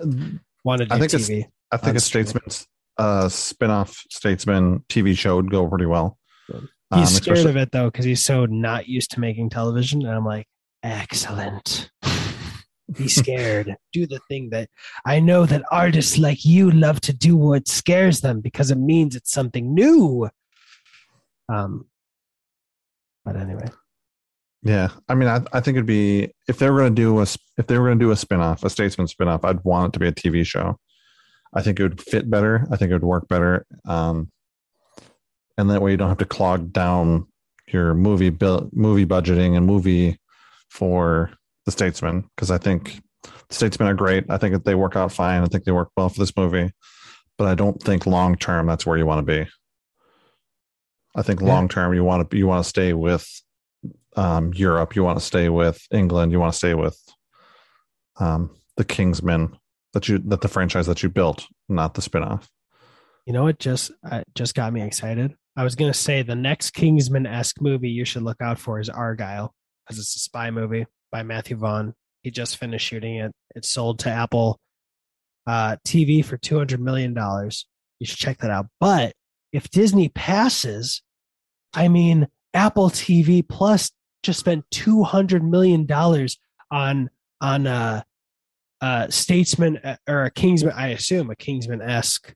want to do I think TV. I think a Statesman Statesman's uh, spin-off Statesman TV show would go pretty well. Good. Um, He's scared especially- of it though because he's so not used to making television. And I'm like, excellent. Be scared. do the thing that I know that artists like you love to do what scares them because it means it's something new. Um, but anyway, Yeah, I mean, I, I think it'd be if they were going to do a if they were going to do a spinoff, a Statesman spinoff, I'd want it to be a TV show. I think it would fit better. I think it would work better, um, and that way you don't have to clog down your movie bill, movie budgeting and movie for the Statesman because I think the Statesmen are great. I think that they work out fine. I think they work well for this movie, but I don't think long term that's where you want to be. I think Yeah. long term you want to you want to stay with um, Europe. You want to stay with England. You want to stay with um, the Kingsmen that you that the franchise that you built, not the spinoff. you know what just uh, just got me excited. I was gonna say the next Kingsman esque movie you should look out for is Argyle because it's a spy movie by Matthew Vaughn. He just finished shooting it. It's sold to Apple uh, TV for two hundred million dollars. You should check that out. But if Disney passes, I mean, Apple TV Plus just spent two hundred million dollars on on a, uh, Statesman uh, or a Kingsman. I assume a Kingsman esque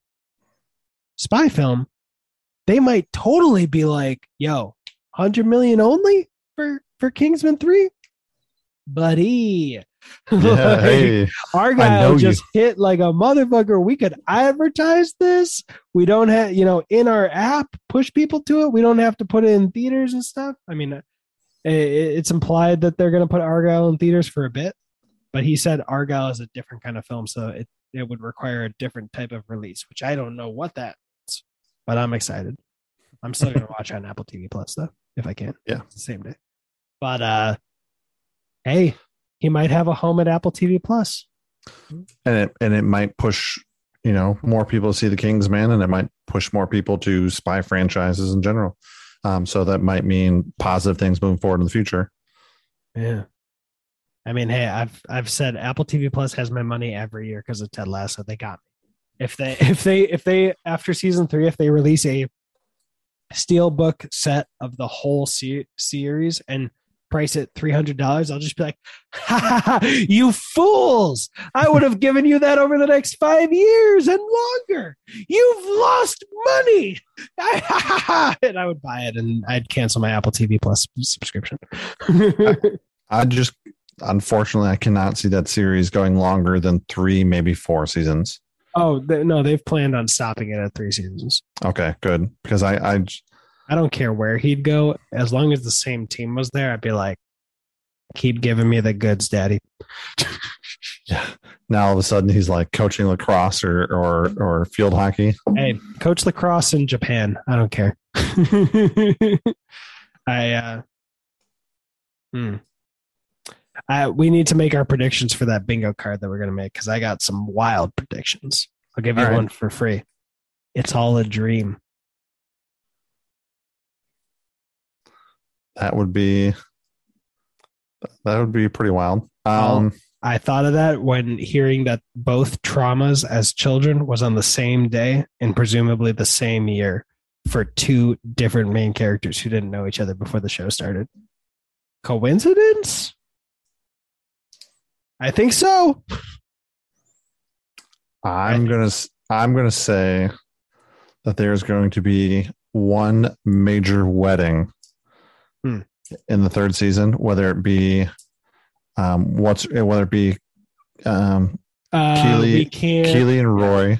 spy film. They might totally be like, "Yo, hundred million only for for Kingsman three, buddy." Yeah, Like, hey, Argyle you. just hit like a motherfucker. We could advertise this. We don't have, you know, in our app, push people to it. We don't have to put it in theaters and stuff. I mean, it's implied that they're going to put Argyle in theaters for a bit, but he said Argyle is a different kind of film, so it it would require a different type of release, which I don't know what that is, but I'm excited. I'm still going to watch on Apple TV Plus though, if I can. Yeah. Same day. But uh, hey, he might have a home at Apple TV Plus. and it and it might push you know more people to see the Kingsman, and it might push more people to spy franchises in general. Um, so that might mean positive things moving forward in the future. Yeah. I mean, hey, I've I've said Apple TV Plus has my money every year because of Ted Lasso. They got me. If they if they if they after season three, if they release a steelbook set of the whole se- series and price hundred dollars, I'll just be like, ha, ha, ha, "You fools! I would have given you that over the next five years and longer. You've lost money." and I would buy it, and I'd cancel my Apple TV Plus subscription. I just unfortunately I cannot see that series going longer than three, maybe four seasons. Oh they, no, they've planned on stopping it at three seasons. Okay, good because I I I don't care where he'd go, as long as the same team was there. I'd be like, keep giving me the goods, Daddy. yeah. Now all of a sudden he's like coaching lacrosse or or or field hockey. Hey, coach lacrosse in Japan. I don't care. I uh, hmm. I, we need to make our predictions for that bingo card that we're gonna make because I got some wild predictions. I'll give you right. one for free. It's all a dream. That would be that would be pretty wild. Um, I thought of that when hearing that both traumas as children was on the same day and presumably the same year for two different main characters who didn't know each other before the show started. Coincidence? I think so. I'm gonna s- I'm gonna say that there's going to be one major wedding Hmm. in the third season, whether it be um what's whether it be um Uh, Keeley- Keeley and Roy,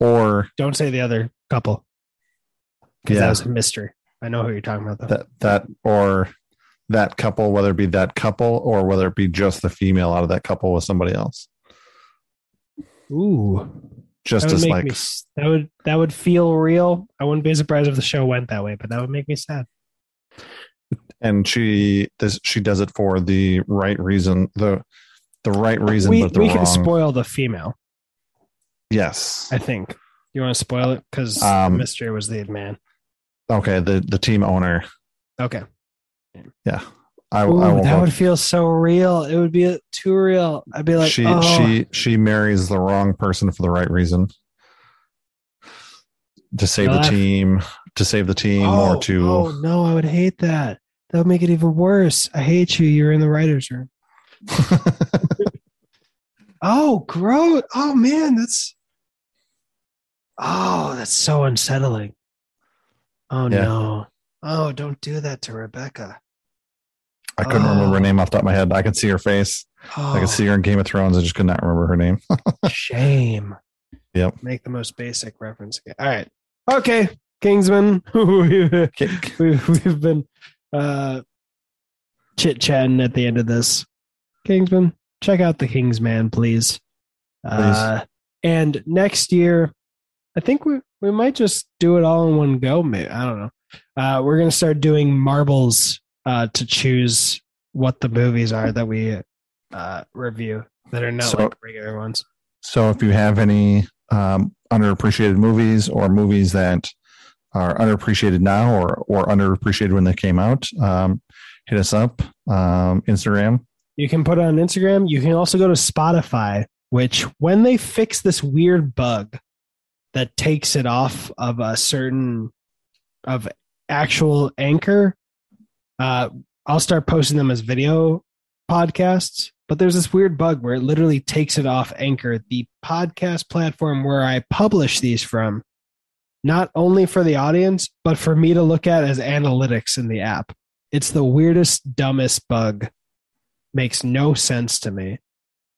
or Don't say the other couple because yeah that was a mystery. I know who you're talking about, though. that that or that couple, whether it be that couple or whether it be just the female out of that couple with somebody else, Ooh, just as like me. That would that would feel real. I wouldn't be surprised if the show went that way, but that would make me sad. And she does she does it for the right reason the the right reason we but the we wrong can spoil the female. yes I think. You want to spoil it because Um, mystery was the man. okay the the team owner Okay. yeah i, Ooh, I won't that would feel so real. It would be too real. I'd be like, she oh, she she marries the wrong person for the right reason to save the team to save the team oh, or to Oh no, I would hate that. That would make it even worse. I hate you. You're in the writers' room. Oh, gross. Oh man, that's Oh, that's so unsettling. Oh Yeah. no. Oh, don't do that to Rebecca. I couldn't remember her Oh. name off the top of my head. I could see her face. Oh, I could oh. see her in Game of Thrones. I just could not remember her name. shame. Yep. Make the most basic reference. All right. Okay, Kingsman. we've, Okay. we've, we've been uh, chit chatting at the end of this. Kingsman, check out the Kingsman, please. Uh, and next year, I think we we might just do it all in one go. Maybe I don't know. Uh, we're gonna start doing marbles uh, to choose what the movies are that we uh, review that are not So- like regular ones. So if you have any um, underappreciated movies or movies that are underappreciated now or or underappreciated when they came out, um, hit us up. Um, Instagram. You can put it on Instagram. You can also go to Spotify, which when they fix this weird bug that takes it off of a certain of actual anchor, uh, I'll start posting them as video podcasts. But there's this weird bug where it literally takes it off Anchor, the podcast platform where I publish these from, not only for the audience, but for me to look at as analytics in the app. It's the weirdest, dumbest bug makes no sense to me.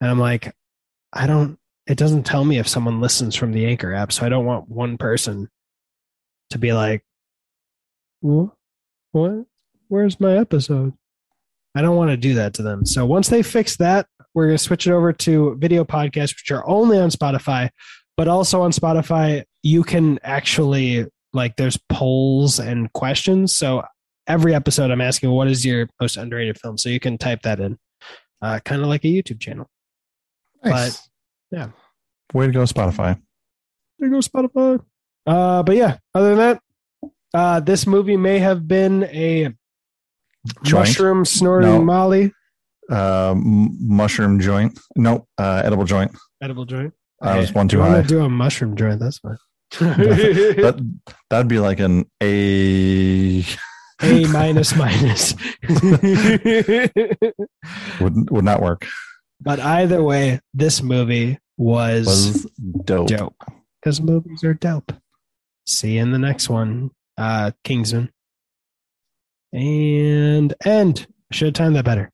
And I'm like, I don't, it doesn't tell me if someone listens from the Anchor app. So I don't want one person to be like, what? Where's my episode? I don't want to do that to them. So once they fix that, we're going to switch it over to video podcasts, which are only on Spotify, but also on Spotify, you can actually, like, there's polls and questions. So every episode, I'm asking, what is your most underrated film? So you can type that in, uh, kind of like a YouTube channel. Nice. yeah. Way to go, Spotify. There goes Spotify. Uh, but yeah, other than that, uh, this movie may have been a Joint? mushroom snorting No. Molly Um, mushroom joint. Nope. Uh, edible joint. edible joint. I was Okay, one too you high. Do a mushroom joint. That's fine. That that'd be like an A. a minus minus. would would not work. but either way, this movie was, Was dope. dope because movies are dope. See you in the next one, uh, Kingsman. And end. Should have timed that better.